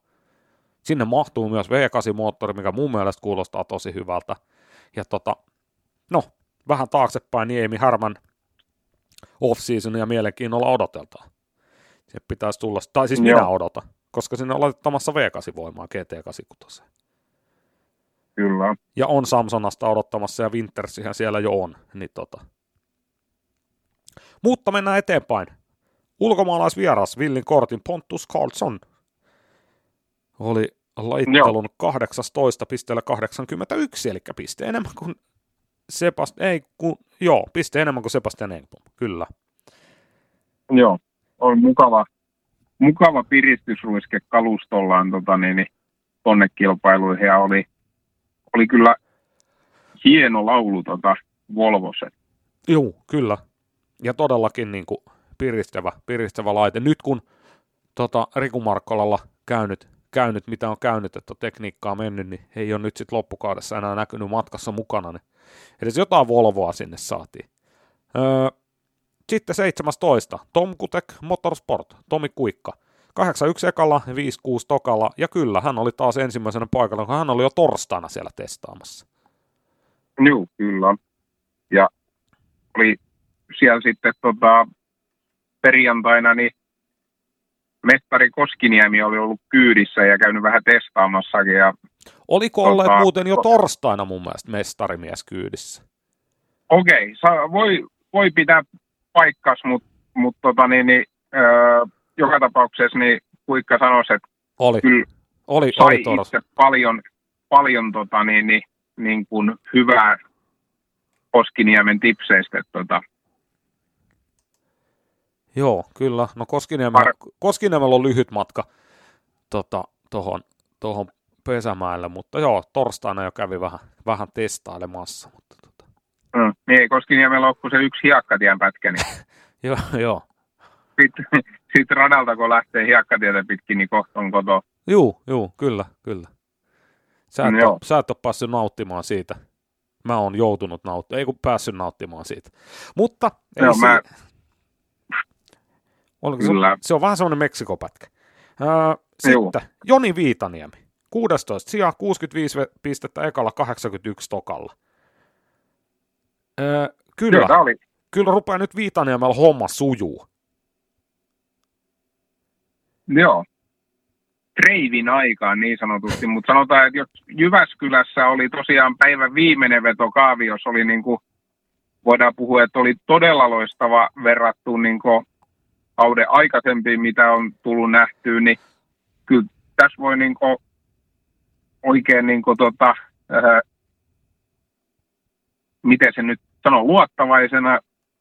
Sinne mahtuu myös V8-moottori, mikä mun mielestä kuulostaa tosi hyvältä. Ja tota, no, vähän taaksepäin, niin Eemi Härmän off-seasonia mielenkiinnolla odoteltaan. Se pitäisi tulla, tai siis Joo. minä odotan, koska sinne on laittamassa V8-voimaa GT86. Kyllä. Ja on Samsonasta odottamassa ja Wintersihän siellä jo on. Niin tota. Mutta mennään eteenpäin. Ulkomaalaisvieras Villin kortin Pontus Carlson oli laittelun Joo. 18 pisteellä 81, eli piste enemmän kuin Sebast, ei, kun, joo, piste enemmän kuin Sebastian Engblom, kyllä. Joo, on mukava, mukava piristysruiske kalustollaan tota, niin, niin, tonne kilpailuihin ja oli, oli kyllä hieno laulu tota Volvosen. Joo, kyllä. Ja todellakin niin kuin piristävä, piristävä laite. Nyt kun tota, Riku Markkolalla käynyt, käynyt, mitä on käynyt, että on tekniikkaa mennyt, niin ei ole nyt sitten loppukaudessa enää näkynyt matkassa mukana, niin edes jotain Volvoa sinne saatiin. Öö, sitten 17. Tom Kutek Motorsport, Tomi Kuikka. 81 ekalla, 56 tokalla, ja kyllä, hän oli taas ensimmäisenä paikalla, kun hän oli jo torstaina siellä testaamassa. Joo, kyllä. Ja oli siellä sitten tota, perjantaina, niin Mettari Koskiniemi oli ollut kyydissä ja käynyt vähän testaamassakin. Ja, Oliko tota, olleet muuten jo torstaina mun mielestä mestarimies kyydissä? Okei, okay, voi, voi pitää paikkas, mutta mut tota, niin, niin, öö, joka tapauksessa niin Kuikka sanoisi, että oli. kyllä oli, sai oli itse paljon, paljon tota, niin, niin, niin kuin hyvää Koskiniemen tipseistä. Tota. Joo, kyllä. No Koskiniemellä, Koskiniemellä on lyhyt matka tuohon tota, tohon pesämäelle, mutta joo, torstaina jo kävi vähän, vähän testailemassa. Mutta, tota. mm, niin, Koskiniemellä loppui se yksi hiekkatien pätkä. Niin. joo, joo. Sitten, sitten radalta, kun lähtee hiekkatietä pitkin, niin kohta on koto. Joo, joo, kyllä, kyllä. Sä et, mm, ole, sä et ole päässyt nauttimaan siitä mä oon joutunut nauttimaan, ei kun päässyt nauttimaan siitä. Mutta ei Joo, se, mä... Oliko se, se on vähän semmoinen Meksikopätkä. Ää, sitten Joo. Joni Viitaniemi, 16 sijaa, 65 pistettä ekalla, 81 tokalla. Ää, kyllä, Joo, oli. kyllä rupeaa nyt Viitaniemellä homma sujuu. Joo, treivin aikaan niin sanotusti, mutta sanotaan, että jos Jyväskylässä oli tosiaan päivän viimeinen veto kaavios, oli niin kuin, voidaan puhua, että oli todella loistava verrattu niin kuin kauden aikaisempiin, mitä on tullut nähtyä, niin kyllä tässä voi niin kuin oikein niin kuin tota, äh, miten se nyt sanoo, luottavaisena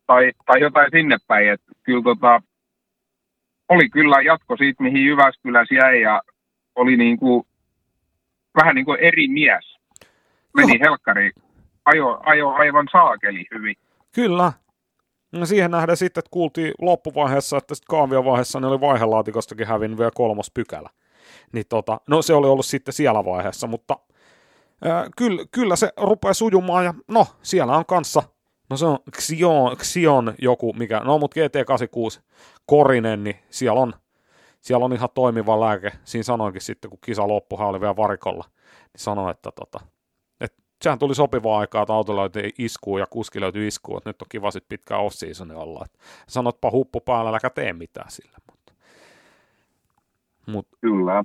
tai, tai jotain sinne päin, että kyllä tota, oli kyllä jatko siitä, mihin Jyväskylässä jäi ja oli niin kuin, vähän niin kuin eri mies. Meni no. helkkari, ajo, ajo aivan saakeli hyvin. Kyllä. No siihen nähdään sitten, että kuultiin loppuvaiheessa, että sitten kaaviovaiheessa ne oli vaihelaatikostakin hävinnyt vielä kolmas pykälä. Niin tota, no se oli ollut sitten siellä vaiheessa, mutta ää, kyllä, kyllä se rupeaa sujumaan ja no siellä on kanssa No se on Xion, Xion joku, mikä, no mutta GT86 Korinen, niin siellä on, siellä on ihan toimiva lääke. Siinä sanoinkin sitten, kun kisa loppui, hän oli vielä varikolla, niin sanoi, että tota, sehän tuli sopivaa aikaa, että auto löytyi iskuun ja kuski löytyi iskuun, että nyt on kiva sitten pitkään off olla. Että sanotpa huppu päällä, äläkä tee mitään sillä. Mutta, mutta, Kyllä.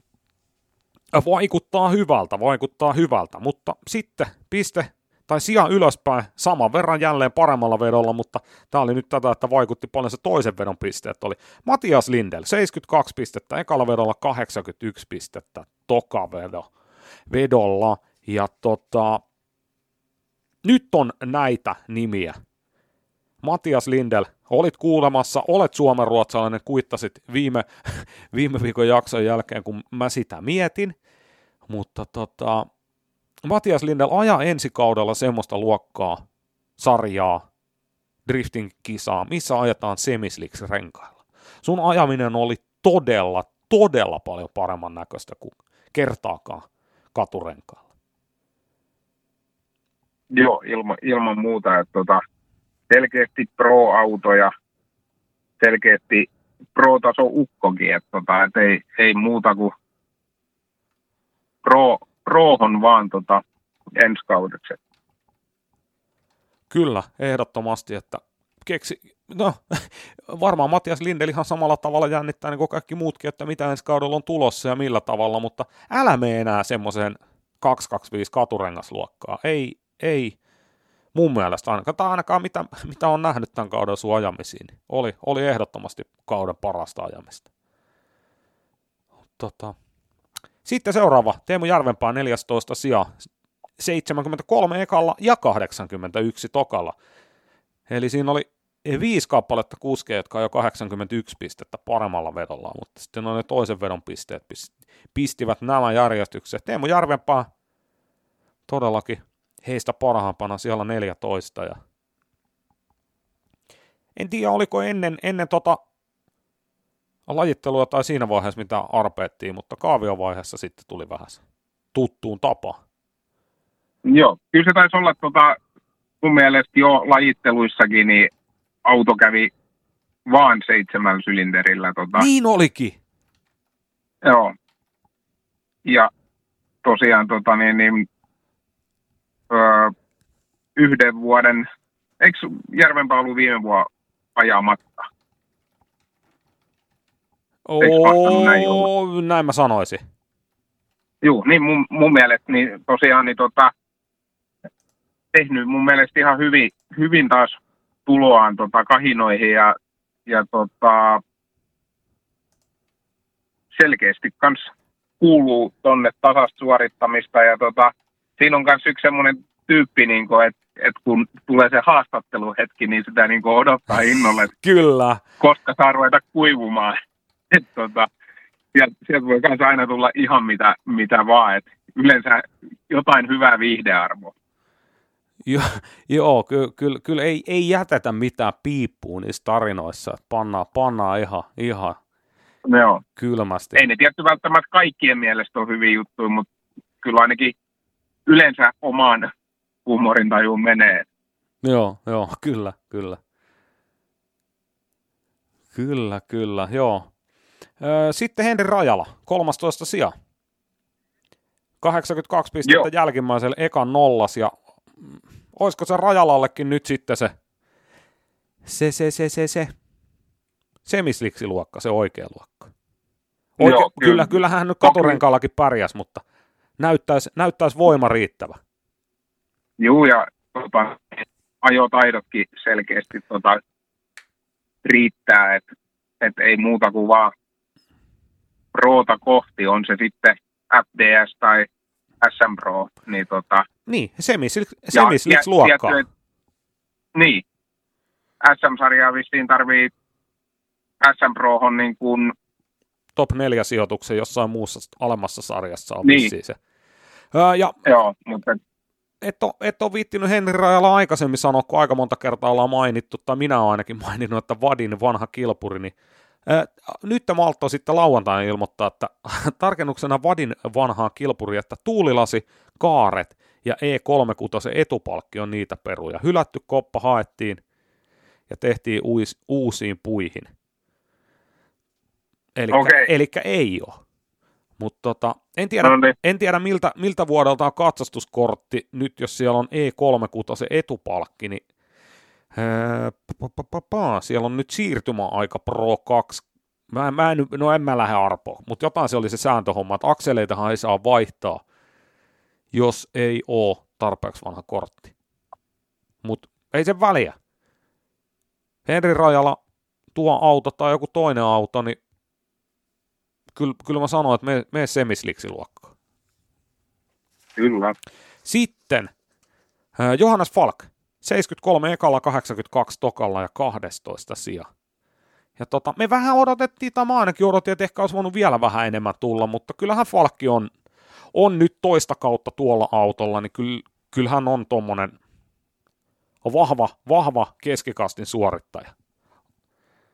Vaikuttaa hyvältä, vaikuttaa hyvältä, mutta sitten piste tai sijaan ylöspäin saman verran jälleen paremmalla vedolla, mutta tämä oli nyt tätä, että vaikutti paljon se toisen vedon pisteet. Oli Matias Lindel, 72 pistettä, ekalla vedolla 81 pistettä, toka vedo, vedolla. Ja tota, nyt on näitä nimiä. Matias Lindel, olit kuulemassa, olet suomenruotsalainen, kuittasit viime, viime viikon jakson jälkeen, kun mä sitä mietin, mutta tota, Matias Lindel ajaa ensi kaudella semmoista luokkaa, sarjaa, drifting-kisaa, missä ajetaan semisliks renkailla. Sun ajaminen oli todella, todella paljon paremman näköistä kuin kertaakaan katurenkailla. Joo, ilma, ilman muuta, että tota, selkeästi pro-autoja, selkeästi pro-taso ukkokin, että tota, et ei, ei muuta kuin pro, Roohon vaan tota, ensi kaudeksi. Kyllä, ehdottomasti, että keksi, no varmaan Matias Lindel ihan samalla tavalla jännittää niin kuin kaikki muutkin, että mitä ensi kaudella on tulossa ja millä tavalla, mutta älä mene enää semmoiseen 225 katurengasluokkaa. Ei, ei mun mielestä ainakaan, tai ainakaan mitä, mitä on nähnyt tämän kauden sun ajamisiin. Oli, oli ehdottomasti kauden parasta ajamista. Tota, sitten seuraava, Teemu Järvenpää 14 sija, 73 ekalla ja 81 tokalla. Eli siinä oli viisi kappaletta kuskeja, jotka on jo 81 pistettä paremmalla vedolla, mutta sitten on ne toisen vedon pisteet pistivät nämä järjestykset. Teemu Järvenpää todellakin heistä parhaampana siellä 14. Ja en tiedä, oliko ennen, ennen tota lajittelua tai siinä vaiheessa, mitä arpeettiin, mutta kaaviovaiheessa sitten tuli vähän tuttuun tapa. Joo, kyllä se taisi olla tota, mun mielestä jo lajitteluissakin, niin auto kävi vaan seitsemällä sylinterillä. Tota. Niin olikin. Joo. Ja tosiaan tota, niin, niin, öö, yhden vuoden, eikö Järvenpää ollut viime vuonna ajamatta? Oo, näin, näin mä sanoisin. Joo, niin mun, mun mielestä niin tosiaan niin tota, tehnyt mun mielestä ihan hyvin, hyvin taas tuloaan tota, kahinoihin ja, ja tota, selkeästi kans kuuluu tonne tasasta suorittamista ja tota, siinä on myös yksi semmoinen tyyppi, niin että et kun tulee se haastatteluhetki, niin sitä niin odottaa innolle. Kyllä. Koska saa ruveta kuivumaan. Et, tota, sieltä, sieltä voi myös aina tulla ihan mitä, mitä vaan. Et yleensä jotain hyvää viihdearvoa. Jo, joo, kyllä ky, ky, ei, ei jätetä mitään piippuun niissä tarinoissa. Pannaan, pannaan ihan, ihan joo. kylmästi. Ei ne tietty välttämättä kaikkien mielestä ole hyviä juttuja, mutta kyllä ainakin yleensä omaan huumorin tajuun menee. Joo, joo, kyllä, kyllä. Kyllä, kyllä, joo. Sitten Henri Rajala, 13 sija. 82 pistettä joo. jälkimmäisellä ekan nollas ja olisiko se Rajalallekin nyt sitten se se, se, se, se, se semisliksiluokka, se oikea luokka. Oike- Joo, kyllä, kyllä, kyllähän hän nyt katurenkaallakin pärjäs, mutta näyttäisi, näyttäisi voima riittävä. Joo, ja tota, ajotaidotkin selkeästi tota, riittää, että et ei muuta kuin vaan Proota kohti, on se sitten FDS tai SM Pro. Niin, tota, niin semisliks luokkaa. Niin. SM-sarjaa vissiin tarvii SM Prohon niin kuin... Top 4 sijoituksen jossain muussa alemmassa sarjassa on niin. se. Ää, ja Joo, mutta... Et ole, et ole viittinyt Henri Rajala aikaisemmin sanoa, kun aika monta kertaa ollaan mainittu, tai minä olen ainakin maininnut, että Vadin vanha kilpuri, niin nyt Malto sitten lauantaina ilmoittaa, että tarkennuksena Vadin vanhaa kilpuri, että tuulilasi, kaaret ja E36 etupalkki on niitä peruja. Hylätty koppa haettiin ja tehtiin uis, uusiin puihin. Eli okay. ei ole. Mutta tota, en tiedä, no niin. en tiedä miltä, miltä vuodelta on katsastuskortti, nyt jos siellä on E36 etupalkki, niin ää, siellä on nyt siirtymäaika Pro 2. Mä, mä en, no en mä lähde arpoon, mutta jotain se oli se sääntöhomma, että akseleitahan ei saa vaihtaa, jos ei ole tarpeeksi vanha kortti. Mutta ei se väliä. Henri Rajala tuo auto tai joku toinen auto, niin kyllä, kyllä mä sanoin, että me, me semisliksiluokkaan. Kyllä. Sitten äh, Johannes Falk, 73 ekalla, 82 tokalla ja 12 sija. Ja tota, me vähän odotettiin, tai mä ainakin odotin, että ehkä olisi voinut vielä vähän enemmän tulla, mutta kyllähän Falkki on, on nyt toista kautta tuolla autolla, niin kyllä, kyllähän on tuommoinen vahva, vahva keskikastin suorittaja.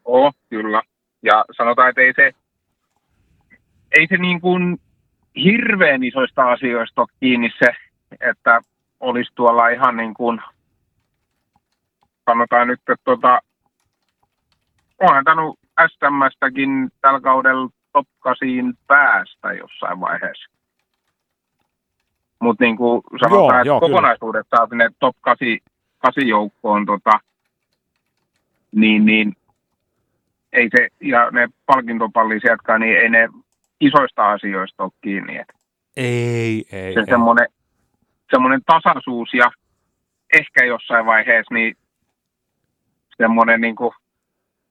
Oo, kyllä. Ja sanotaan, että ei se ei se niin kuin hirveän isoista asioista ole kiinni se, että olisi tuolla ihan niin kuin, sanotaan nyt, että tuota, onhan tainnut SMstäkin tällä kaudella top 8 päästä jossain vaiheessa. Mutta niin kuin sanotaan, joo, että joo, kokonaisuudessaan sinne top 8, 8 joukkoon, tota, niin, niin ei se, ja ne palkintopallisijatkään, niin ei ne isoista asioista ole kiinni. Että ei, ei. Se semmoinen, semmoinen tasaisuus ja ehkä jossain vaiheessa niin semmoinen niin kuin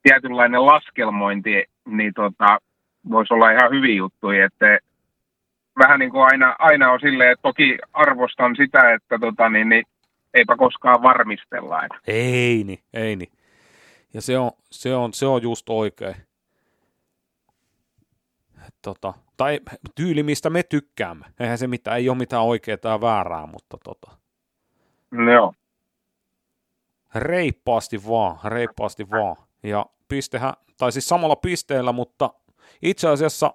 tietynlainen laskelmointi, niin tota, voisi olla ihan hyviä juttuja, että vähän niin kuin aina, aina on silleen, että toki arvostan sitä, että tota, niin, niin eipä koskaan varmistella. Että. Ei niin, ei niin. Ja se on, se on, se on just oikein tota, tai tyyli, mistä me tykkäämme. Eihän se mitään, ei ole mitään oikeaa tai väärää, mutta tota, Joo. Reippaasti vaan, reippaasti vaan. Ja pistehän, tai siis samalla pisteellä, mutta itse asiassa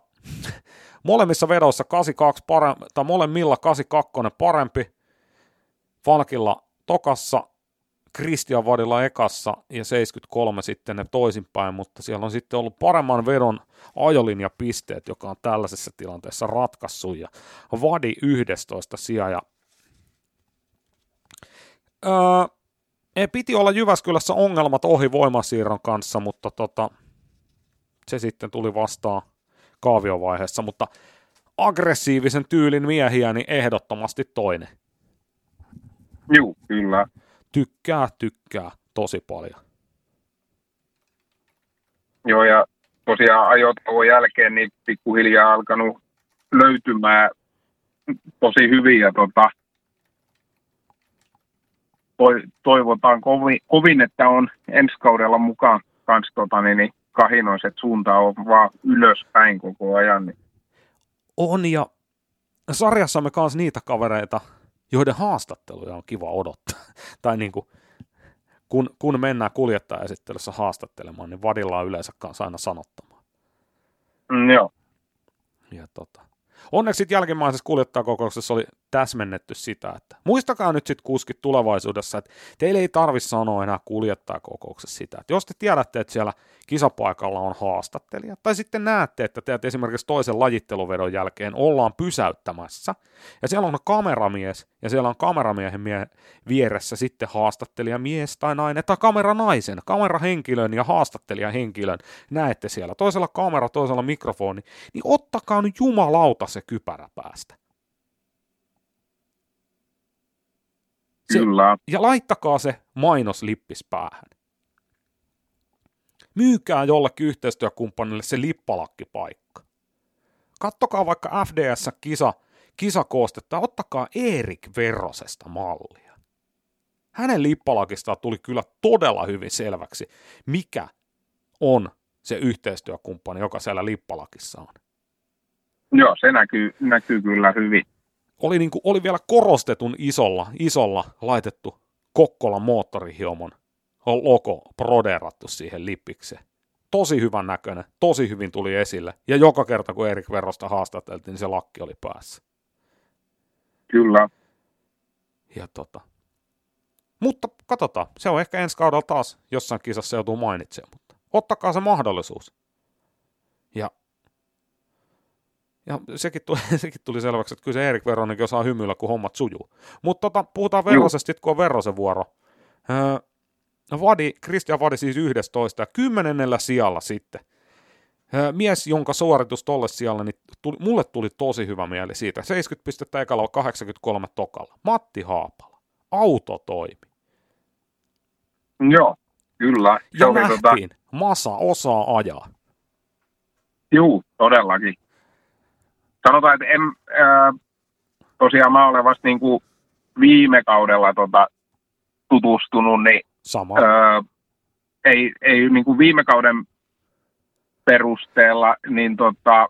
molemmissa vedoissa 82 parempi, tai molemmilla 82 parempi. Falkilla tokassa, Christian Vadilla ekassa ja 73 sitten ne toisinpäin, mutta siellä on sitten ollut paremman vedon ajolinjapisteet, joka on tällaisessa tilanteessa ratkaissut ja Vadi 11 sija ja öö, piti olla Jyväskylässä ongelmat ohi voimasiirron kanssa, mutta tota, se sitten tuli vastaan kaaviovaiheessa, mutta aggressiivisen tyylin miehiä, niin ehdottomasti toinen. Joo, kyllä. Tykkää, tykkää tosi paljon. Joo, ja tosiaan ajotauon jälkeen niin pikkuhiljaa alkanut löytymään tosi hyviä tota, toivotaan kovin, kovin, että on ensi kaudella mukaan kans tota, niin, niin kahinoiset suunta on vaan ylöspäin koko ajan. Niin. On ja sarjassamme kanssa niitä kavereita, joiden haastatteluja on kiva odottaa. tai niin kuin, kun, kun mennään kuljettajaesittelyssä haastattelemaan, niin vadilla on yleensä kanssa aina sanottamaan. Mm, joo. Ja tota, onneksi sitten jälkimmäisessä kuljettajakokouksessa oli täsmennetty sitä, että muistakaa nyt sitten kuskit tulevaisuudessa, että teille ei tarvitse sanoa enää kuljettajakokouksessa sitä, että jos te tiedätte, että siellä kisapaikalla on haastattelija, tai sitten näette, että teet esimerkiksi toisen lajitteluvedon jälkeen ollaan pysäyttämässä, ja siellä on kameramies, ja siellä on kameramiehen mie- vieressä sitten haastattelija mies tai nainen, tai kameranaisen, kamerahenkilön ja haastattelijahenkilön, näette siellä, toisella kamera, toisella mikrofoni, niin ottakaa nyt jumalauta se kypärä päästä. Se, Kyllä. Ja laittakaa se mainoslippis päähän. Myykää jollekin yhteistyökumppanille se lippalakkipaikka. Kattokaa vaikka FDS-kisa, kisakoostetta, ottakaa Erik Verosesta mallia. Hänen lippalakistaan tuli kyllä todella hyvin selväksi, mikä on se yhteistyökumppani, joka siellä lippalakissa on. Joo, se näkyy, näkyy kyllä hyvin oli, niin kuin, oli vielä korostetun isolla, isolla laitettu Kokkolan moottorihiomon logo proderattu siihen lippikseen. Tosi hyvän näköinen, tosi hyvin tuli esille. Ja joka kerta, kun Erik Verosta haastateltiin, niin se lakki oli päässä. Kyllä. Ja tota. Mutta katsotaan, se on ehkä ensi kaudella taas jossain kisassa joutuu mainitsemaan, mutta ottakaa se mahdollisuus. Ja ja sekin tuli, sekin tuli selväksi, että kyllä se Erik Veronenkin osaa hymyillä, kun hommat sujuu. Mutta tota, puhutaan Verosesta, kun on Verosen vuoro. Öö, Vadi, Christian Vadi siis 11 ja kymmenennellä sijalla sitten. Öö, mies, jonka suoritus tolle sijalle, niin tuli, mulle tuli tosi hyvä mieli siitä. 70 pistettä ekalla, 83 tokalla. Matti Haapala. Auto toimi. Joo, kyllä. Se ja oli tota- nähtiin, tota... Masa osaa ajaa. Juu, todellakin sanotaan, että en, ää, tosiaan mä olen vasta niin kuin viime kaudella tota, tutustunut, niin Sama. Ää, ei, ei niin kuin viime kauden perusteella, niin tota,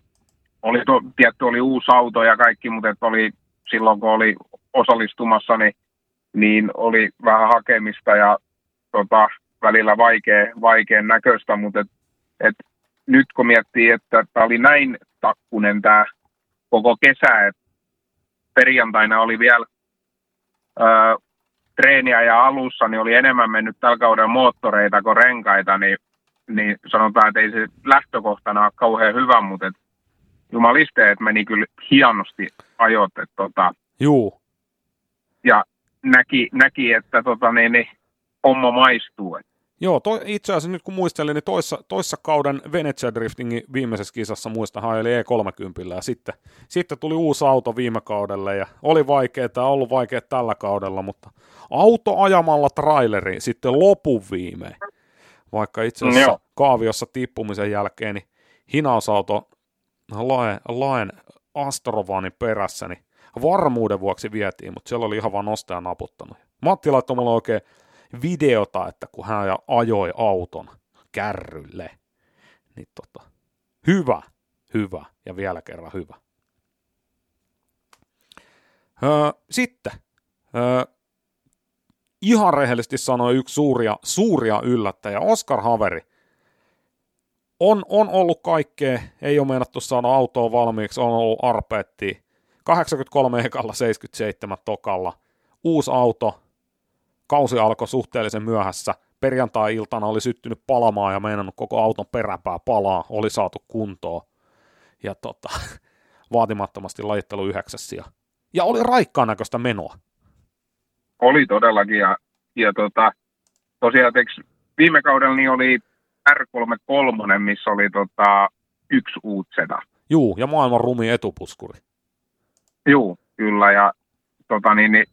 oli to, tietty oli uusi auto ja kaikki, mutta et oli silloin kun oli osallistumassa, niin, niin oli vähän hakemista ja tota, välillä vaikea, vaikean näköistä, mutta et, et nyt kun miettii, että tämä oli näin takkunen tämä koko kesä. Et perjantaina oli vielä ö, treeniä ja alussa, niin oli enemmän mennyt tällä kauden moottoreita kuin renkaita, niin, niin sanotaan, että ei se lähtökohtana ole kauhean hyvä, mutta et jumalisteet meni kyllä hienosti ajot. Et, tota, Juu. Ja näki, näki että tota, niin, niin, homma maistuu. Et Joo, to, itse asiassa nyt kun muistelin, niin toissa, toissa kauden Venezia Driftingin viimeisessä kisassa muistahan eli E30 ja sitten, sitten tuli uusi auto viime kaudelle ja oli vaikeaa, ollut vaikeaa tällä kaudella, mutta auto ajamalla traileri sitten lopun viimein, vaikka itse asiassa Joo. kaaviossa tippumisen jälkeen, niin hinausauto laen, laen Astrovanin perässä, niin varmuuden vuoksi vietiin, mutta siellä oli ihan vaan nostaja naputtanut. Matti laittoi mulle oikein videota, että kun hän ajoi auton kärrylle. Niin tota, hyvä, hyvä ja vielä kerran hyvä. Öö, sitten, öö, ihan rehellisesti sanoi yksi suuria, suuria yllättäjä, Oscar Haveri. On, on ollut kaikkea, ei ole meinattu saada autoa valmiiksi, on ollut arpeetti. 83 ekalla, 77 tokalla. Uusi auto, kausi alkoi suhteellisen myöhässä. Perjantai-iltana oli syttynyt palamaan ja meinannut koko auton peräpää palaa, oli saatu kuntoon. Ja tota, vaatimattomasti lajittelu yhdeksäs ja, ja oli raikkaan näköistä menoa. Oli todellakin ja, ja tota, tosiaan teks, viime kaudella niin oli R33, missä oli tota, yksi uutseta. Juu, ja maailman rumi etupuskuri. Juu, kyllä, ja tota, niin, niin,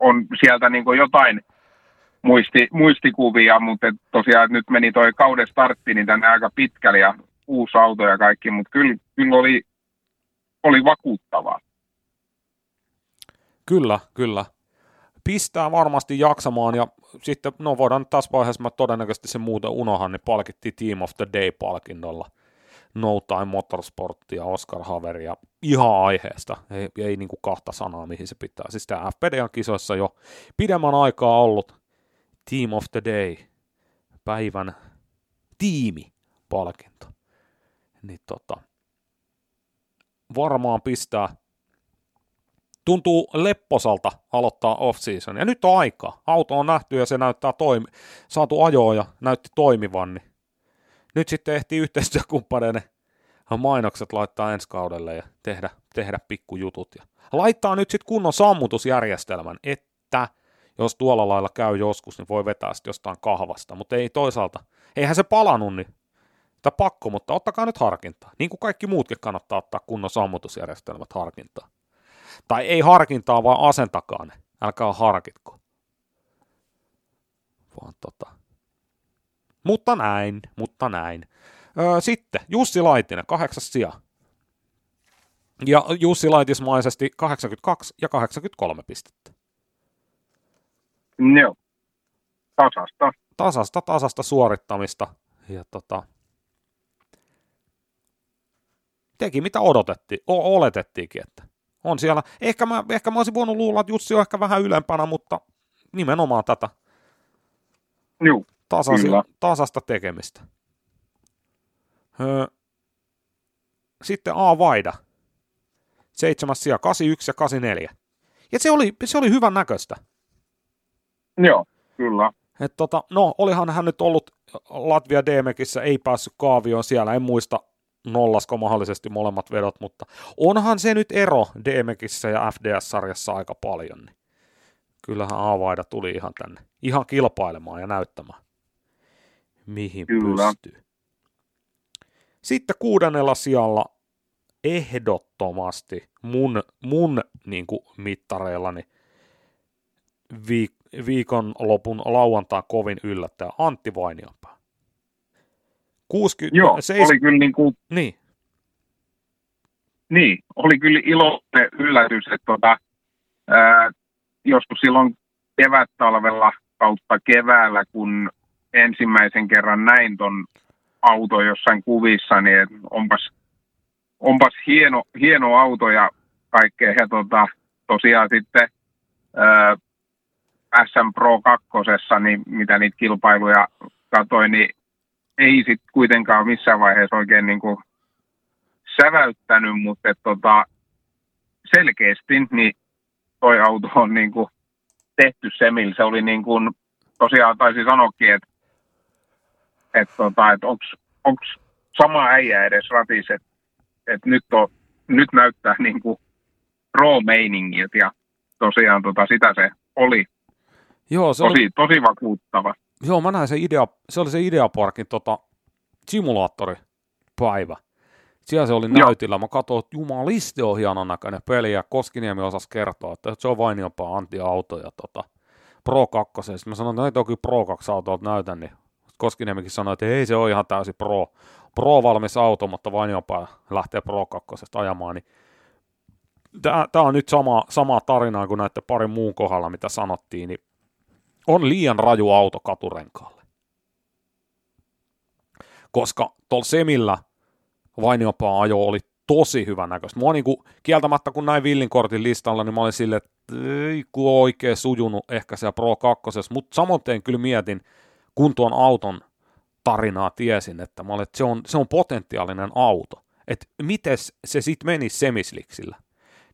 on sieltä niin jotain muisti, muistikuvia, mutta tosiaan että nyt meni toi kauden startti niin tänne aika pitkälle ja uusi auto ja kaikki, mutta kyllä, kyllä oli, oli vakuuttavaa. Kyllä, kyllä. Pistää varmasti jaksamaan ja sitten, no voidaan tässä vaiheessa, mä todennäköisesti se muuten unohan, niin palkittiin Team of the Day-palkinnolla. No Time Motorsport ja Oscar Haveri ja ihan aiheesta, ei, ei niin kuin kahta sanaa mihin se pitää. Siis tämä FPDA-kisoissa jo pidemmän aikaa ollut Team of the Day, päivän tiimi-palkinto. Niin tota, varmaan pistää tuntuu lepposalta aloittaa off-season. Ja nyt on aika. Auto on nähty ja se näyttää toimi, saatu ajoa ja näytti toimivan. Niin nyt sitten ehtii yhteistyökumppaneiden mainokset laittaa ensi kaudelle ja tehdä, tehdä pikkujutut. Ja laittaa nyt sitten kunnon sammutusjärjestelmän, että jos tuolla lailla käy joskus, niin voi vetää sitten jostain kahvasta. Mutta ei toisaalta, eihän se palannut, niin tai pakko, mutta ottakaa nyt harkintaa. Niin kuin kaikki muutkin kannattaa ottaa kunnon sammutusjärjestelmät harkintaa. Tai ei harkintaa, vaan asentakaa ne. Älkää harkitko. Vaan tota. Mutta näin, mutta näin. Öö, sitten Jussi Laitinen, kahdeksas sija. Ja Jussi Laitismaisesti 82 ja 83 pistettä. Joo. Tasasta. Tasasta, tasasta suorittamista. Ja tota, teki mitä odotettiin, o- oletettiinkin, että on siellä. Ehkä mä, ehkä mä olisin voinut luulla, että Jussi on ehkä vähän ylempänä, mutta nimenomaan tätä Joo, tasasi, tasasta tekemistä. Öö, sitten A. Vaida. Seitsemäs sija, 81 ja 84. Ja se oli, se oli hyvän näköistä. Joo, kyllä. Et tota, no, olihan hän nyt ollut Latvia DMEkissä, ei päässyt kaavioon siellä, en muista nollasko mahdollisesti molemmat vedot, mutta onhan se nyt ero DMEkissä ja FDS-sarjassa aika paljon. Niin kyllähän Avaida tuli ihan tänne, ihan kilpailemaan ja näyttämään, mihin Kyllä. pystyy. Sitten kuudennella sijalla ehdottomasti mun, mun niin kuin mittareillani viik- viikonlopun lauantaa kovin yllättäjä Antti Vainionpää. 60, Joo, seis... oli kyllä niin kuin... Niin. Niin, oli kyllä iloinen yllätys, että tota, ää, joskus silloin kevät-talvella kautta keväällä, kun ensimmäisen kerran näin ton auto jossain kuvissa, niin onpas, onpas hieno, hieno auto ja kaikkea. Ja tota, tosiaan sitten ää, SM Pro 2, niin mitä niitä kilpailuja katsoin, niin ei sitten kuitenkaan missään vaiheessa oikein niin kuin säväyttänyt, mutta tota, selkeästi niin toi auto on niin kuin tehty se, millä se oli niin kuin, tosiaan taisi sanoakin, että et, tota, et onko sama äijä edes ratis, että et nyt, on, nyt näyttää niin kuin pro-meiningit ja tosiaan tota, sitä se oli. Joo, se tosi, oli... tosi vakuuttava. Joo, mä näin se idea, se oli se Ideaparkin tota, simulaattoripäivä. Siellä se oli näytillä. Mä katsoin, että jumaliste on hienon näköinen peli, ja Koskiniemi osasi kertoa, että se on vain jopa anti-auto ja tota, Pro 2. Sitten mä sanoin, että ei kyllä Pro 2 autoa näytä, niin Koskiniemikin sanoi, että ei se ole ihan täysin Pro, Pro-valmis auto, mutta vain jopa lähtee Pro 2 ajamaan, niin tämä on nyt sama, sama tarina kuin näiden parin muun kohdalla, mitä sanottiin, niin on liian raju auto katurenkaalle. Koska tuolla Semillä Vainiopaa ajo oli tosi hyvän näköistä. Mua niinku, kieltämättä kun näin Villin kortin listalla, niin mä olin silleen, että ei kun oikein sujunut ehkä siellä Pro 2, mutta samoin kyllä mietin, kun tuon auton tarinaa tiesin, että, mä olin, että se, on, se on potentiaalinen auto. Että miten se sitten meni semisliksillä.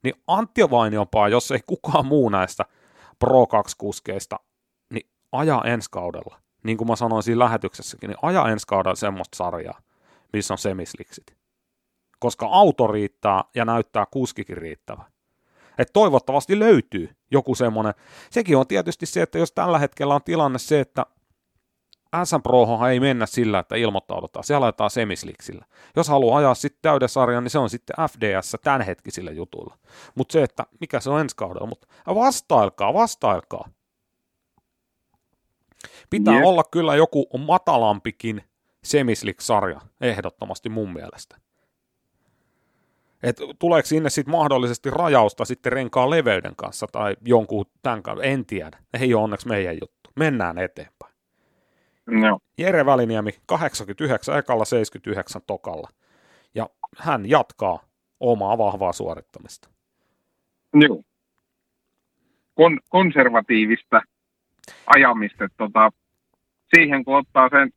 Niin Antti Vainionpaa, jos ei kukaan muu näistä Pro 2-kuskeista, niin aja ensi kaudella. Niin kuin mä sanoin siinä lähetyksessäkin, niin aja ensi kaudella semmoista sarjaa, missä on semisliksit. Koska auto riittää ja näyttää kuskikin riittävä. Et toivottavasti löytyy joku semmoinen. Sekin on tietysti se, että jos tällä hetkellä on tilanne se, että SM Prohan ei mennä sillä, että ilmoittaudutaan. Siellä laitetaan semisliksillä. Jos haluaa ajaa sitten täyden sarjan, niin se on sitten FDS tämänhetkisillä jutuilla. Mutta se, että mikä se on ensi kaudella, mutta vastailkaa, vastailkaa. Pitää yeah. olla kyllä joku matalampikin semislik-sarja, ehdottomasti mun mielestä. Et tuleeko sinne sitten mahdollisesti rajausta sitten renkaan leveyden kanssa tai jonkun tämän kanssa, en tiedä. Ei ole onneksi meidän juttu. Mennään eteenpäin. No. Jere Väliniemi 89 ekalla 79 tokalla. Ja hän jatkaa omaa vahvaa suorittamista. Joo. Kon- konservatiivista ajamista. Tota, siihen kun ottaa sen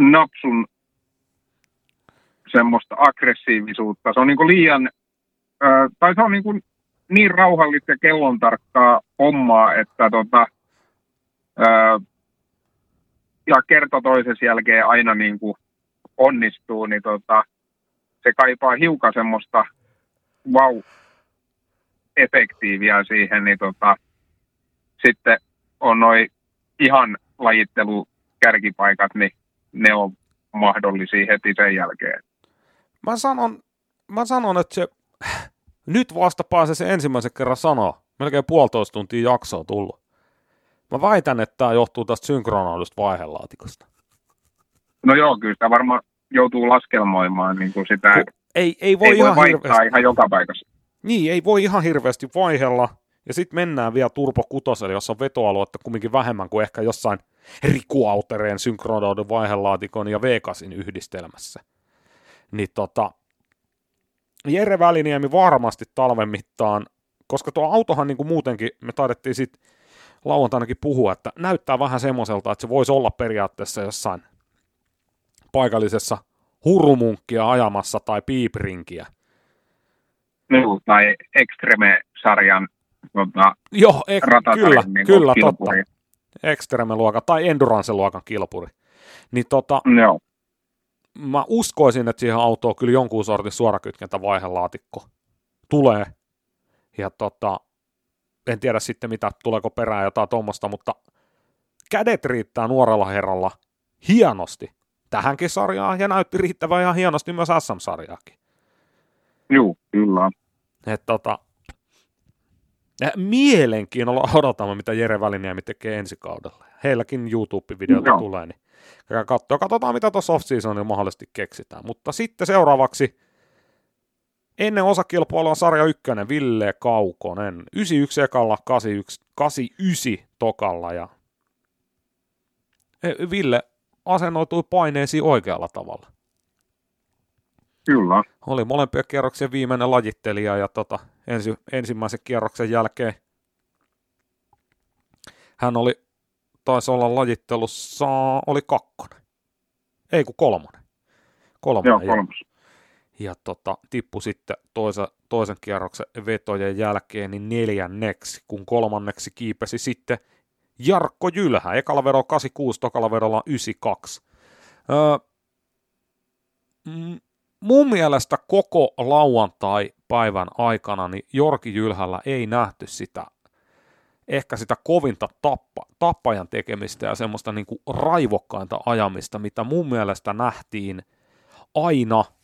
napsun semmoista aggressiivisuutta, se on niin liian, ö, tai se on niin, kuin niin rauhallista ja kellon tarkkaa hommaa, että tota, ö, ja kerta toisessa jälkeen aina niin kuin onnistuu, niin tota, se kaipaa hiukan semmoista vau-efektiiviä siihen, niin tota, sitten on noin ihan lajittelu kärkipaikat, niin ne on mahdollisia heti sen jälkeen. Mä sanon, mä sanon että se nyt vasta pääsee se ensimmäisen kerran sanoa. Melkein puolitoista tuntia jaksoa tullut. Mä väitän, että tämä johtuu tästä synkronoidusta vaihelaatikosta. No joo, kyllä sitä varmaan joutuu laskelmoimaan niin kuin sitä. ei, ei voi, ei ihan voi hirveästi. ihan joka paikassa. Niin, ei voi ihan hirveästi vaihella. Ja sitten mennään vielä Turbo 6, jossa on vetoaluetta kumminkin vähemmän kuin ehkä jossain rikuautereen synkronoidun vaihelaatikon ja V8 yhdistelmässä. Niin tota, Jere Väliniemi varmasti talven mittaan, koska tuo autohan niin kuin muutenkin, me taidettiin sitten lauantainakin puhua, että näyttää vähän semmoiselta, että se voisi olla periaatteessa jossain paikallisessa hurumunkkia ajamassa tai piiprinkiä. No, tai Extreme-sarjan tota, Joo, ek, kyllä, niin kyllä totta. Extreme-luokan tai Endurance-luokan kilpuri. Niin tota, Joo. mä uskoisin, että siihen autoon kyllä jonkun sortin suorakytkentä vaihelaatikko tulee. Ja tota, en tiedä sitten mitä, tuleeko perään jotain tuommoista, mutta kädet riittää nuorella herralla hienosti tähänkin sarjaan ja näytti riittävän ihan hienosti myös SM-sarjaakin. Joo, kyllä. Et tota, mielenkiinnolla odotamme, mitä Jere Väliniemi tekee ensi kaudella. Heilläkin YouTube-videota no. tulee, niin katsotaan, katsotaan mitä tuossa off-seasonilla mahdollisesti keksitään. Mutta sitten seuraavaksi Ennen osakilpailua sarja ykkönen Ville Kaukonen. 91 ekalla, 81, 89 tokalla ja e, Ville asennoitui paineisiin oikealla tavalla. Kyllä. Oli molempia kierroksia viimeinen lajittelija ja tota, ensi, ensimmäisen kierroksen jälkeen hän oli, taisi olla lajittelussa, oli kakkonen. Ei kun kolmonen. Kolmonen. Joo, kolmos ja tota, tippui sitten toisa, toisen kierroksen vetojen jälkeen niin neljänneksi, kun kolmanneksi kiipesi sitten Jarkko Jylhä. Ekalla vedolla 86, tokalla vedolla 92. Öö, mun mielestä koko lauantai-päivän aikana niin Jorki Jylhällä ei nähty sitä ehkä sitä kovinta tappa, tappajan tekemistä ja semmoista niin kuin raivokkainta ajamista, mitä mun mielestä nähtiin aina –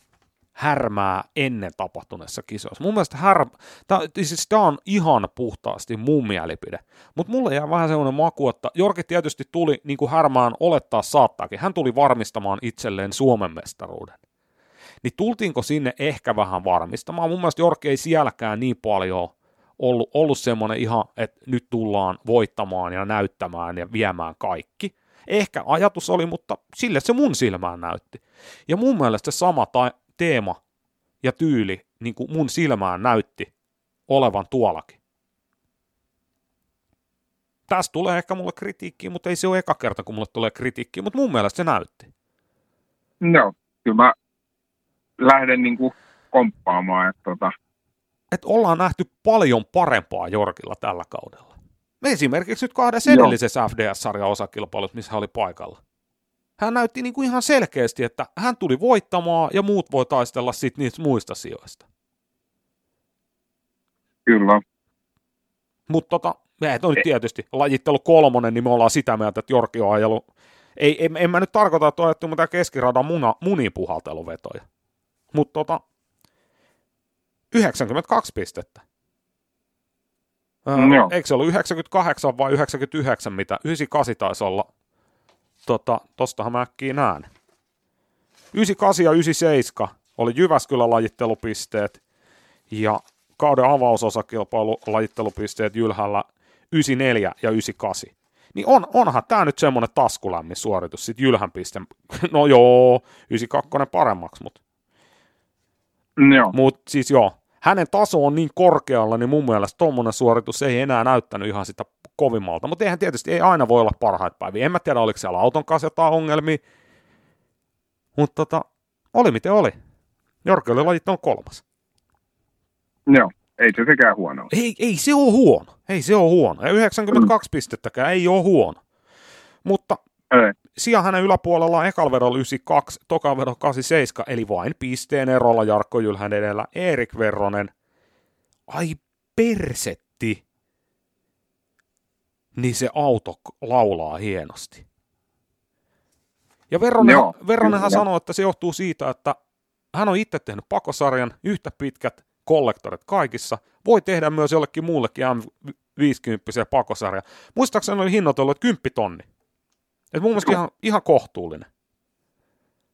härmää ennen tapahtuneessa kisoissa. Mun mielestä här... Tämä, siis on ihan puhtaasti mun mielipide. Mutta mulle jää vähän sellainen maku, että Jorki tietysti tuli niin kuin härmään olettaa saattaakin. Hän tuli varmistamaan itselleen Suomen mestaruuden. Niin tultiinko sinne ehkä vähän varmistamaan? Mun mielestä Jorki ei sielläkään niin paljon ollut, ollut semmoinen ihan, että nyt tullaan voittamaan ja näyttämään ja viemään kaikki. Ehkä ajatus oli, mutta sille se mun silmään näytti. Ja mun mielestä se sama tai teema ja tyyli niin kuin mun silmään näytti olevan tuollakin. Tästä tulee ehkä mulle kritiikkiä, mutta ei se ole eka kerta, kun mulle tulee kritiikkiä, mutta mun mielestä se näytti. No, kyllä mä lähden niin kuin komppaamaan, että tota... Et ollaan nähty paljon parempaa Jorkilla tällä kaudella. Me esimerkiksi nyt kahdessa edellisessä FDS-sarjan osakilpailussa, missä hän oli paikalla. Hän näytti niin kuin ihan selkeästi, että hän tuli voittamaan ja muut voi taistella sitten niistä muista sijoista. Kyllä. Mutta tota, no nyt tietysti lajittelu kolmonen, niin me ollaan sitä mieltä, että Jorki on ajellut. Ei, en, en mä nyt tarkoita, että on ajettu mitään keskiradan muna, munipuhalteluvetoja. Mutta tota, 92 pistettä. no. Eikö se ollut 98 vai 99, mitä? 98 taisi olla. Tota, tostahan mä äkkiä näen. 98 ja 97 oli Jyväskylän lajittelupisteet ja kauden avausosakilpailu lajittelupisteet Jylhällä 94 ja 98. Niin on, onhan tämä nyt semmoinen taskulämmin suoritus sit Jylhän pisteen. No joo, 92 paremmaksi, mutta Joo. Mutta siis joo, hänen taso on niin korkealla, niin mun mielestä tuommoinen suoritus ei enää näyttänyt ihan sitä kovimmalta. Mutta eihän tietysti ei aina voi olla parhaita päiviä. En mä tiedä, oliko siellä auton kanssa jotain ongelmia. Mutta tota, oli miten oli. Jorki oli lajittanut kolmas. Joo, ei se sekään huono. Ei, ei se ole huono. Ei se ole huono. Ja 92 mm. pistettäkään ei ole huono. Mutta Ei. sijaan hänen yläpuolella on ekalvedolla 92, tokavedolla 87, eli vain pisteen erolla Jarkko Jylhän edellä Erik Verronen. Ai persetti. Niin se auto laulaa hienosti. Ja Verronen, Joo, Verronenhan kyllä. sanoi, että se johtuu siitä, että hän on itse tehnyt pakosarjan yhtä pitkät kollektorit kaikissa. Voi tehdä myös jollekin muullekin M50 pakosarja. Muistaakseni oli hinnoitellut, että 10 tonni. Et mun mielestä ihan, ihan kohtuullinen.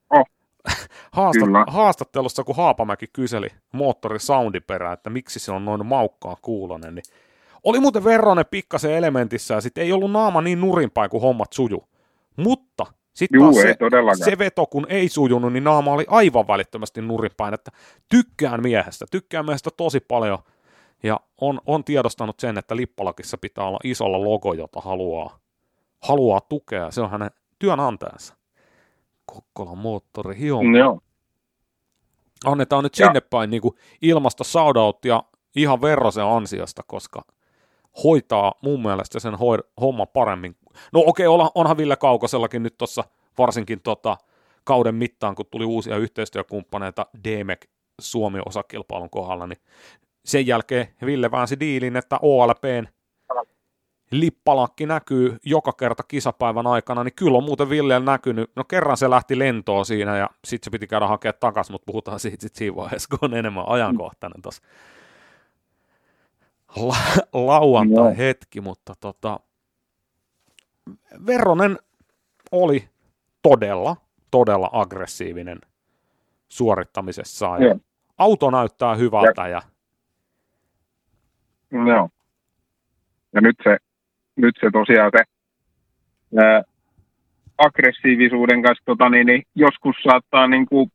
Oh. Haastat, Kyllä. haastattelussa, kun Haapamäki kyseli moottorin soundin perään, että miksi se on noin maukkaa kuulonen, niin oli muuten Verronen pikkasen elementissä ja sitten ei ollut naama niin nurinpäin, kuin hommat suju. Mutta sitten Juu, se, se veto, kun ei sujunut, niin naama oli aivan välittömästi nurinpäin, että tykkään miehestä, tykkään miehestä tosi paljon ja on, on tiedostanut sen, että Lippalakissa pitää olla isolla logo, jota haluaa, haluaa tukea. Se on hänen työnantajansa. Kokkolan moottori, hioma. Joo. Annetaan nyt Ja- sinne päin niin ilmasta shoutouttia ihan Verrosen ansiosta, koska hoitaa mun mielestä sen hoi, homman paremmin. No okei, okay, onhan Ville Kaukosellakin nyt tuossa varsinkin tota, kauden mittaan, kun tuli uusia yhteistyökumppaneita DMEC Suomi-osakilpailun kohdalla, niin sen jälkeen Ville väänsi diilin, että OLPn lippalakki näkyy joka kerta kisapäivän aikana, niin kyllä on muuten Villellä näkynyt. No kerran se lähti lentoon siinä ja sitten se piti käydä hakea takaisin, mutta puhutaan siitä sit siinä vaiheessa, kun on enemmän ajankohtainen tuossa la- lauantai Joo. hetki, mutta tota, Verronen oli todella, todella aggressiivinen suorittamisessaan. Ja auto näyttää hyvältä ja Joo. Ja nyt se, nyt se tosiaan se ää, aggressiivisuuden kanssa tota, niin, niin joskus saattaa niin kuin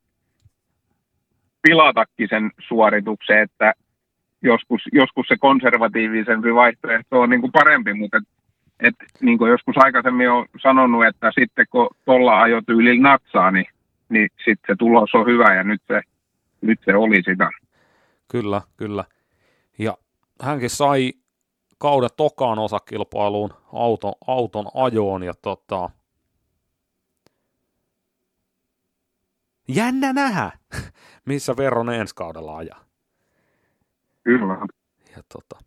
pilatakin sen suorituksen, että joskus, joskus se konservatiivisempi vaihtoehto on niin kuin parempi, mutta et, et, niin kuin joskus aikaisemmin on sanonut, että sitten kun tuolla ajotyylillä natsaa, niin, niin sitten se tulos on hyvä ja nyt se, nyt se oli sitä. Kyllä, kyllä. Ja hänkin sai kauden tokaan osakilpailuun auton, auton ajoon ja tota, jännä nähdä, missä Verronen ensi kaudella ajaa. Kyllä. Ja tota,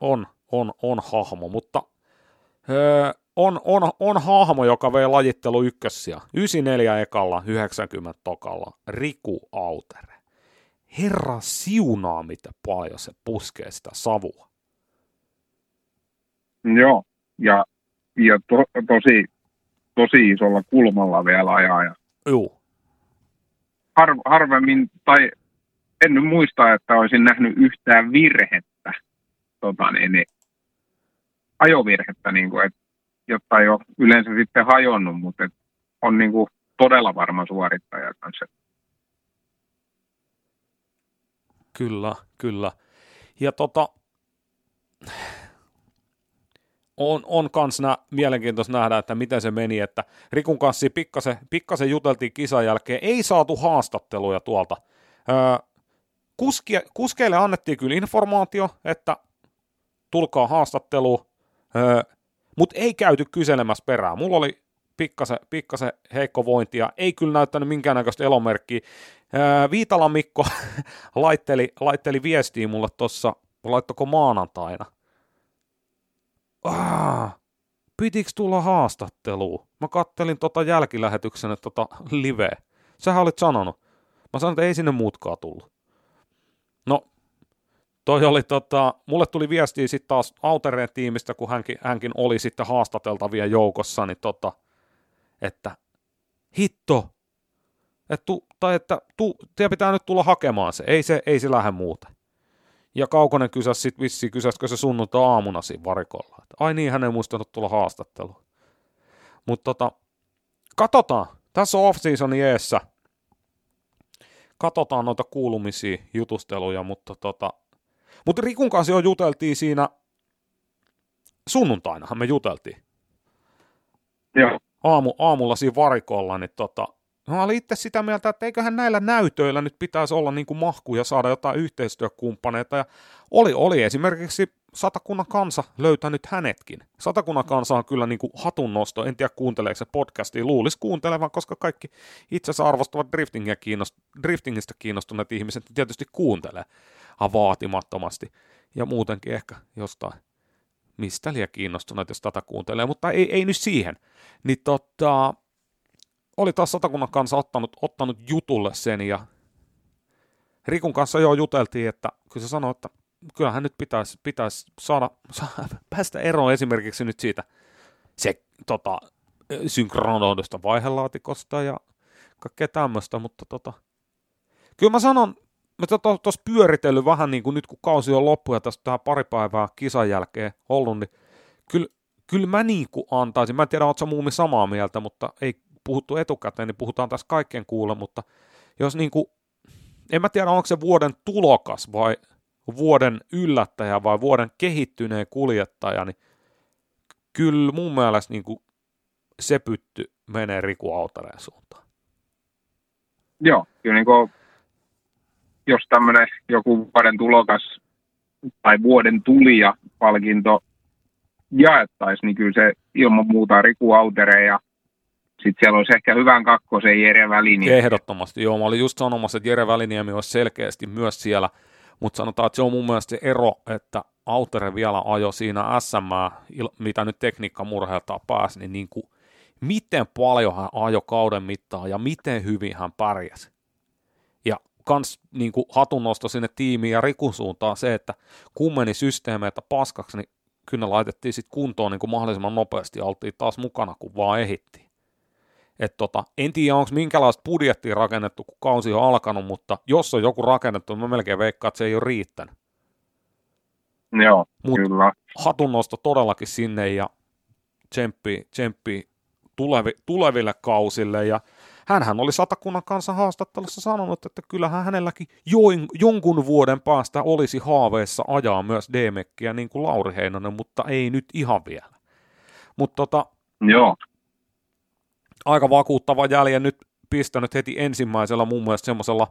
on, on, on hahmo, mutta öö, on, on, on hahmo, joka vei lajittelu ykkössiä. 94 ekalla, 90 tokalla, Riku Autere. Herra siunaa, mitä paljon se puskee sitä savua. Joo, ja, ja to, tosi, tosi isolla kulmalla vielä ajaa. Ja Juu, har, harvemmin, tai en nyt muista, että olisin nähnyt yhtään virhettä, tota niin, niin, ajovirhettä, niin kuin, et, jotta ei ole yleensä sitten hajonnut, mutta et on niin kuin, todella varma suorittaja kanssa. Kyllä, kyllä. Ja tota, on, on kans nä, mielenkiintoista nähdä, että miten se meni, että Rikun kanssa pikkasen, pikkasen juteltiin kisan jälkeen, ei saatu haastatteluja tuolta. Öö, kuski, kuskeille annettiin kyllä informaatio, että tulkaa haastatteluun, öö, mutta ei käyty kyselemässä perään. Mulla oli pikkasen, pikkasen heikko vointi ja ei kyllä näyttänyt minkäännäköistä elomerkkiä. Viitalan Mikko laitteli, laitteli viestiä mulle tuossa, laittoko maanantaina. Ah, pitikö tulla haastatteluun? Mä kattelin tota jälkilähetyksen tota live. Sähän olit sanonut. Mä sanoin, että ei sinne muutkaan tullut. No, toi oli tota, mulle tuli viestiä sitten taas Autereen tiimistä, kun hänkin, hänkin oli sitten haastateltavien joukossa, niin tota, että hitto, et tu, tai että tu, pitää nyt tulla hakemaan se, ei se, ei se lähde muuten. Ja Kaukonen kysäsi sitten vissiin, kysäskö se sunnuntai aamuna siinä varikolla. Että, ai niin, hän ei muistanut tulla haastatteluun. Mutta tota, katsotaan. Tässä on off-seasonin eessä. Katsotaan noita kuulumisia, jutusteluja, mutta tota, mutta Rikun kanssa jo juteltiin siinä sunnuntainahan me juteltiin. Joo. Aamu, aamulla siinä varikolla, niin tota, Mä olin itse sitä mieltä, että eiköhän näillä näytöillä nyt pitäisi olla niin kuin mahku ja saada jotain yhteistyökumppaneita. Ja oli, oli esimerkiksi Satakunnan kansa löytänyt hänetkin. Satakunnan kansa on kyllä niin kuin hatunnosto, en tiedä kuunteleeko se podcastia, luulisi kuuntelevan, koska kaikki itse asiassa arvostavat driftingia kiinnost- driftingistä kiinnostuneet ihmiset tietysti kuuntelee vaatimattomasti. Ja muutenkin ehkä jostain mistä liian kiinnostuneet, jos tätä kuuntelee, mutta ei, ei nyt siihen. Niin tota, oli taas Satakunnan kanssa ottanut, ottanut jutulle sen ja Rikun kanssa jo juteltiin, että kyllä se sanoi, että kyllähän nyt pitäisi, pitäisi saada, saada, päästä eroon esimerkiksi nyt siitä se tota, synkronoidusta vaihelaatikosta ja kaikkea tämmöistä, mutta tota, kyllä mä sanon, mä tuossa to, pyöritellyt vähän niin kuin nyt kun kausi on loppu ja tästä tähän pari päivää kisan jälkeen ollut, niin kyllä, kyllä mä niin kuin antaisin, mä en tiedä, ootko muumi samaa mieltä, mutta ei puhuttu etukäteen, niin puhutaan tässä kaikkien kuulla, mutta jos niin kuin, en mä tiedä, onko se vuoden tulokas vai vuoden yllättäjä vai vuoden kehittyneen kuljettaja, niin kyllä mun mielestä niin kuin se pytty menee Riku Autareen suuntaan. Joo, kyllä niin kuin, jos tämmöinen joku vuoden tulokas tai vuoden tulija palkinto jaettaisiin, niin kyllä se ilman muuta Riku Autere ja sitten siellä olisi ehkä hyvän kakkosen Jere Väliniemi. Ehdottomasti, joo. Mä olin just sanomassa, että Jere Väliniemi olisi selkeästi myös siellä, mutta sanotaan, että se on mun mielestä se ero, että Autere vielä ajo siinä SM, mitä nyt tekniikka murheeltaan pääsi, niin, niin kuin, miten paljon hän ajo kauden mittaan ja miten hyvin hän pärjäsi. Ja kans niin kuin hatunnosto sinne tiimiin ja Rikun suuntaan se, että kummeni systeemeitä paskaksi, niin kyllä laitettiin sitten kuntoon niin kuin mahdollisimman nopeasti ja oltiin taas mukana, kun vaan ehittiin. Et tota, en tiedä, onko minkälaista budjettia rakennettu, kun kausi on alkanut, mutta jos on joku rakennettu, niin mä melkein veikkaan, että se ei ole riittänyt. Joo, Mut kyllä. hatunnosto todellakin sinne ja tsemppi, tsemppi tulevi, tuleville kausille. Ja hänhän oli satakunnan kanssa haastattelussa sanonut, että kyllähän hänelläkin join, jonkun vuoden päästä olisi haaveissa ajaa myös D-mekkiä niin kuin Lauri Heinonen, mutta ei nyt ihan vielä. Mutta tota, Joo aika vakuuttava jäljen nyt pistänyt heti ensimmäisellä mun mielestä semmoisella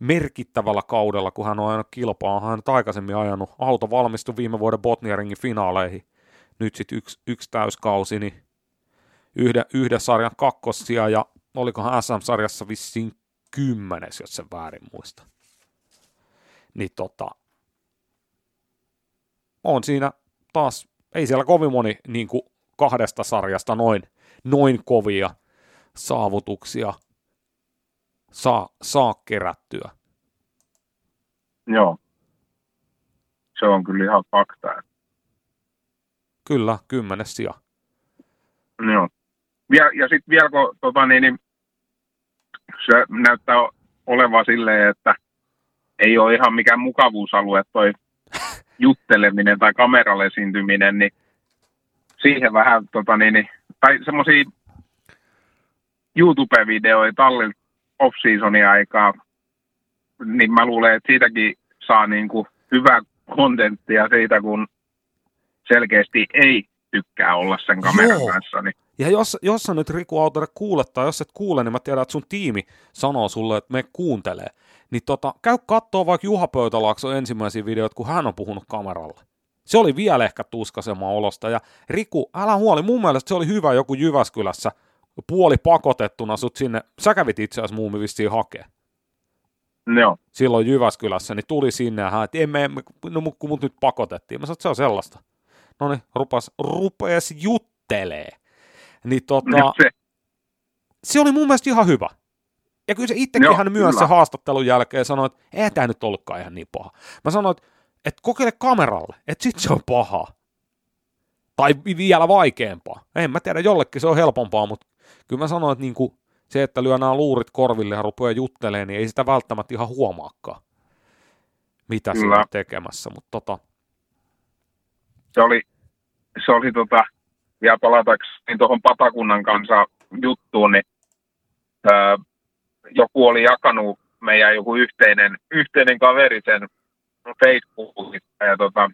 merkittävällä kaudella, kun hän on ajanut kilpaa. Hän on aikaisemmin ajanut. Auto valmistui viime vuoden Botniaringin finaaleihin. Nyt sitten yksi, yksi täyskausi, niin yhden, yhden sarjan kakkosia ja olikohan SM-sarjassa vissiin kymmenes, jos sen väärin muista. Niin tota, on siinä taas, ei siellä kovin moni niin kuin kahdesta sarjasta noin noin kovia saavutuksia saa, saa kerättyä. Joo. Se on kyllä ihan fakta. Kyllä, kymmenes sija. Joo. Ja, ja sitten vielä kun tota, niin, niin, se näyttää olevan silleen, että ei ole ihan mikään mukavuusalue toi jutteleminen tai kameralle esiintyminen, niin siihen vähän tota, niin, niin tai semmoisia YouTube-videoita tallilta off-seasonin aikaa, niin mä luulen, että siitäkin saa niin kuin hyvää kontenttia siitä, kun selkeästi ei tykkää olla sen kameran Joo. kanssa. Niin Ja jos, jos sä nyt Riku Autere kuulet, tai jos et kuule, niin mä tiedän, että sun tiimi sanoo sulle, että me kuuntelee. Niin tota, käy kattoo vaikka Juha Pöytälaakson ensimmäisiä videoita, kun hän on puhunut kameralle. Se oli vielä ehkä tuskaisemman olosta. Ja Riku, älä huoli, mun mielestä se oli hyvä joku Jyväskylässä puoli pakotettuna sut sinne. Sä kävit itse asiassa muumi vissiin hakee. joo, Silloin Jyväskylässä, niin tuli sinne ja hän, että emme, emme, no kun mut nyt pakotettiin. Mä sanoin, että se on sellaista. No niin, rupas, rupees juttelee. Niin tota, se, se oli mun mielestä ihan hyvä. Ja kyllä se itsekin Joo, hän myös kyllä. se haastattelun jälkeen sanoi, että ei tämä nyt ollutkaan ihan niin paha. Mä sanoin, että, että kokeile kameralle, että sit se on paha. Tai vi- vielä vaikeampaa. En mä tiedä, jollekin se on helpompaa, mutta kyllä mä sanoin, että niinku, se, että lyö nämä luurit korville ja rupeaa juttelemaan, niin ei sitä välttämättä ihan huomaakaan, mitä se Kyllä. on tekemässä. Mutta tota, se oli, se oli tota, vielä palatakseni tuohon Patakunnan kanssa juttuun, niin ää, joku oli jakanut meidän joku yhteinen, yhteinen kaveri sen Facebookissa ja tota,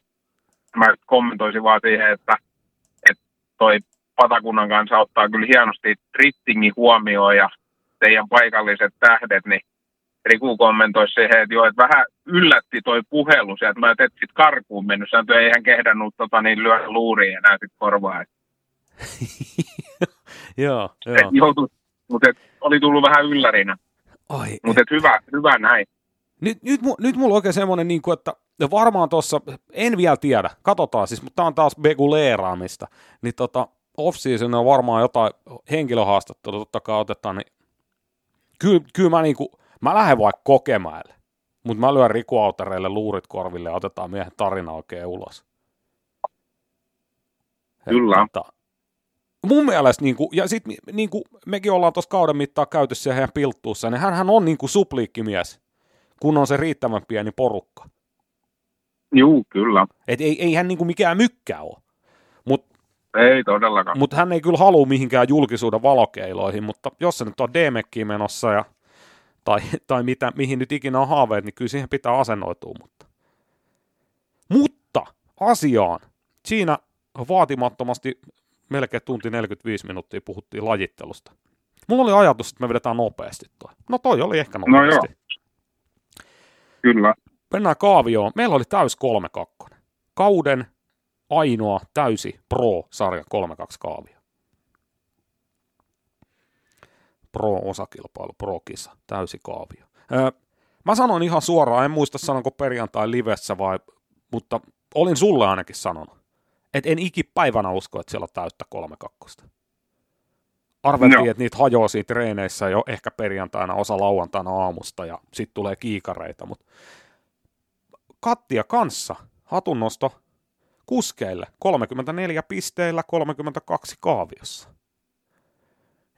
mä kommentoisin vaan siihen, että, että toi Patakunnan kanssa ottaa kyllä hienosti rittingin huomioon ja teidän paikalliset tähdet, niin Riku kommentoi siihen, että joo, että vähän yllätti toi puhelu sieltä. Mä et sit karkuun mennyt. Sä ei hän kehdannut tota, niin lyödä luuriin enää sit korvaa. Joo, joo. joutui, mutta oli tullut vähän yllärinä. Mutta hyvä, hyvä näin. Nyt, nyt, nyt mulla on oikein semmoinen, niin kuin, että ja varmaan tuossa, en vielä tiedä, katsotaan siis, mutta tämä on taas bekuleeraamista, niin tota, off on varmaan jotain henkilöhaastattelua, totta kai otetaan, niin kyllä, kyllä mä, niin kuin, mä lähden vaikka kokemaille, mutta mä lyön Riku Autereille luurit korville ja otetaan miehen tarina oikein ulos. Kyllä. Että, mun mielestä, niin kuin, ja sitten niin kuin mekin ollaan tuossa kauden mittaan käyty siellä heidän pilttuussa, niin hän on niin kuin supliikkimies, kun on se riittävän pieni porukka. Juu, kyllä. Et ei, ei hän niin kuin mikään mykkä ole. Mutta Ei todellakaan. mut hän ei kyllä halua mihinkään julkisuuden valokeiloihin, mutta jos se nyt on DMekkiin menossa ja, tai, tai mitä, mihin nyt ikinä on haaveet, niin kyllä siihen pitää asennoitua. Mutta, mutta asiaan. Siinä vaatimattomasti melkein tunti 45 minuuttia puhuttiin lajittelusta. Mulla oli ajatus, että me vedetään nopeasti toi. No toi oli ehkä No nopeasti. joo. Kyllä. Mennään kaavioon. Meillä oli täys 3-2. Kauden ainoa täysi Pro-sarja 3-2 kaavio. Pro-osakilpailu, Pro-kisa, täysi kaavio. Öö, mä sanon ihan suoraan, en muista sanonko perjantai livessä vai, mutta olin sulle ainakin sanonut, että en ikipäivänä usko, että siellä on täyttä 3-2. Arveltiin, Joo. että niitä hajoaa siinä treeneissä jo ehkä perjantaina, osa lauantaina aamusta ja sitten tulee kiikareita, mutta Kattia kanssa hatunnosto kuskeille 34 pisteillä 32 kaaviossa.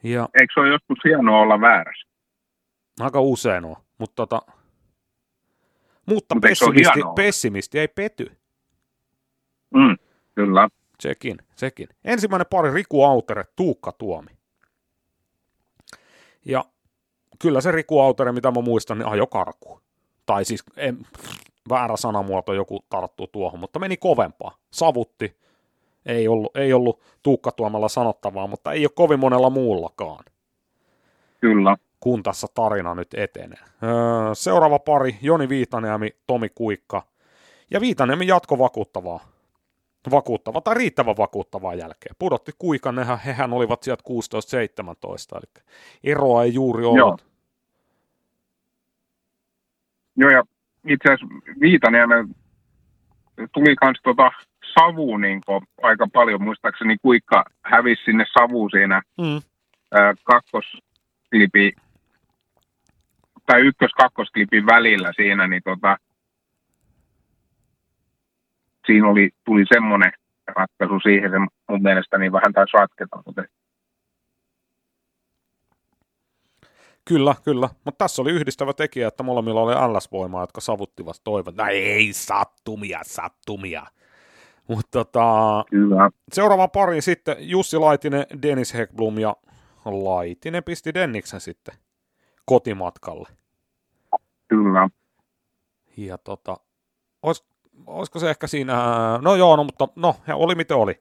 Ja Eikö se ole joskus hienoa olla väärässä? aika usein on, mutta tota, mutta Mut pessimisti, pessimisti ei pety. Mm, kyllä. Sekin, sekin. Ensimmäinen pari Riku Autere, Tuukka Tuomi. Ja kyllä se Riku Autere, mitä mä muistan, niin ajo karkuun. Tai siis, en, väärä sanamuoto, joku tarttuu tuohon, mutta meni kovempaa. Savutti. Ei ollut, ei ollut Tuukka Tuomalla sanottavaa, mutta ei ole kovin monella muullakaan, Kyllä. kun tässä tarina nyt etenee. Öö, seuraava pari, Joni Viitaniemi, Tomi Kuikka. Ja Viitaniemi jatko vakuuttavaa vakuuttava tai riittävän vakuuttavaa jälkeen. Pudotti Kuikan, nehän, hehän olivat sieltä 16-17, eli eroa ei juuri ollut. Joo. Joo, ja itse asiassa Viitaniemen tuli kans tota savu niin aika paljon, muistaakseni kuikka hävisi sinne savu siinä Mm. kakkosklipi tai ykkös-kakkosklipin välillä siinä, niin tota, siinä oli, tuli semmoinen ratkaisu siihen, se mun mielestäni vähän taisi ratketa, mutta Kyllä, kyllä. Mutta tässä oli yhdistävä tekijä, että molemmilla oli LS-voimaa, jotka savuttivat toivot. No ei, sattumia, sattumia. Mutta tota, kyllä, seuraava pari sitten Jussi Laitinen, Dennis Hekblom ja Laitinen pisti Denniksen sitten kotimatkalle. kyllä. Ja tota, olisiko se ehkä siinä, no joo, no mutta no, oli miten oli.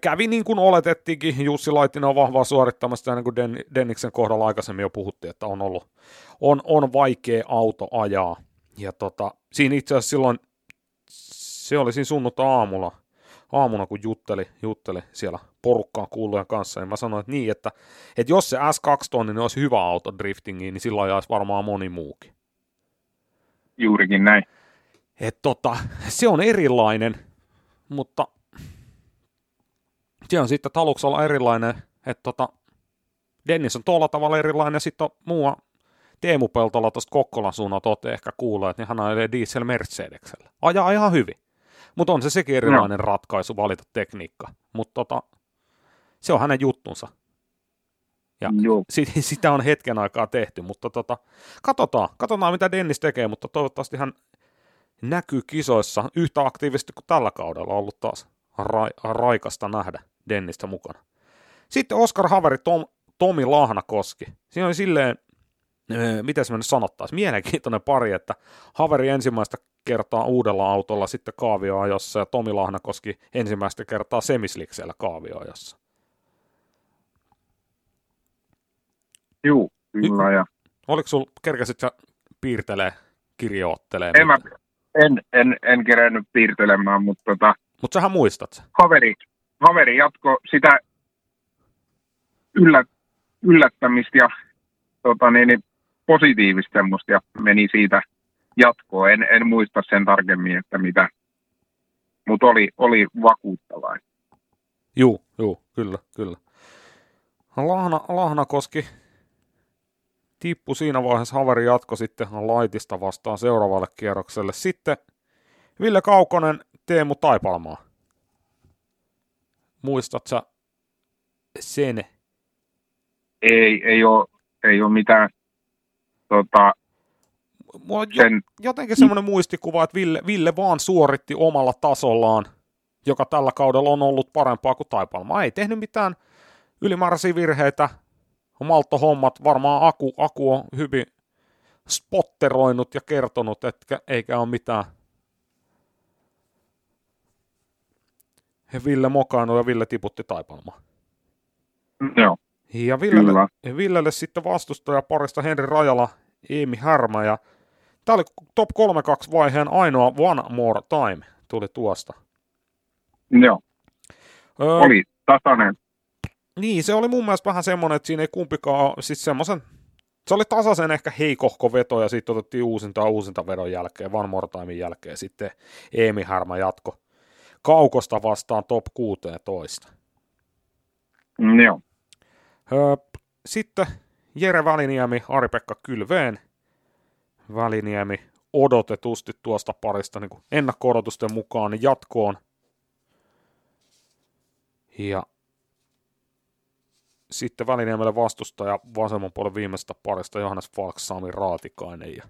Kävi niin kuin oletettiinkin, Jussi Laitinen on vahvaa suorittamassa, niin kuin Den, Denniksen kohdalla aikaisemmin jo puhuttiin, että on ollut, on, on vaikea auto ajaa. Ja tota, siinä itse asiassa silloin, se oli siinä sunnuntai-aamulla, aamuna kun jutteli, jutteli siellä porukkaan kuulujen kanssa, niin mä sanoin, että niin, että, että jos se S2-tonni niin olisi hyvä auto driftingiin, niin silloin ajaisi varmaan moni muukin. Juurikin näin. Et tota, se on erilainen, mutta se on sitten taluksella erilainen, että tota, Dennis on tuolla tavalla erilainen, ja sitten on muu Teemu Peltola tuosta Kokkolan suunnalta olette ehkä kuulleet, niin hän ajelee diesel Mercedesellä. Ajaa ihan hyvin. Mutta on se sekin erilainen no. ratkaisu valita tekniikka. Mutta tota, se on hänen juttunsa. Ja sit, sitä on hetken aikaa tehty, mutta tota, katsotaan, katsotaan mitä Dennis tekee, mutta toivottavasti hän näkyy kisoissa yhtä aktiivisesti kuin tällä kaudella on ollut taas ra- raikasta nähdä Dennistä mukana. Sitten Oskar Haveri Tom, Tomi Lahnakoski. Siinä oli silleen, öö, miten se nyt sanottaisiin, mielenkiintoinen pari, että Haveri ensimmäistä kertaa uudella autolla sitten kaavioajossa ja Tomi Lahnakoski ensimmäistä kertaa semisliksellä kaavioajossa. Juu, kyllä. Ja... Oliko sulla, kerkäsit sä piirtelee, kirjoittelee? En, mä, en, en, en kerennyt piirtelemään, mutta tota, Mutta sähän muistat sen. Haveri, haveri jatko sitä yllä, yllättämistä ja tota, niin, niin, positiivista semmoista ja meni siitä jatkoon. En, en muista sen tarkemmin, että mitä, mutta oli, oli vakuuttavaa. Juu, juu, kyllä, kyllä. Lahna, Lahnakoski tippu siinä vaiheessa, Haveri jatko sitten Laitista vastaan seuraavalle kierrokselle. Sitten Ville Kaukonen, Teemu Taipalmaa. Muistat sä sen? Ei, ei ole, ei ole mitään tota, Mulla on sen... jotenkin semmoinen muistikuva, että Ville, Ville vaan suoritti omalla tasollaan, joka tällä kaudella on ollut parempaa kuin Taipalma. Ei tehnyt mitään ylimääräisiä virheitä, malttohommat, varmaan Aku, Aku on hyvin spotteroinut ja kertonut, että eikä ole mitään Ville mokaanut ja Ville tiputti Taipalmaa. Joo. Ja Villelle, Villelle sitten vastustaja parista Henri Rajala, Eemi Härmä ja tämä oli top 3-2 vaiheen ainoa One More Time tuli tuosta. Joo. Öö, oli tasainen. Niin, se oli mun mielestä vähän semmoinen, että siinä ei kumpikaan, siis semmoisen, se oli tasaisen ehkä heikohko veto ja sitten otettiin uusinta uusinta vedon jälkeen, One More Timein jälkeen sitten Eemi Härmä jatko Kaukosta vastaan top 16. Mm, joo. Öö, sitten Jere Väliniemi, Ari-Pekka Kylveen. Väliniemi odotetusti tuosta parista niin ennakko-odotusten mukaan jatkoon. Ja sitten Väliniemelle vastustaja vasemman puolen viimeistä parista Johannes Falks, Sami Raatikainen. Ja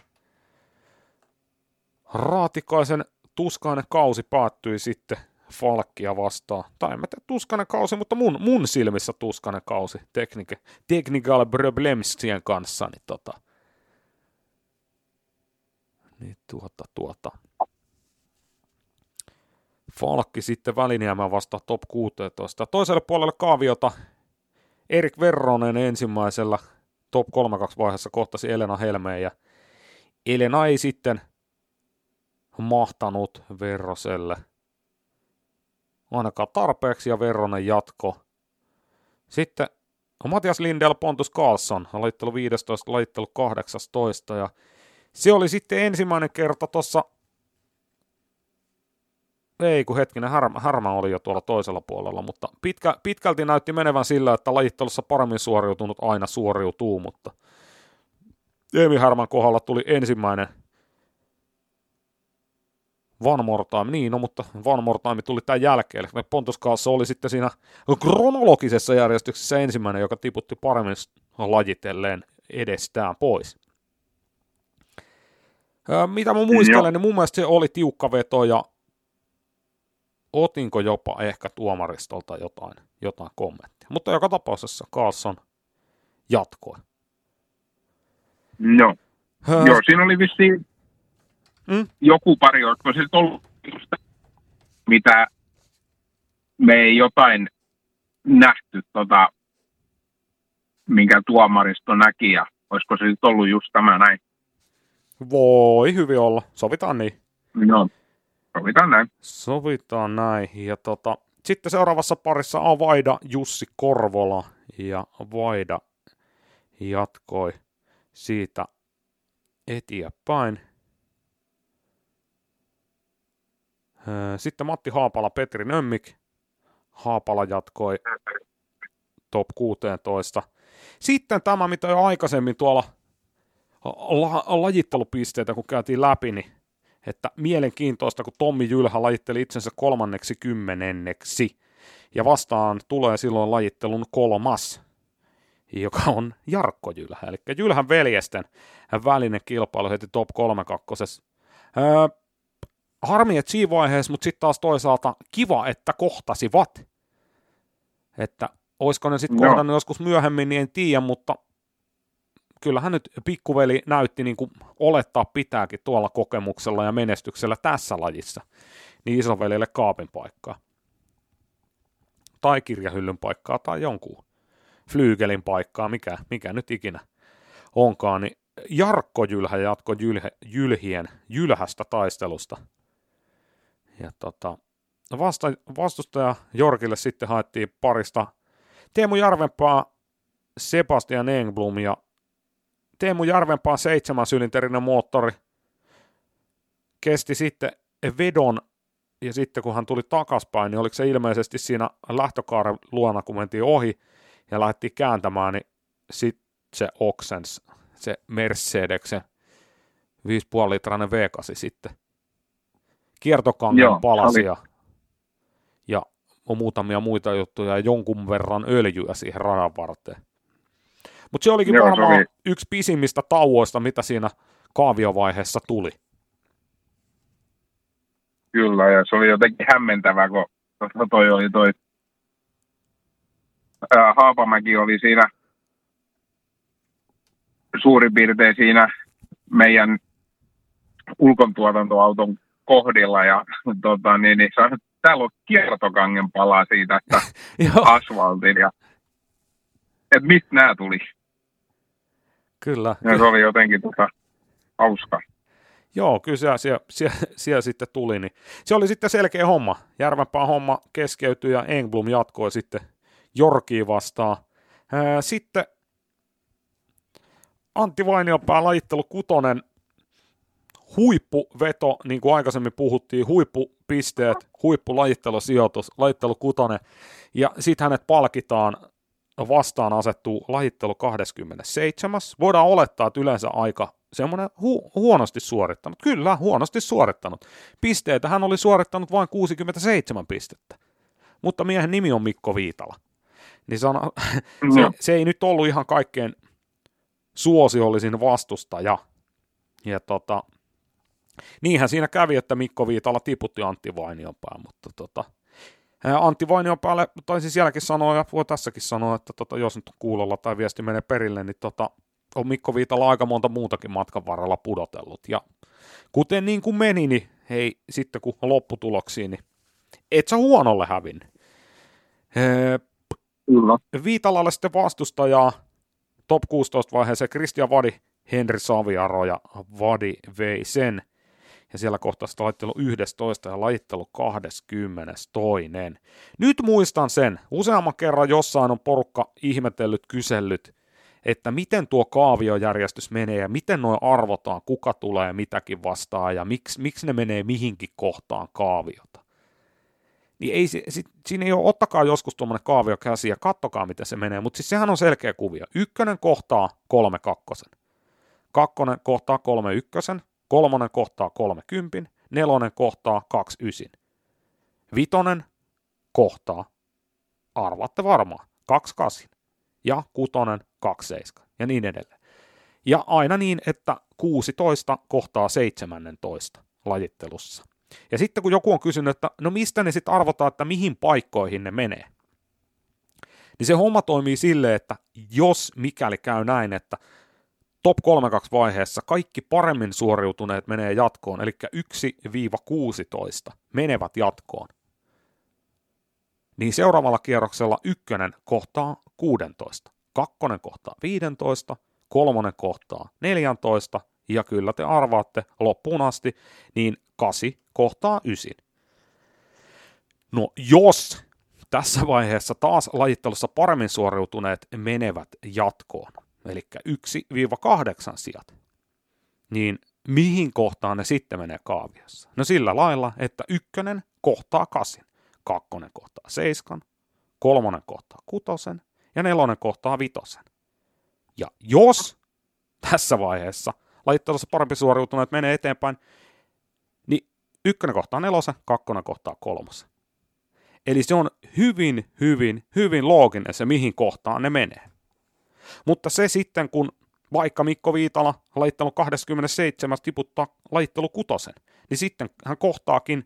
Raatikaisen tuskainen kausi päättyi sitten Falkkia vastaan. Tai en mä tiedä, tuskainen kausi, mutta mun, mun silmissä tuskainen kausi teknik, technical problemsien kanssa. Niin, tota, niin tuota, tuota. Falkki sitten Väliniemään vasta top 16. Toiselle puolelle kaaviota Erik Verronen ensimmäisellä top 32 vaiheessa kohtasi Elena Helmeen ja Elena ei sitten mahtanut Verroselle ainakaan tarpeeksi ja Verronen jatko. Sitten Matias Lindell, Pontus Carlson, lajittelu 15, lajittelu 18 ja se oli sitten ensimmäinen kerta tuossa ei kun hetkinen, Härmä, Härmä oli jo tuolla toisella puolella, mutta pitkä, pitkälti näytti menevän sillä, että lajittelussa paremmin suoriutunut aina suoriutuu, mutta Eemi Härmän kohdalla tuli ensimmäinen More Time, niin no, mutta More Time tuli tämän jälkeen, eli Pontus Kaassa oli sitten siinä kronologisessa järjestyksessä ensimmäinen, joka tiputti paremmin lajitelleen edestään pois. Mitä mä muistelen, niin mun mielestä se oli tiukka veto ja otinko jopa ehkä tuomaristolta jotain, jotain kommenttia. Mutta joka tapauksessa Carlson jatkoi. Joo. Joo, siinä oli vissiin mm. joku pari, olisiko se ollut mitä me ei jotain nähty, tota, minkä tuomaristo näki, ja olisiko se nyt ollut just tämä näin? Voi hyvin olla, sovitaan niin. No, sovitaan näin. Sovitaan näin, ja tota, sitten seuraavassa parissa on Vaida Jussi Korvola, ja Vaida jatkoi siitä eteenpäin. Sitten Matti Haapala, Petri Nömmik. Haapala jatkoi top 16. Sitten tämä, mitä jo aikaisemmin tuolla la- lajittelupisteitä, kun käytiin läpi, niin että mielenkiintoista, kun Tommi Jylhä lajitteli itsensä kolmanneksi kymmenenneksi, ja vastaan tulee silloin lajittelun kolmas, joka on Jarkko Jylhä, eli Jylhän veljesten välinen kilpailu heti top 3 kakkosessa. Öö, harmi, että siinä vaiheessa, mutta sitten taas toisaalta kiva, että kohtasivat. Että olisiko ne sitten no. kohdannut joskus myöhemmin, niin en tiedä, mutta kyllähän nyt pikkuveli näytti niin kuin olettaa pitääkin tuolla kokemuksella ja menestyksellä tässä lajissa, niin isovelille kaapin paikkaa. Tai kirjahyllyn paikkaa tai jonkun flyygelin paikkaa, mikä, mikä nyt ikinä onkaan, niin Jarkko Jylhä jatko jylhe, Jylhien jylhästä taistelusta. Ja tota, vasta, vastustaja Jorkille sitten haettiin parista Teemu Jarvenpaa, Sebastian Engblom ja Teemu Jarvenpaa seitsemän sylinterinen moottori. Kesti sitten vedon ja sitten kun hän tuli takaspäin, niin oliko se ilmeisesti siinä lähtökaaren luona, kun mentiin ohi ja lähdettiin kääntämään, niin sitten se oksens, se Mercedeksen 5,5 litrainen V8 sitten. Kiertokangen palasi ja, ja on muutamia muita juttuja ja jonkun verran öljyä siihen radan varteen. Mutta se olikin Joo, varmaan se oli... yksi pisimmistä tauoista, mitä siinä kaaviovaiheessa tuli. Kyllä, ja se oli jotenkin hämmentävä, kun toi oli toi ää, Haapamäki oli siinä suurin piirtein siinä meidän ulkontuotantoauton kohdilla ja tota, niin, niin, täällä on kiertokangen pala siitä että asfaltin ja että mistä nämä tuli. Kyllä. Ja se oli jotenkin tota, hauska. Joo, kyllä siellä, siellä, siellä, siellä sitten tuli. Niin. Se oli sitten selkeä homma. Järvenpää homma keskeytyi ja Engblom jatkoi sitten Jorkiin vastaan. Sitten Antti Vainiopää lajittelu kutonen huippuveto, niin kuin aikaisemmin puhuttiin, huippupisteet, huippulajittelusijoitus, lajittelu kutonen, ja sitten hänet palkitaan vastaan asettuu lajittelu 27. Voidaan olettaa, että yleensä aika semmoinen hu- huonosti suorittanut. Kyllä, huonosti suorittanut. Pisteitä hän oli suorittanut vain 67 pistettä. Mutta miehen nimi on Mikko Viitala. Niin se, on, mm. se, se ei nyt ollut ihan kaikkein suosiollisin vastustaja. Ja tota, niinhän siinä kävi, että Mikko Viitala tiputti Antti Vainionpää, mutta tota, Antti Vainionpäälle taisin sielläkin sanoa, ja voi tässäkin sanoa, että tota, jos nyt kuulolla tai viesti menee perille, niin tota, on Mikko Viitala aika monta muutakin matkan varrella pudotellut. Ja kuten niin kuin meni, niin hei, sitten kun lopputuloksiin, niin et sä huonolle hävin. Kyllä. Viitalalle sitten vastustajaa top 16 vaiheeseen Kristian Vadi, Henri Saviaro ja Vadi vei sen. Ja siellä kohtaa sitten lajittelu 11 ja lajittelu 22. Nyt muistan sen, useamman kerran jossain on porukka ihmetellyt, kysellyt, että miten tuo kaaviojärjestys menee ja miten noin arvotaan, kuka tulee mitäkin vastaan ja miksi, miksi ne menee mihinkin kohtaan kaaviota. Niin ei, sit, siinä ei ole, ottakaa joskus tuommoinen kaavio käsi ja kattokaa miten se menee, mutta siis sehän on selkeä kuvio. Ykkönen kohtaa kolme kakkosen, kakkonen kohtaa kolme ykkösen, kolmonen kohtaa kolme kympin, nelonen kohtaa kaksi ysin. Vitonen kohtaa, arvaatte varmaan, kaksi kasin ja kutonen 27 ja niin edelleen. Ja aina niin, että 16 kohtaa 17 lajittelussa. Ja sitten kun joku on kysynyt, että no mistä ne sitten arvotaan, että mihin paikkoihin ne menee, niin se homma toimii silleen, että jos mikäli käy näin, että top 32 vaiheessa kaikki paremmin suoriutuneet menee jatkoon, eli 1-16 menevät jatkoon. Niin seuraavalla kierroksella ykkönen kohtaa 16, kakkonen kohtaa 15, kolmonen kohtaa 14, ja kyllä te arvaatte loppuun asti, niin 8 kohtaa 9. No jos tässä vaiheessa taas lajittelussa paremmin suoriutuneet menevät jatkoon, eli 1-8 sijat, niin mihin kohtaan ne sitten menee kaaviossa? No sillä lailla, että ykkönen kohtaa kasin, kakkonen kohtaa seiskan, kolmonen kohtaa kutosen ja nelonen kohtaa vitosen. Ja jos tässä vaiheessa lajittelussa parempi suoriutuneet menee eteenpäin, niin ykkönen kohtaa nelosen, kakkonen kohtaa kolmosen. Eli se on hyvin, hyvin, hyvin looginen se, mihin kohtaan ne menee. Mutta se sitten, kun vaikka Mikko Viitala laittelu 27 tiputtaa laittelu kutosen, niin sitten hän kohtaakin,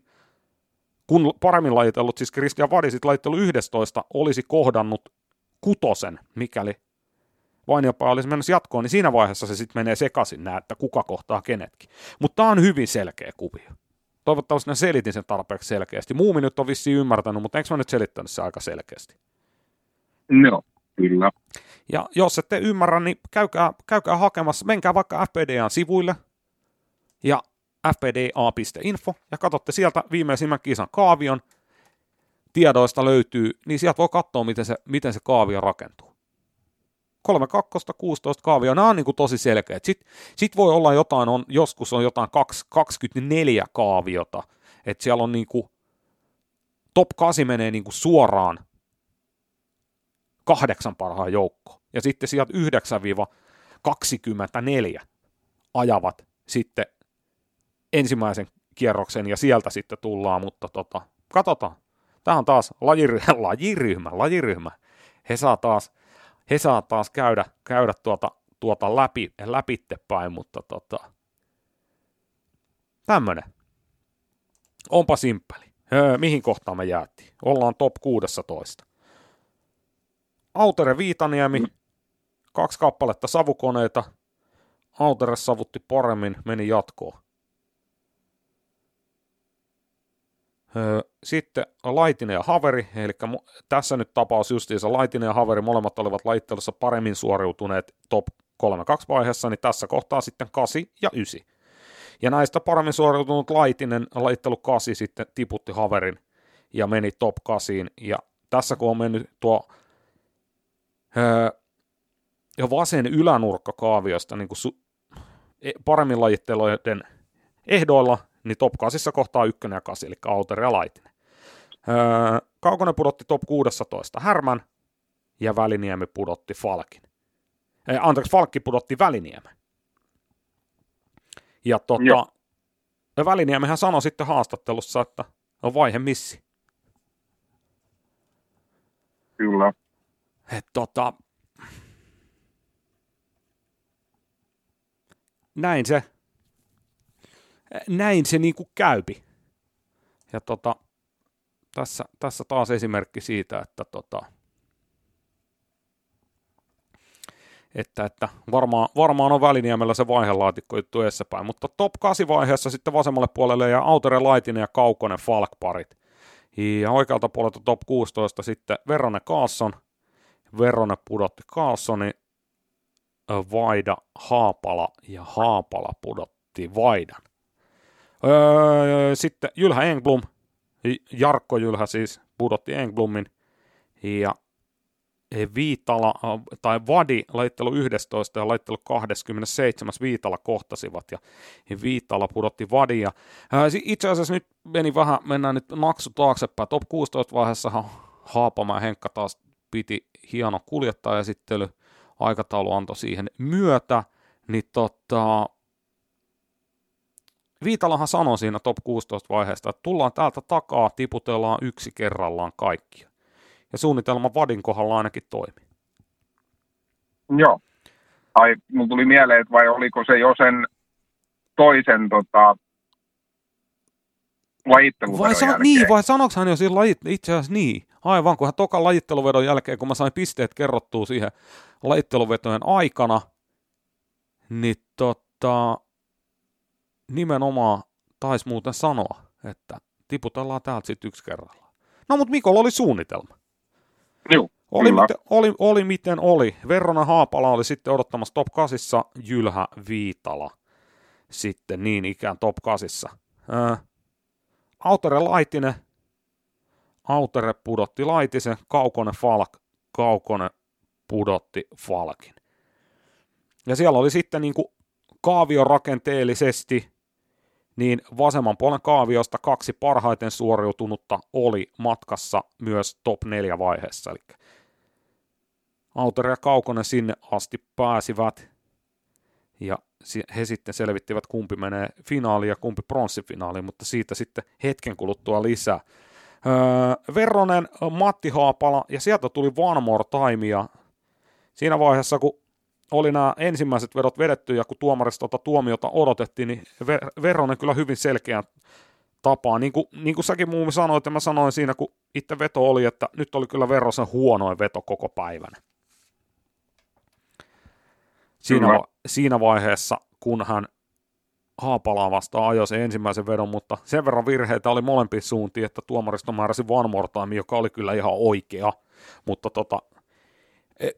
kun paremmin laitellut, siis Christian Vadisit laittelu 11 olisi kohdannut kutosen, mikäli vain jopa olisi mennyt jatkoon, niin siinä vaiheessa se sitten menee sekaisin nää, että kuka kohtaa kenetkin. Mutta tämä on hyvin selkeä kuvio. Toivottavasti ne selitin sen tarpeeksi selkeästi. Muumi nyt on vissiin ymmärtänyt, mutta eikö mä nyt selittänyt se aika selkeästi? No, kyllä. Ja jos ette ymmärrä, niin käykää, käykää hakemassa, menkää vaikka FPDAn sivuille ja fpda.info ja katsotte sieltä viimeisimmän kisan kaavion. Tiedoista löytyy, niin sieltä voi katsoa, miten se, miten se kaavio rakentuu. 3 2 16 kaavio, nämä on niin kuin tosi selkeät. Sitten sit voi olla jotain, on, joskus on jotain 2, 24 kaaviota, että siellä on niin kuin, top 8 menee niin kuin suoraan kahdeksan parhaan joukko. Ja sitten sieltä 9-24 ajavat sitten ensimmäisen kierroksen ja sieltä sitten tullaan, mutta tota, katsotaan. Tämä on taas lajiryhmä, lajiryhmä, lajiryhmä. He saa taas, he saa taas käydä, käydä tuota, tuota läpi, läpittepäin, mutta tota, tämmönen. Onpa simppeli. Öö, mihin kohtaan me jäätiin? Ollaan top 16. Autere Viitaniemi, kaksi kappaletta savukoneita. Autere savutti paremmin, meni jatkoon. Sitten Laitinen ja Haveri, eli tässä nyt tapaus justiinsa Laitinen ja Haveri, molemmat olivat laittelussa paremmin suoriutuneet top 3-2 vaiheessa, niin tässä kohtaa sitten 8 ja 9. Ja näistä paremmin suoriutunut Laitinen, laittelu 8 sitten tiputti Haverin ja meni top 8. Ja tässä kun on mennyt tuo ja vasen ylänurkka kaaviosta niin kuin su- e, paremmin lajitteluiden ehdoilla, niin top 8 kohtaa 1 ja 8, eli Auter ja Laitinen. Öö, Kaukonen pudotti top 16 Härmän, ja Väliniemi pudotti Falkin. Eh, anteeksi, Falkki pudotti Väliniemen. Ja tota, ja Väliniemehän sanoi sitten haastattelussa, että on vaihe missi. Kyllä. Et tota, näin se, näin se niinku käypi. Ja tota, tässä, tässä taas esimerkki siitä, että tota, että, että varmaan, varmaan on Väliniemellä se vaihelaatikko juttu edessäpäin, mutta top 8 vaiheessa sitten vasemmalle puolelle ja Autere Laitinen ja Kaukonen Falkparit. Ja oikealta puolelta top 16 sitten Verone Kaasson, Verone pudotti Kaassoni, Vaida Haapala ja Haapala pudotti Vaidan. Öö, sitten Jylhä Engblom, Jarkko Jylhä siis pudotti Engblomin ja Viitala tai Vadi laittelu 11 ja laittelu 27 Viitala kohtasivat ja Viitala pudotti Vadia. Itse asiassa nyt meni vähän, mennään nyt maksu taaksepäin. Top 16 vaiheessa Haapamaa Henkka taas piti hieno kuljettajaesittely, aikataulu antoi siihen myötä, niin tota, Viitalahan sanoi siinä top 16 vaiheesta, että tullaan täältä takaa, tiputellaan yksi kerrallaan kaikkia. Ja suunnitelma Vadin kohdalla ainakin toimi. Joo. Ai, mun tuli mieleen, että vai oliko se jo sen toisen tota, lajitteluvedon vai sa- jälkeen? Niin, vai sanoiko hän jo siinä lajit, itse asiassa niin. Aivan, kun hän tokan lajitteluvedon jälkeen, kun mä sain pisteet kerrottua siihen lajitteluvetojen aikana, niin tota, nimenomaan taisi muuten sanoa, että tiputellaan täältä sitten yksi kerrallaan. No mutta Mikolla oli suunnitelma. Joo, Oli, miten, oli, oli miten oli. Verrona Haapala oli sitten odottamassa top 8, Jylhä Viitala sitten niin ikään top 8. Ää, Autere Laitinen, Autere pudotti Laitisen, Kaukonen Falk, Kaukonen pudotti Falkin. Ja siellä oli sitten niin kuin kaaviorakenteellisesti, niin vasemman puolen kaaviosta kaksi parhaiten suoriutunutta oli matkassa myös top 4 vaiheessa. Eli Autere ja Kaukonen sinne asti pääsivät. Ja he sitten selvittivät, kumpi menee finaaliin ja kumpi pronssifinaaliin, mutta siitä sitten hetken kuluttua lisää. Öö, Verronen, Matti Haapala ja sieltä tuli One More Time ja siinä vaiheessa, kun oli nämä ensimmäiset vedot vedetty ja kun tuomarista tuota tuomiota odotettiin, niin Ver- Verronen kyllä hyvin selkeän tapaa. Niin kuin, niin kuin säkin muun sanoit, ja mä sanoin siinä, kun itse veto oli, että nyt oli kyllä Verrosen huonoin veto koko päivänä. Siinä, va- siinä vaiheessa, kun hän Haapalaa vastaan ajoi sen ensimmäisen vedon, mutta sen verran virheitä oli molempiin suuntiin, että tuomaristo määräsi one more time, joka oli kyllä ihan oikea, mutta tota, e,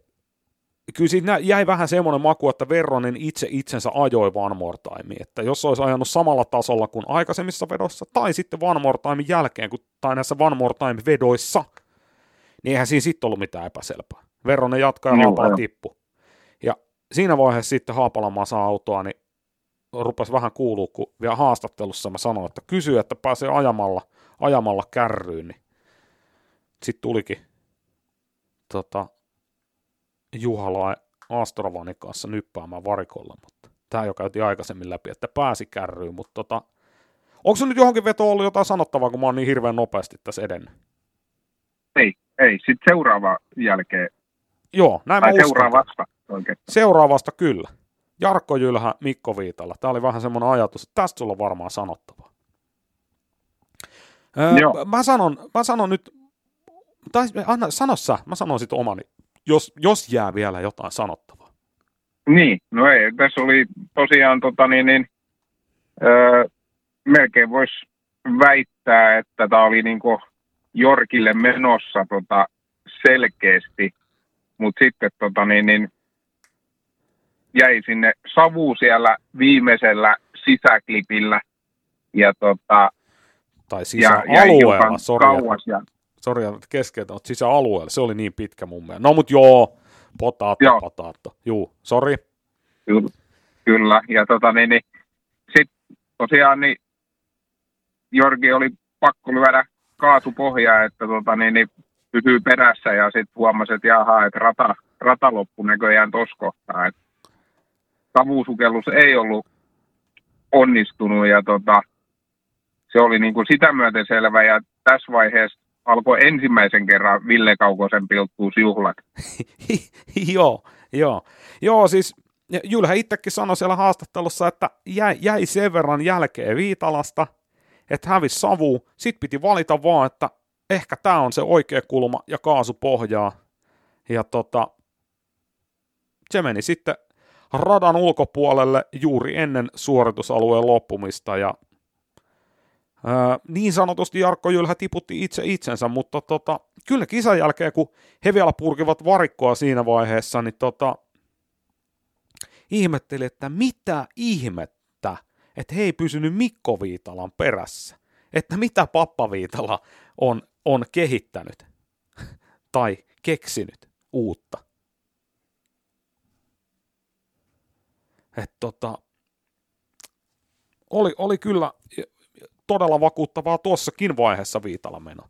kyllä siitä nä- jäi vähän semmoinen maku, että Verronen itse itsensä ajoi one more time, että jos olisi ajanut samalla tasolla kuin aikaisemmissa vedoissa, tai sitten one more time jälkeen, kun, tai näissä one more time vedoissa, niin eihän siinä sitten ollut mitään epäselvää. Verronen jatkaa ja Joo, Haapala joo. tippu. Ja siinä vaiheessa sitten Haapala saa autoa, niin rupesi vähän kuulua, kun vielä haastattelussa mä sanoin, että kysy, että pääsee ajamalla, ajamalla kärryyn, niin sitten tulikin tota, Juhala Astrovanin kanssa nyppäämään varikolla, mutta tämä jo käytiin aikaisemmin läpi, että pääsi kärryyn, mutta tota, onko se nyt johonkin veto ollut jotain sanottavaa, kun mä oon niin hirveän nopeasti tässä edennyt? Ei, ei. Sitten seuraava jälkeen, Joo, näin mä tai uskon. seuraavasta. Seuraavasta kyllä. Jarkko Jylhä, Mikko Viitala. Tämä oli vähän semmoinen ajatus, että tästä sulla on varmaan sanottavaa. Öö, Joo. mä, sanon, mä sanon nyt, tai anna, sano sä, mä sanon sitten omani, jos, jos jää vielä jotain sanottavaa. Niin, no ei. Tässä oli tosiaan tota niin, niin öö, melkein voisi väittää, että tämä oli niinku Jorkille menossa tota selkeästi, mutta sitten tota niin, niin jäi sinne savu siellä viimeisellä sisäklipillä ja tota, Tai ja, ja sisäalueella, hiukan sori, kauas. Ja, sori että keskeytän, mutta sisäalueella, se oli niin pitkä mun mielestä. No mut joo, potaatto, Joo. potaatto. Juu, sori. Kyllä, kyllä. Ja tota niin, niin sitten tosiaan niin Jorgi oli pakko lyödä kaasupohjaa, että tota niin, niin pysyy perässä ja sitten huomasi, että jaha, että rata, rata loppu näköjään tuossa kohtaa. Et savuusukellus ei ollut onnistunut ja tota, se oli niin kuin sitä myöten selvä ja tässä vaiheessa alkoi ensimmäisen kerran Ville Kaukosen pilttuusjuhlat. joo, joo. Joo, siis Jylhä itsekin sanoi siellä haastattelussa, että jäi, jäi sen verran jälkeen Viitalasta, että hävisi savu. Sitten piti valita vaan, että ehkä tämä on se oikea kulma ja kaasu pohjaa. Ja tota, se meni sitten radan ulkopuolelle juuri ennen suoritusalueen loppumista ja ää, niin sanotusti Jarkko Jylhä tiputti itse itsensä, mutta tota, kyllä kisan jälkeen, kun he vielä purkivat varikkoa siinä vaiheessa, niin tota, ihmetteli, että mitä ihmettä, että he ei pysynyt Mikko Viitalan perässä. Että mitä Pappa Viitala on, on kehittänyt tai keksinyt uutta. Että tota, oli, oli kyllä todella vakuuttavaa tuossakin vaiheessa Viitala meno.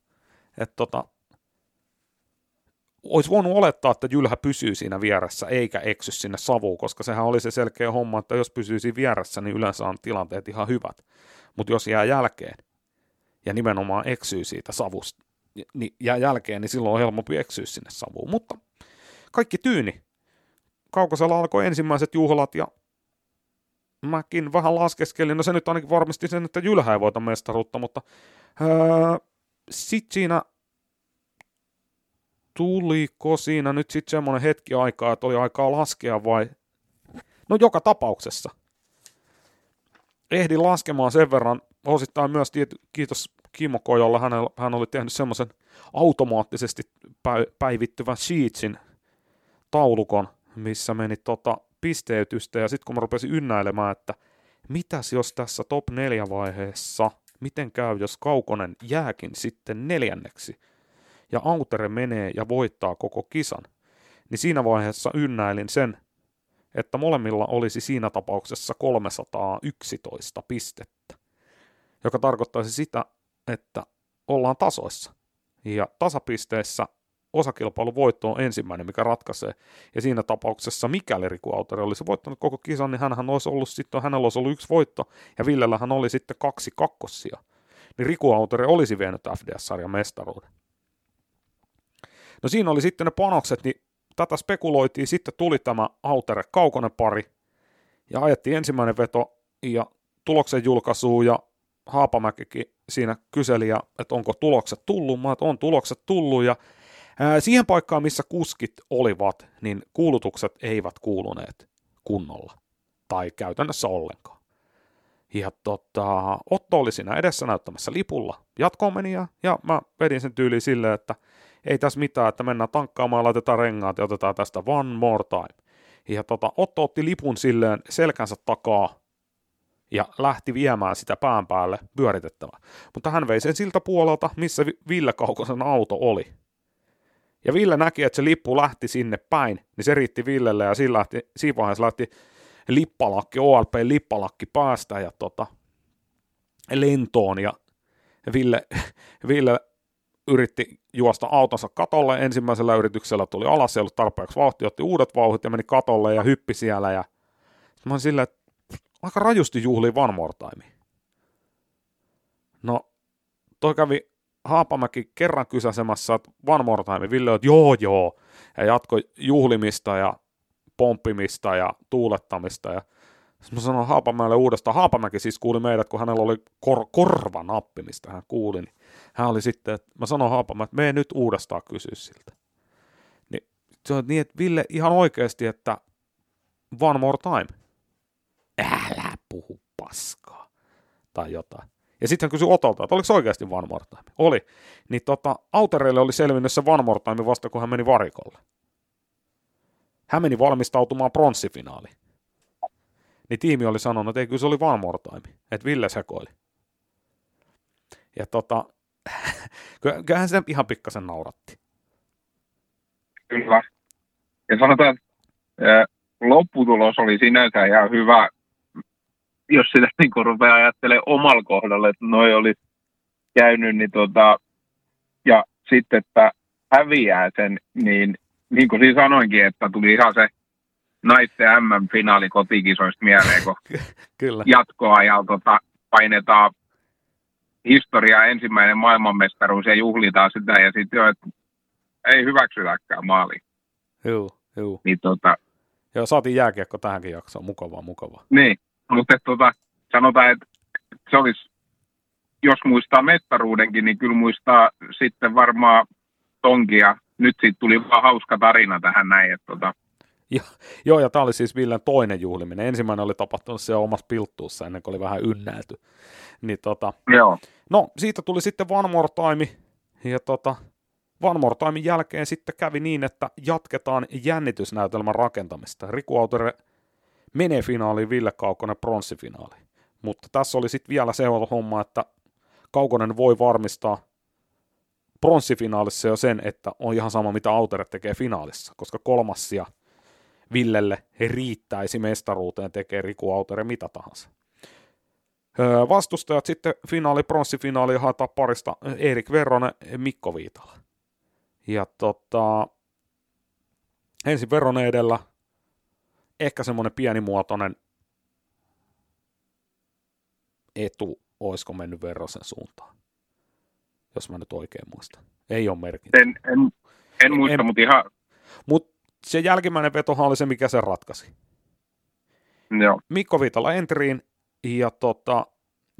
Että tota, olisi voinut olettaa, että Jylhä pysyy siinä vieressä eikä eksy sinne savuun, koska sehän oli se selkeä homma, että jos pysyy siinä vieressä, niin yleensä on tilanteet ihan hyvät. Mutta jos jää jälkeen ja nimenomaan eksyy siitä savusta, niin jää jälkeen, niin silloin on helpompi eksyä sinne savuun. Mutta kaikki tyyni. Kaukosella alkoi ensimmäiset juhlat ja mäkin vähän laskeskelin, no se nyt ainakin varmisti sen, että Jylhä ei voita mestaruutta, mutta öö, sitten siinä tuliko siinä nyt sitten semmoinen hetki aikaa, että oli aikaa laskea vai? No joka tapauksessa. Ehdin laskemaan sen verran, osittain myös kiitos Kimmo Kojolla, hän, hän oli tehnyt semmoisen automaattisesti päivittyvän Sheetsin taulukon, missä meni tota pisteytystä, ja sitten kun mä rupesin ynnäilemään, että mitäs jos tässä top 4 vaiheessa, miten käy, jos Kaukonen jääkin sitten neljänneksi, ja Autere menee ja voittaa koko kisan, niin siinä vaiheessa ynnäilin sen, että molemmilla olisi siinä tapauksessa 311 pistettä, joka tarkoittaisi sitä, että ollaan tasoissa. Ja tasapisteissä osakilpailun voitto on ensimmäinen, mikä ratkaisee. Ja siinä tapauksessa, mikäli Riku Autori olisi voittanut koko kisan, niin hänhän olisi ollut sitten, hänellä olisi ollut yksi voitto, ja Villellähän oli sitten kaksi kakkossia. Niin Riku Autori olisi vienyt FDS-sarjan mestaruuden. No siinä oli sitten ne panokset, niin tätä spekuloitiin, sitten tuli tämä Autere Kaukonen pari, ja ajettiin ensimmäinen veto, ja tuloksen julkaisu, ja Haapamäkikin siinä kyseli, että onko tulokset tullut, mä että on tulokset tullut, ja siihen paikkaan, missä kuskit olivat, niin kuulutukset eivät kuuluneet kunnolla, tai käytännössä ollenkaan. Ja tota, Otto oli siinä edessä näyttämässä lipulla jatkoon meni, ja, ja mä vedin sen tyyliin silleen, että ei tässä mitään, että mennään tankkaamaan, laitetaan rengaat ja otetaan tästä one more time. Ja tota, Otto otti lipun silleen selkänsä takaa ja lähti viemään sitä pään päälle pyöritettävää. Mutta hän vei sen siltä puolelta, missä Ville Kaukosen auto oli. Ja Ville näki, että se lippu lähti sinne päin, niin se riitti Villelle ja siinä, lähti, siinä vaiheessa lähti lippalakki, OLP lippalakki päästä ja tota, lentoon ja Ville, Ville yritti juosta autonsa katolle. Ensimmäisellä yrityksellä tuli alas, ei ollut tarpeeksi vauhtia, otti uudet vauhit ja meni katolle ja hyppi siellä. Ja mä olin silleen, että aika rajusti juhli One More Time. No, toi kävi Haapamäki kerran kysäsemässä, One More Time. Ville että joo joo, ja jatkoi juhlimista ja pomppimista ja tuulettamista. Ja sitten mä sanoin Haapamäelle uudestaan. Haapamäki siis kuuli meidät, kun hänellä oli kor- korvanappi, mistä hän kuuli. Niin hän oli sitten, että mä sanoin Haapamäelle, että mene nyt uudestaan kysyä siltä. Niin se on niin, että Ville ihan oikeasti, että one more time. Älä puhu paskaa. Tai jotain. Ja sitten hän kysyi Otolta, että oliko se oikeasti one more time? Oli. Niin tota, Autereille oli selvinnyt se one more time vasta, kun hän meni varikolle. Hän meni valmistautumaan pronssifinaaliin niin tiimi oli sanonut, että ei kyllä se oli one more time, että Ville sekoili. Ja tota, kyllähän se ihan pikkasen nauratti. Kyllä. Ja sanotaan, että lopputulos oli sinänsä ihan hyvä, jos sitä niin rupeaa ajattelemaan omalla kohdalla, että noi oli käynyt, niin tota, ja sitten, että häviää sen, niin niin kuin siinä sanoinkin, että tuli ihan se naisten MM-finaali kotikisoista mieleen, kun Kyllä. jatkoa ja tota, painetaan historia ensimmäinen maailmanmestaruus ja juhlitaan sitä ja sitten jo, että ei hyväksytäkään maali. Joo, joo. Niin, tota, joo, saatiin jääkiekko tähänkin jaksoon, mukavaa, mukavaa. Niin, mutta tota, sanotaan, että se olisi, jos muistaa mestaruudenkin, niin kyllä muistaa sitten varmaan tonkia. Nyt siitä tuli vaan hauska tarina tähän näin, että tota, ja, joo, ja tämä oli siis Villen toinen juhliminen. Ensimmäinen oli tapahtunut siellä omassa pilttuussa ennen kuin oli vähän ynnäilty. Niin, tota, joo. No, siitä tuli sitten One More Time, ja tota, One More Time jälkeen sitten kävi niin, että jatketaan jännitysnäytelmän rakentamista. Riku Autere menee finaaliin, Ville Kaukonen pronssifinaaliin. Mutta tässä oli sitten vielä se homma, että Kaukonen voi varmistaa pronssifinaalissa jo sen, että on ihan sama, mitä Autere tekee finaalissa, koska kolmas ja Villelle riittäisi mestaruuteen, tekee Riku Autere mitä tahansa. Öö, vastustajat sitten finaali, pronssifinaali haetaan parista Erik Veronen, Mikko Viitala. Ja tota, ensin Veronen edellä, ehkä semmoinen pienimuotoinen etu, olisiko mennyt Verosen suuntaan, jos mä nyt oikein muistan. Ei ole merkintä. En, en, en muista, en, mutta ihan... Mutta se jälkimmäinen vetohan oli se, mikä sen ratkaisi. Joo. Mikko Viitala entriin, ja tota,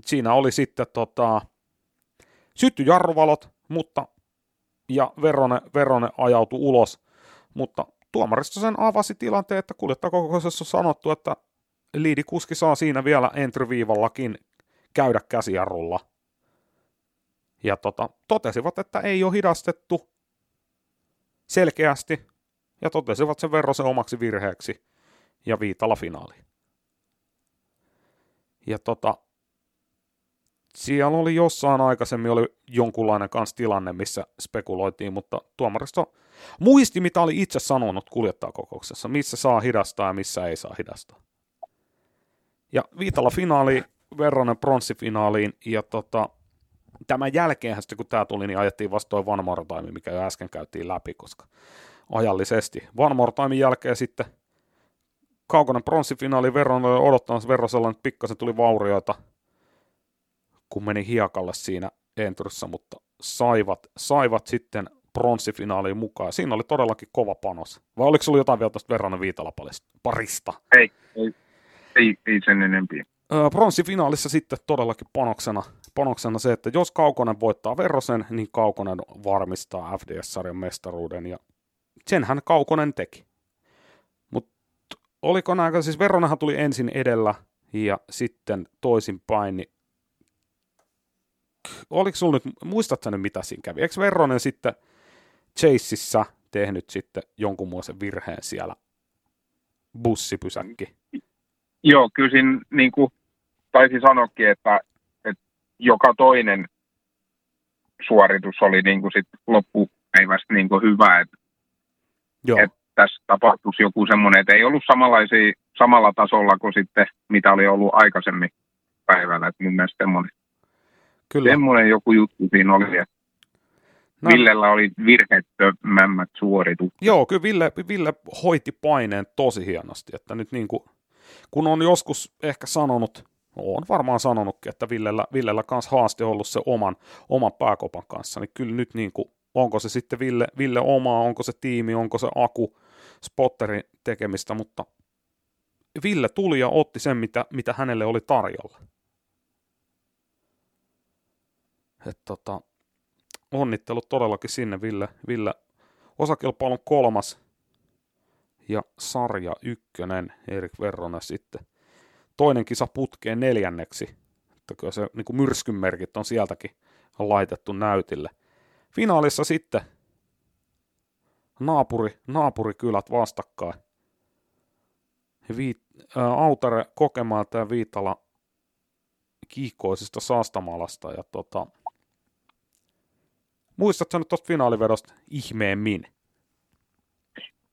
siinä oli sitten tota, sytty jarruvalot, mutta ja Verone, Verone ajautui ulos, mutta tuomaristo sen avasi tilanteen, että kuljettajakokouksessa on sanottu, että liidikuski saa siinä vielä entry-viivallakin käydä käsijarrulla. Ja tota, totesivat, että ei ole hidastettu selkeästi, ja totesivat sen verran sen omaksi virheeksi, ja viitalla finaali. Ja tota, siellä oli jossain aikaisemmin oli jonkunlainen kans tilanne, missä spekuloitiin, mutta tuomaristo muisti, mitä oli itse sanonut kuljettajakokouksessa, missä saa hidastaa ja missä ei saa hidastaa. Ja Viitala finaali, Verronen pronssifinaaliin, ja tota, tämän jälkeen sitten kun tämä tuli, niin ajettiin vastoin More Time, mikä jo äsken käytiin läpi, koska ajallisesti. More Time jälkeen sitten kaukonen pronssifinaali oli odottamassa Verrosella, että pikkasen tuli vaurioita, kun meni hiekalle siinä Entryssä, mutta saivat, saivat sitten pronssifinaaliin mukaan. Siinä oli todellakin kova panos. Vai oliko sulla jotain vielä tuosta Verronen parista? Ei, ei, ei, ei sen enempiä. Pronssifinaalissa sitten todellakin panoksena, panoksena se, että jos Kaukonen voittaa Verrosen, niin Kaukonen varmistaa FDS-sarjan mestaruuden, ja senhän Kaukonen teki. Mutta oliko nämä, siis Verronenhan tuli ensin edellä, ja sitten toisinpäin, niin oliko sulla nyt, muistatko nyt mitä siinä kävi? Eikö Verronen sitten Chaseissa tehnyt sitten jonkunmoisen virheen siellä bussipysäkki? Joo, kyllä siinä niin kuin taisi sanoakin, että, että joka toinen suoritus oli niin kuin sit loppupäivästä niin kuin hyvä, että, Joo. että tässä tapahtuisi joku semmoinen, että ei ollut samanlaisia, samalla tasolla kuin sitten, mitä oli ollut aikaisemmin päivällä, että mun mielestä semmoinen, Kyllä. semmoinen joku juttu siinä oli, että No. Villellä oli virheettömämmät suoritukset. Joo, kyllä Ville, Ville hoiti paineen tosi hienosti, että nyt niin kuin, kun on joskus ehkä sanonut, on varmaan sanonutkin, että Villellä, Villellä kanssa haaste on ollut se oman, oman pääkopan kanssa, niin kyllä nyt niin kuin, onko se sitten Ville, Ville omaa, onko se tiimi, onko se Aku, spotterin tekemistä, mutta Ville tuli ja otti sen, mitä, mitä hänelle oli tarjolla. Et tota, onnittelut todellakin sinne Ville, Ville osakilpailun kolmas ja sarja ykkönen Erik Verronen sitten. Toinen kisa putkeen neljänneksi, että kyllä se niin kuin myrskymerkit on sieltäkin laitettu näytille. Finaalissa sitten naapuri, naapurikylät vastakkain. Viit, ää, Autare kokemaan tämä Viitala kiihkoisesta Saastamalasta ja tota, Muistatko nyt tuosta finaalivedosta ihmeemmin?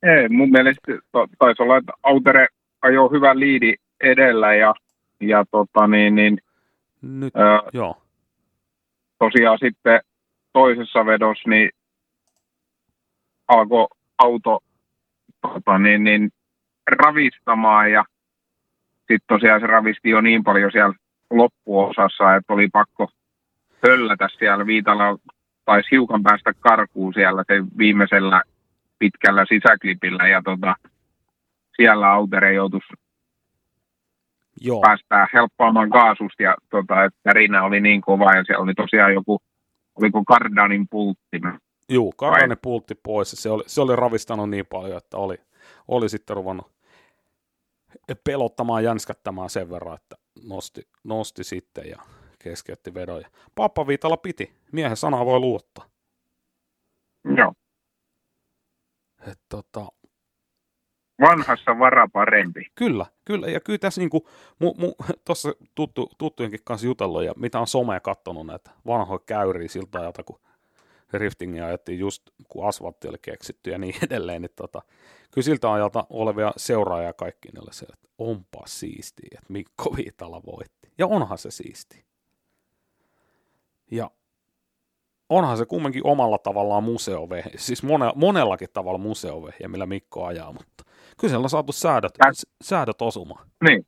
Ei, mun mielestä taisi olla, että Autere ajoi hyvän liidi edellä ja, ja tota niin, niin nyt, ää, joo. tosiaan sitten toisessa vedossa niin alkoi auto tota niin, niin, ravistamaan ja sitten tosiaan se ravisti jo niin paljon siellä loppuosassa, että oli pakko höllätä siellä Viitala taisi hiukan päästä karkuun siellä se viimeisellä pitkällä sisäklipillä ja tota, siellä Autere joutuisi Joo. päästää helppaamaan kaasusta ja tota, että rinä oli niin kova ja siellä oli tosiaan joku, oliko Kardanin pultti? Joo, Kardanin pultti pois se oli, se oli ravistanut niin paljon, että oli, oli sitten ruvennut pelottamaan, jänskättämään sen verran, että nosti, nosti sitten ja keskeytti vedon. Pappa Viitala piti. Miehen sanaa voi luottaa. Joo. Et, tota... Vanhassa vara parempi. Kyllä, kyllä. Ja kyllä tässä niinku, mu, mu, tuossa tuttu, tuttujenkin kanssa jutellut, ja mitä on somea kattonut näitä vanhoja käyriä siltä ajalta, kun riftingia ajettiin just, kun asfaltti oli keksitty ja niin edelleen, niin tota, kyllä siltä ajalta olevia seuraajia kaikki niille se, että onpa siistiä, että Mikko Viitala voitti. Ja onhan se siisti. Ja onhan se kumminkin omalla tavallaan museovehje, siis mone, monellakin tavalla museovehje, millä Mikko ajaa, mutta kyllä siellä on saatu säädöt, Ä... säädöt osumaan. Niin,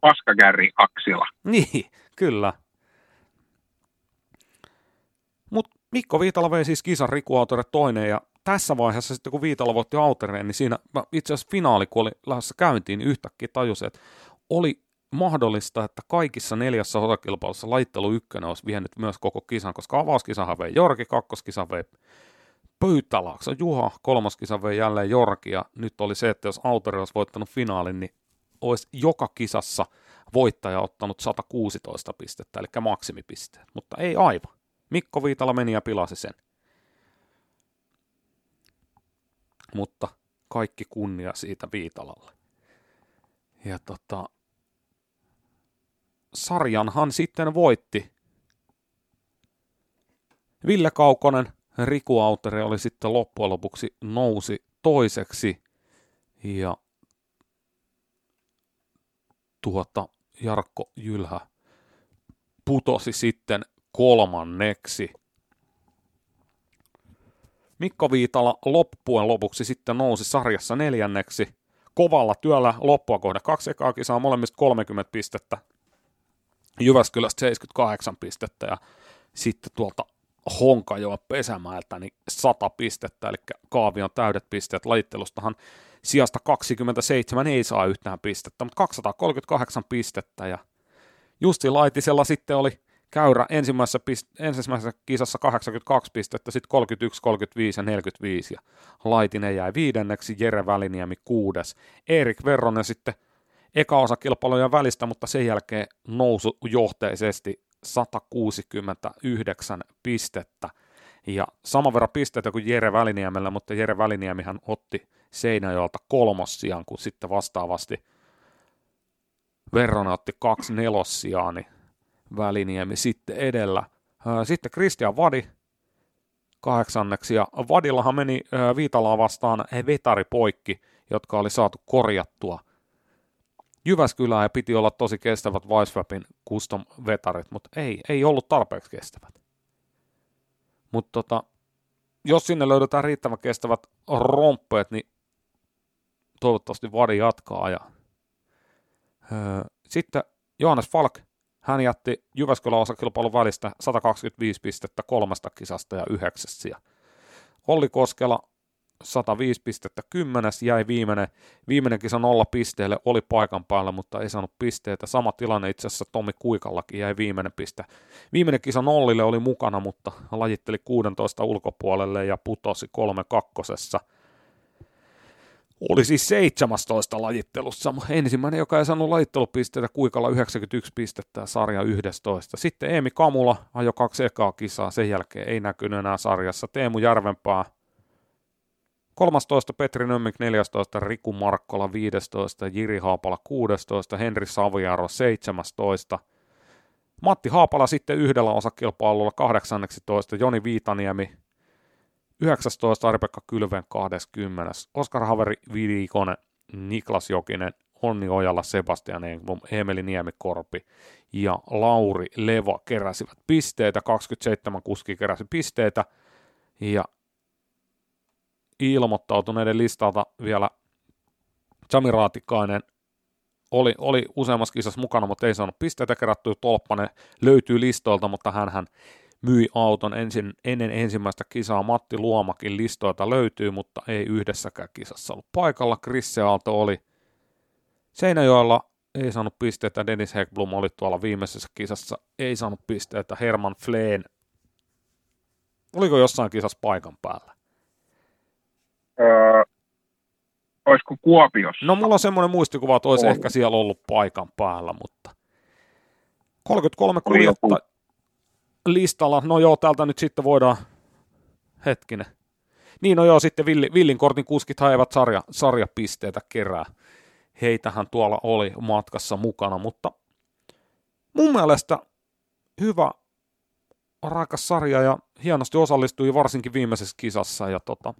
paskakärri aksilla. Niin, kyllä. Mutta Mikko Viitala vei siis kisan Riku toinen ja tässä vaiheessa sitten kun Viitala voitti Autereen, niin siinä itse asiassa finaali, kun oli lähdössä käyntiin, niin yhtäkkiä tajusin, että oli mahdollista, että kaikissa neljässä osakilpailussa laittelu ykkönen olisi vienyt myös koko kisan, koska avauskisahan vei Jorki, kakkoskisan vei Pöytälaakso Juha kolmas kisa vei jälleen Jorki ja nyt oli se, että jos Autori olisi voittanut finaalin, niin olisi joka kisassa voittaja ottanut 116 pistettä, eli maksimipisteet, mutta ei aivan. Mikko Viitala meni ja pilasi sen. Mutta kaikki kunnia siitä Viitalalle. Ja tota, sarjanhan sitten voitti Ville Kaukonen, Riku Autere oli sitten loppujen lopuksi nousi toiseksi ja tuota Jarkko Jylhä putosi sitten kolmanneksi. Mikko Viitala loppujen lopuksi sitten nousi sarjassa neljänneksi. Kovalla työllä loppua kohde kaksi ekaa kisaa, molemmista 30 pistettä. Jyväskylästä 78 pistettä ja sitten tuolta Honkajoa Pesämäeltä niin 100 pistettä, eli Kaavion täydet pisteet. Lajittelustahan sijasta 27 ei saa yhtään pistettä, mutta 238 pistettä. Ja Justi Laitisella sitten oli käyrä ensimmäisessä, pist- ensimmäisessä kisassa 82 pistettä, sitten 31, 35 ja 45 ja Laitinen jäi viidenneksi, Jere Väliniemi kuudes, Erik Verronen sitten eka osa kilpailujen välistä, mutta sen jälkeen nousu johteisesti 169 pistettä. Ja saman verran pisteitä kuin Jere Väliniemellä, mutta Jere Väliniemihän otti Seinäjoelta kolmossiaan, kun sitten vastaavasti Verrona otti kaksi nelossiaan, niin Väliniemi sitten edellä. Sitten Christian Vadi kahdeksanneksi, ja Vadillahan meni Viitalaa vastaan vetari poikki, jotka oli saatu korjattua – Jyväskylää ja piti olla tosi kestävät Weisswapin custom-vetarit, mutta ei, ei ollut tarpeeksi kestävät. Mutta tota, jos sinne löydetään riittävän kestävät romppeet, niin toivottavasti Vadi jatkaa. Ja, öö, sitten Johannes Falk, hän jätti Jyväskylän osakilpailun välistä 125 pistettä kolmesta kisasta ja yhdeksässä. Olli Koskela 105 pistettä, kymmenes jäi viimeinen, viimeinen kisa nolla pisteelle, oli paikan päällä, mutta ei saanut pisteitä. Sama tilanne itse asiassa Tommi Kuikallakin jäi viimeinen piste. Viimeinen kisa nollille oli mukana, mutta lajitteli 16 ulkopuolelle ja putosi kolme kakkosessa. Oli siis 17 lajittelussa, ensimmäinen, joka ei saanut lajittelupisteitä, Kuikalla 91 pistettä ja sarja 11. Sitten Eemi Kamula ajoi kaksi ekaa kisaa, sen jälkeen ei näkynyt enää sarjassa. Teemu Järvenpää 13. Petri Nömmik 14. Riku Markkola 15. Jiri Haapala 16. Henri Saviaro 17. Matti Haapala sitten yhdellä osakilpailulla 18. Joni Viitaniemi 19. Ari-Pekka Kylven 20. Oskar Haveri Viikonen, Niklas Jokinen, Onni Ojala, Sebastian Engblom, Emeli Niemikorpi ja Lauri Leva keräsivät pisteitä. 27 kuski keräsi pisteitä ja ilmoittautuneiden listalta vielä Sami Raatikainen oli, oli useammassa kisassa mukana, mutta ei saanut pisteitä kerättyä. Tolppanen löytyy listoilta, mutta hän myi auton ensin, ennen ensimmäistä kisaa. Matti Luomakin listoilta löytyy, mutta ei yhdessäkään kisassa ollut paikalla. Krisse Aalto oli Seinäjoella, ei saanut pisteitä. Dennis Hekblom oli tuolla viimeisessä kisassa, ei saanut pisteitä. Herman Fleen, oliko jossain kisassa paikan päällä? Öö, olisiko Kuopiossa? No mulla on semmoinen muistikuva, että olisi on. ehkä siellä ollut paikan päällä, mutta 33 kuljetta listalla. No joo, täältä nyt sitten voidaan, hetkinen. Niin no joo, sitten Villi, Villin kortin kuskit eivät sarja, sarjapisteitä kerää. Heitähän tuolla oli matkassa mukana, mutta mun mielestä hyvä rakas sarja ja hienosti osallistui varsinkin viimeisessä kisassa ja tota,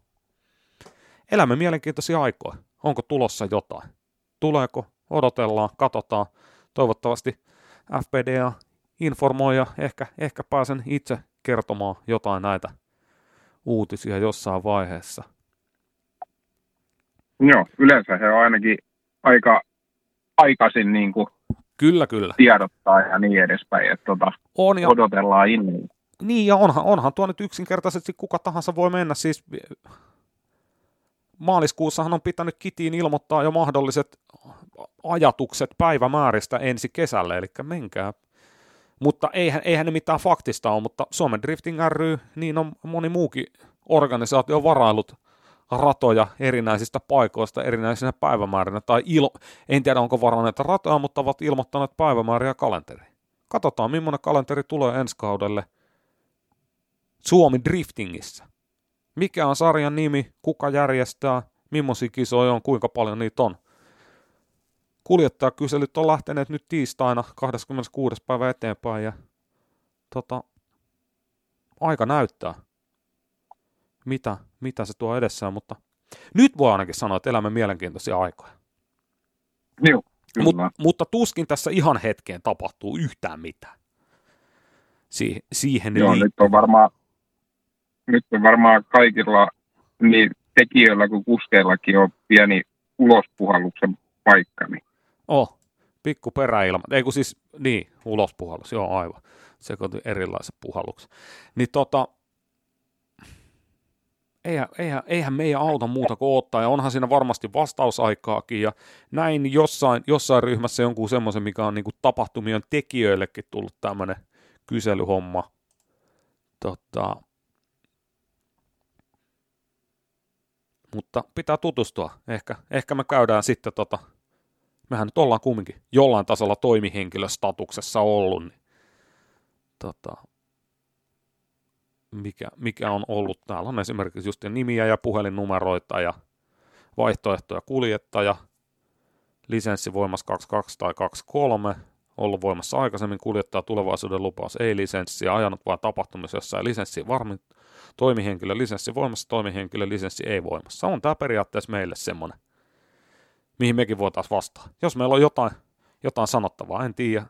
elämme mielenkiintoisia aikoja. Onko tulossa jotain? Tuleeko? Odotellaan, katsotaan. Toivottavasti FPDA informoi ja ehkä, ehkä pääsen itse kertomaan jotain näitä uutisia jossain vaiheessa. Joo, yleensä he on ainakin aika aikaisin niin kuin kyllä, kyllä. tiedottaa ja niin edespäin, että tota, on ja, odotellaan innolla. Niin, ja onhan, onhan tuo nyt yksinkertaisesti kuka tahansa voi mennä, siis maaliskuussahan on pitänyt Kitiin ilmoittaa jo mahdolliset ajatukset päivämääristä ensi kesälle, eli menkää. Mutta eihän, eihän ne mitään faktista ole, mutta Suomen Drifting ry, niin on moni muukin organisaatio varailut ratoja erinäisistä paikoista erinäisinä päivämäärinä, tai il- en tiedä onko varanneet ratoja, mutta ovat ilmoittaneet päivämääriä kalenteriin. Katsotaan, millainen kalenteri tulee ensi kaudelle Suomi Driftingissä. Mikä on sarjan nimi, kuka järjestää, millaisia kisoja on, kuinka paljon niitä on. Kuljettajakyselyt on lähteneet nyt tiistaina 26. päivä eteenpäin ja tota, aika näyttää, mitä, mitä se tuo edessään, mutta nyt voi ainakin sanoa, että elämme mielenkiintoisia aikoja. Joo, Mut, mutta tuskin tässä ihan hetkeen tapahtuu yhtään mitään. Si- siihen Joo, li- nyt on varmaan, nyt on varmaan kaikilla niin tekijöillä kuin kuskeillakin on pieni ulospuhalluksen paikka. Niin. Oh, pikku peräilma. Ei kun siis, niin, ulospuhallus, joo aivan. Sekoitin erilaiset puhallukset. Niin tota, eihän, eihän, eihän meidän auta muuta kuin ottaa, ja onhan siinä varmasti vastausaikaakin, ja näin jossain, jossain ryhmässä jonkun semmoisen, mikä on niinku tapahtumien tekijöillekin tullut tämmöinen kyselyhomma. Tota, mutta pitää tutustua. Ehkä, ehkä me käydään sitten tota, mehän nyt ollaan kumminkin jollain tasolla toimihenkilöstatuksessa ollut, niin tota, mikä, mikä on ollut. Täällä on esimerkiksi just nimiä ja puhelinnumeroita ja vaihtoehtoja kuljettaja, lisenssi voimassa 22 tai 23, ollut voimassa aikaisemmin, kuljettaa tulevaisuuden lupaus, ei lisenssiä, ajanut vain tapahtumissa jossain lisenssi varmi, toimihenkilö lisenssi voimassa, toimihenkilö lisenssi ei voimassa. On tämä periaatteessa meille semmoinen, mihin mekin voitaisiin vastaa. Jos meillä on jotain, jotain sanottavaa, en tiedä.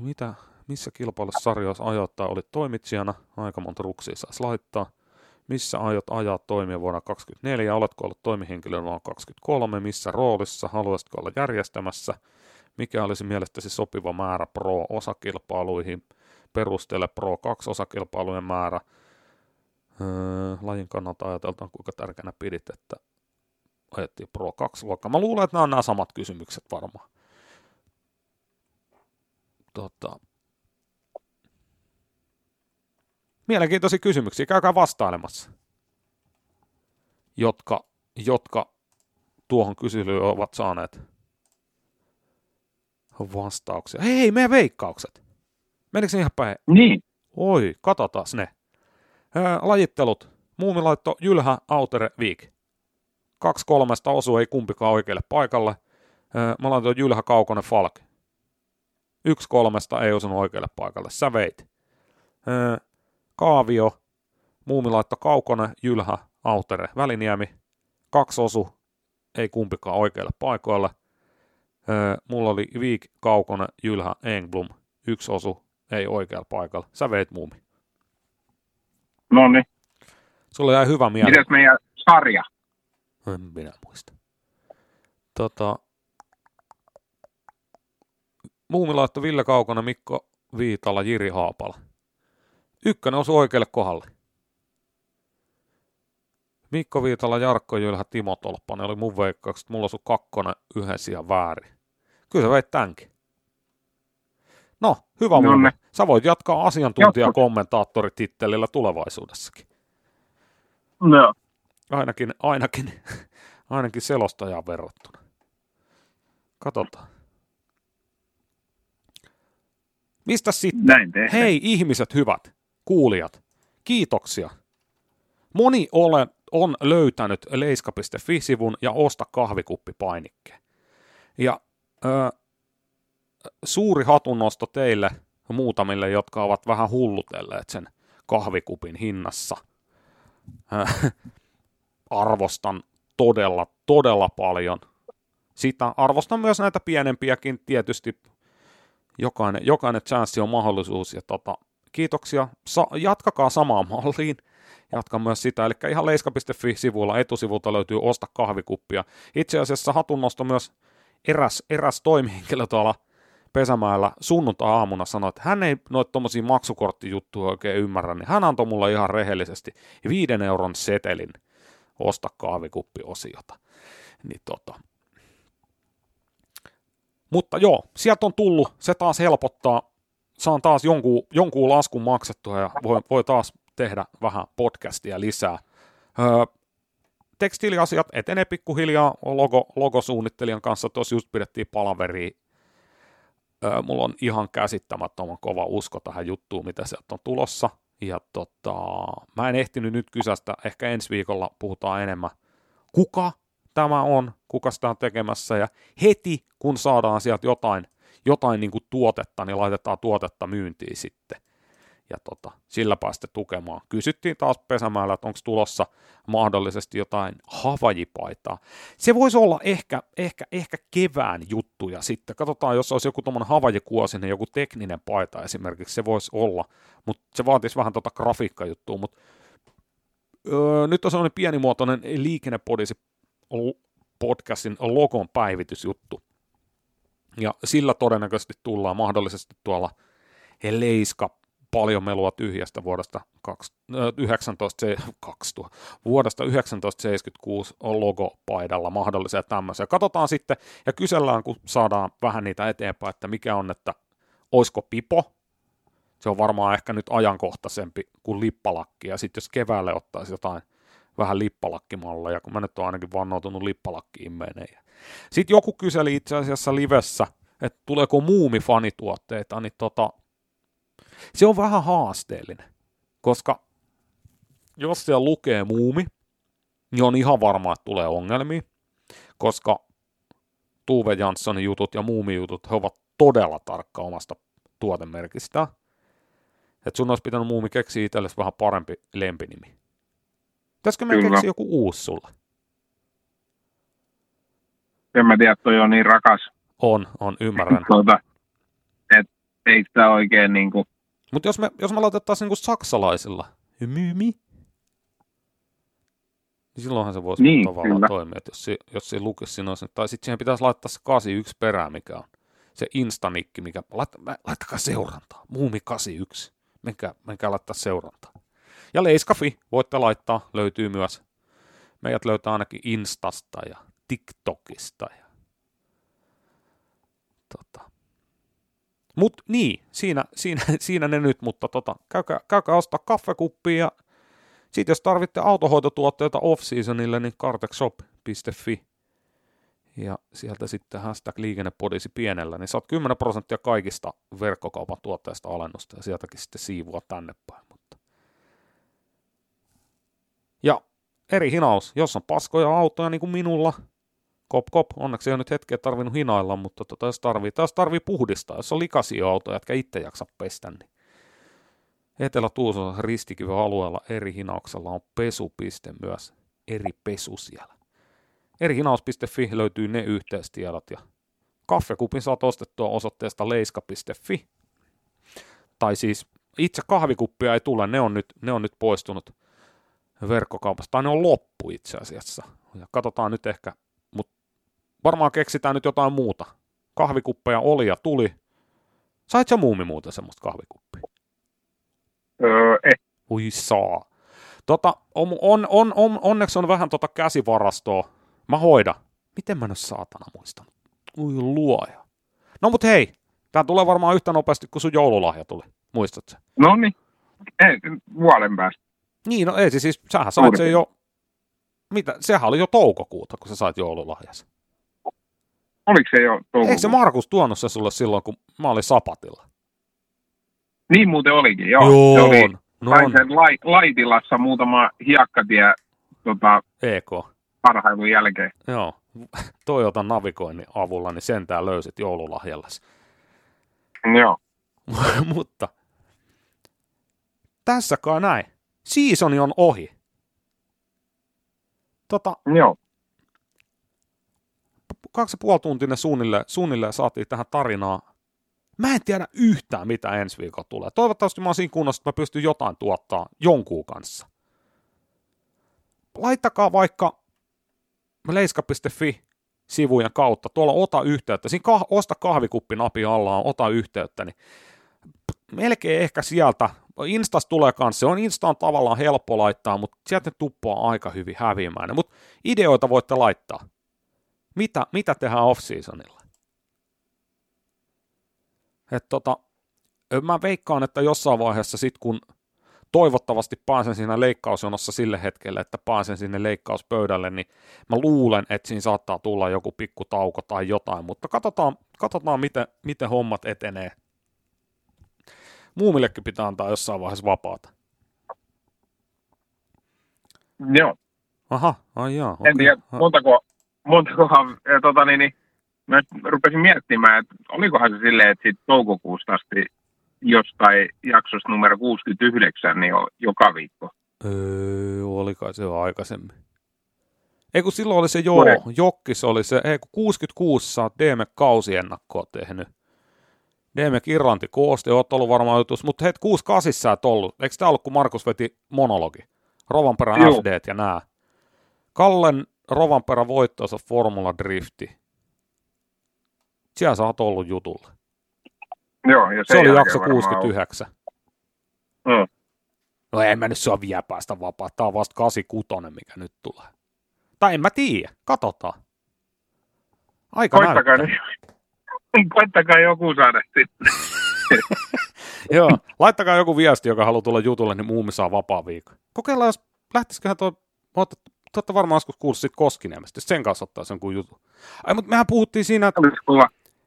Mitä, missä kilpailusarjoissa ajoittaa oli toimitsijana, aika monta ruksia saisi laittaa. Missä aiot ajaa toimia vuonna 2024, oletko ollut toimihenkilö vuonna 2023, missä roolissa, haluaisitko olla järjestämässä, mikä olisi mielestäsi sopiva määrä pro-osakilpailuihin, perustele Pro 2 osakilpailujen määrä, öö, lajin kannalta ajateltaan, kuinka tärkeänä pidit, että ajettiin Pro 2 luokkaa. Mä luulen, että nämä on nämä samat kysymykset varmaan. Tota, mielenkiintoisia kysymyksiä, käykää vastailemassa, jotka, jotka tuohon kyselyyn ovat saaneet vastauksia. Hei, meidän veikkaukset. Menikö ihan päin? Niin. Oi, katsotaan ne. Ää, lajittelut. Muumilaitto Jylhä, Autere, Viik. Kaksi kolmesta osu ei kumpikaan oikealle paikalle. Ää, mä laitoin Jylhä, Kaukonen, Falk. Yksi kolmesta ei osunut oikealle paikalle. Sä veit. Ää, kaavio. Muumilaitto Kaukonen, Jylhä, Autere, Väliniemi. Kaksi osu ei kumpikaan oikealle paikoille. Ää, mulla oli Viik, Kaukonen, Jylhä, Engblom. Yksi osu ei oikealla paikalla. Sä veit muumi. No niin. Sulla jäi hyvä mieli. Mitäs meidän sarja? En minä muista. Tota, Muumi laittoi Ville Kaukonen, Mikko Viitala, Jiri Haapala. Ykkönen osui oikealle kohdalle. Mikko Viitala, Jarkko Jylhä, Timo Tolppanen oli mun veikkaukset. Mulla osui kakkonen yhdessä ja väärin. Kyllä sä veit tämänkin. No, hyvä No muumi. ne. Sä voit jatkaa asiantuntijakommentaattoritittelillä tulevaisuudessakin. No. Ainakin, ainakin, ainakin selostajaan verrattuna. Katsotaan. Mistä sitten? Näin tehdään. Hei ihmiset hyvät, kuulijat, kiitoksia. Moni ole, on löytänyt leiska.fi-sivun ja osta kahvikuppi painikkeen. Ja ö, suuri hatunnosto teille muutamille, jotka ovat vähän hullutelleet sen kahvikupin hinnassa. Ö, arvostan todella, todella paljon. Sitä arvostan myös näitä pienempiäkin tietysti. Jokainen, jokainen chanssi on mahdollisuus. Ja tota, kiitoksia. Sa- jatkakaa samaan malliin. Jatkan myös sitä. Eli ihan leiska.fi-sivulla etusivulta löytyy Osta kahvikuppia. Itse asiassa hatunnosto myös eräs, eräs toimihenkilö tuolla Pesämäellä sunnuntai-aamuna sanoi, että hän ei noita tuommoisia maksukorttijuttuja oikein ymmärrä, niin hän antoi mulle ihan rehellisesti viiden euron setelin osta kahvikuppi-osiota. Niin tota. Mutta joo, sieltä on tullut, se taas helpottaa, saan taas jonkun, jonkun laskun maksettua ja voi, voi taas, tehdä vähän podcastia lisää. Öö, tekstiiliasiat etenee pikkuhiljaa logo, logosuunnittelijan kanssa. Tuossa just pidettiin palaveri. Öö, mulla on ihan käsittämättömän kova usko tähän juttuun, mitä sieltä on tulossa. Ja tota, mä en ehtinyt nyt kysästä, ehkä ensi viikolla puhutaan enemmän, kuka tämä on, kuka sitä on tekemässä, ja heti kun saadaan sieltä jotain, jotain niin kuin tuotetta, niin laitetaan tuotetta myyntiin sitten ja tota, sillä päästä tukemaan. Kysyttiin taas pesämällä, että onko tulossa mahdollisesti jotain havajipaitaa. Se voisi olla ehkä, ehkä, ehkä kevään juttuja sitten. Katsotaan, jos olisi joku tuommoinen havajikuosinen, joku tekninen paita esimerkiksi, se voisi olla, mutta se vaatisi vähän tota grafiikkajuttua, mutta öö, nyt on sellainen pienimuotoinen liikennepodisi podcastin logon päivitysjuttu. Ja sillä todennäköisesti tullaan mahdollisesti tuolla Leiska paljon melua tyhjästä vuodesta 19, 2000, vuodesta 1976 on logopaidalla mahdollisia tämmöisiä. Katsotaan sitten ja kysellään, kun saadaan vähän niitä eteenpäin, että mikä on, että oisko pipo, se on varmaan ehkä nyt ajankohtaisempi kuin lippalakki, ja sitten jos keväälle ottaisi jotain vähän lippalakkimalleja, kun mä nyt oon ainakin vannoutunut lippalakkiin menee. Sitten joku kyseli itse asiassa livessä, että tuleeko muumifanituotteita, niin tota, se on vähän haasteellinen, koska jos siellä lukee muumi, niin on ihan varma, että tulee ongelmia, koska Tuve Janssonin jutut ja muumijutut, he ovat todella tarkka omasta tuotemerkistään. Että sun olisi pitänyt muumi keksiä itsellesi vähän parempi lempinimi. Pitäisikö me keksiä joku uusi sulle? En mä tiedä, toi on niin rakas. On, on, ymmärrän. Tuota, et ei sitä oikein niinku mutta jos me, jos me laitettaisiin niinku saksalaisilla, myymi, niin silloinhan se voisi niin, tavallaan kyllä. toimia, että jos se, jos se lukisi siinä olisi, tai sitten siihen pitäisi laittaa se 81 perää, mikä on se instanikki, mikä, lait, laittakaa seurantaa, muumi 81, menkää, menkää laittaa seurantaa. Ja Leiskafi voitte laittaa, löytyy myös, meidät löytää ainakin Instasta ja TikTokista ja tota, Mut niin, siinä, siinä, siinä ne nyt, mutta tota, käykää, käykää ostaa kaffekuppia ja sitten jos tarvitte autohoitotuotteita off-seasonille, niin cartexshop.fi ja sieltä sitten hashtag liikennepodisi pienellä, niin saat 10 prosenttia kaikista verkkokaupan tuotteista alennusta ja sieltäkin sitten siivua tänne päin. Mutta. Ja eri hinaus, jos on paskoja autoja niin kuin minulla, kop kop, onneksi ei ole nyt hetkeä tarvinnut hinailla, mutta tota, jos tarvii, jos tarvii puhdistaa, jos on likaisia autoja, jotka itse jaksa pestä, niin Etelä-Tuusossa ristikiven alueella eri hinauksella on pesupiste myös, eri pesu siellä. Eri hinaus.fi löytyy ne yhteistiedot ja kaffekupin saat ostettua osoitteesta leiska.fi. Tai siis itse kahvikuppia ei tule, ne on nyt, ne on nyt poistunut verkkokaupasta, tai ne on loppu itse asiassa. Ja katsotaan nyt ehkä varmaan keksitään nyt jotain muuta. Kahvikuppeja oli ja tuli. Sait sä muumi muuten semmoista kahvikuppia? Öö, eh. Ui saa. Tota, on, on, on, on, onneksi on vähän tota käsivarastoa. Mä hoidan. Miten mä nyt saatana muistanut? Ui luoja. No mut hei, tää tulee varmaan yhtä nopeasti kuin sun joululahja tuli. Muistatko? No niin. Ei, vuoden päästä. Niin, no ei siis, sähän sait sen jo, mitä, sehän oli jo toukokuuta, kun sä sait joululahjasi. Oliko se jo toukokuussa? Eikö se Markus tuonut se sulle silloin, kun mä olin sapatilla? Niin muuten olikin, joo. joo se oli, no on. sen lait, Laitilassa muutama hiekkatie tota, EK. parhailun jälkeen. Joo, Toyota navigoinnin avulla, niin sentään löysit joululahjallas. Joo. Mutta tässä kai näin. Seasoni on ohi. Tota, Joo kaksi ja puoli tuntinen suunnilleen, suunnilleen saatiin tähän tarinaa. Mä en tiedä yhtään, mitä ensi viikolla tulee. Toivottavasti mä oon siinä kunnossa, että mä pystyn jotain tuottaa jonkun kanssa. Laittakaa vaikka leiska.fi sivujen kautta. Tuolla ota yhteyttä. Siinä kah- osta kahvikuppi-napi alla on ota yhteyttä. Niin melkein ehkä sieltä. Instas tulee kanssa. Se on Insta on tavallaan helppo laittaa, mutta sieltä tuppaa aika hyvin häviämään. Mutta ideoita voitte laittaa. Mitä, mitä tehdään off-seasonilla? Et tota, mä veikkaan, että jossain vaiheessa sit kun toivottavasti pääsen siinä leikkausjonossa sille hetkelle, että pääsen sinne leikkauspöydälle, niin mä luulen, että siinä saattaa tulla joku pikku tauko tai jotain, mutta katsotaan, katsotaan miten, miten hommat etenee. Muumillekin pitää antaa jossain vaiheessa vapaata. Joo. Aha, ai jaa. En tiedä, montako, montakohan, ja tota niin, niin mä rupesin miettimään, että olikohan se silleen, että siitä toukokuusta asti jostain jaksosta numero 69, niin on joka viikko. Öö, oli kai se jo aikaisemmin. Ei kun silloin oli se joo, Kone. Jokkis oli se, ei kun 66 sä oot DMEC kausiennakkoa tehnyt. DMEC Irlanti koosti, oot ollut varmaan jutus, mutta hei, 68 sä et ollut. Eikö tää ollut, kun Markus veti monologi? Rovanperän. FD ja nää. Kallen Rovanperä voittoisa Formula Drifti. Siellä sä oot ollut jutulla. Joo, ja Se oli jakso varmaan 69. on. Mm. No en mä nyt sua vielä päästä vapaa. Tää on vasta 86, mikä nyt tulee. Tai en mä tiedä. Katsotaan. Aika Koittakaa, näyttää. nyt- koittakaa joku saada sitten. Joo. Laittakaa joku viesti, joka haluaa tulla jutulle, niin muumi saa vapaa viikon. Kokeillaan, jos lähtisiköhän tuo... Olette varmaan joskus kuullut siitä Koskiniemestä. Sen kanssa ottaa sen kuin jutu. Ai, mutta mehän puhuttiin siinä, että,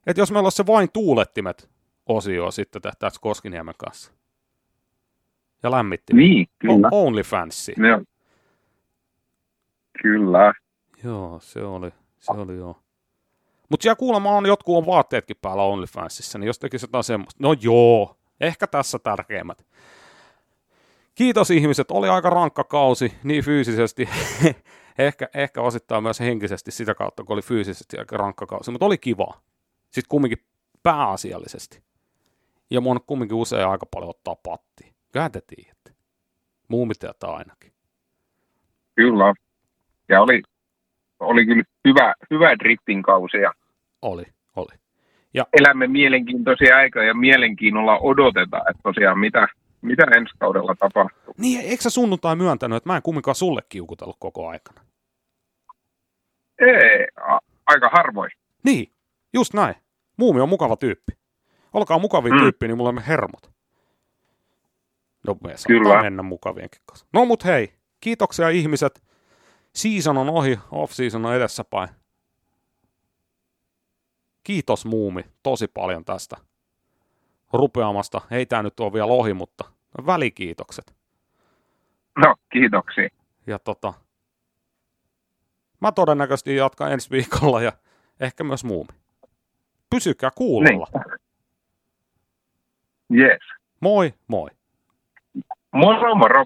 että jos meillä olisi se vain tuulettimet osio sitten tehtäisiin Koskiniemen kanssa. Ja lämmitti. Niin, kyllä. OnlyFansi. Joo. Kyllä. Joo, se oli, se oli joo. Mutta siellä kuulemma on, jotkut on vaatteetkin päällä OnlyFansissa, niin jos tekisi jotain semmoista. No joo, ehkä tässä tärkeimmät. Kiitos ihmiset, oli aika rankka kausi, niin fyysisesti, ehkä, ehkä osittain myös henkisesti sitä kautta, kun oli fyysisesti aika rankka kausi, mutta oli kiva. Sitten kumminkin pääasiallisesti. Ja mun kumminkin usein aika paljon ottaa pattia. Kyllähän te tiedätte. Muumit tietää ainakin. Kyllä. Ja oli, oli kyllä hyvä, hyvä driftin kausi ja Oli, oli. elämme mielenkiintoisia aikoja ja mielenkiinnolla odotetaan, että tosiaan mitä, mitä ensi kaudella tapahtuu. Niin, eikö sä sunnuntai myöntänyt, että mä en kumminkaan sulle kiukutellut koko aikana? Ei, a, aika harvoin. Niin, just näin. Muumi on mukava tyyppi. Olkaa mukavia mm. Tyyppi, niin mulla on hermot. No me Kyllä. mennä mukavienkin kanssa. No mut hei, kiitoksia ihmiset. Season on ohi, off-season on edessäpäin. Kiitos Muumi tosi paljon tästä rupeamasta. Ei tää nyt ole vielä ohi, mutta välikiitokset. No, kiitoksia. Ja tota, mä todennäköisesti jatkan ensi viikolla ja ehkä myös muumi. Pysykää kuulolla. Niin. Yes. Moi, moi. Moro, moro.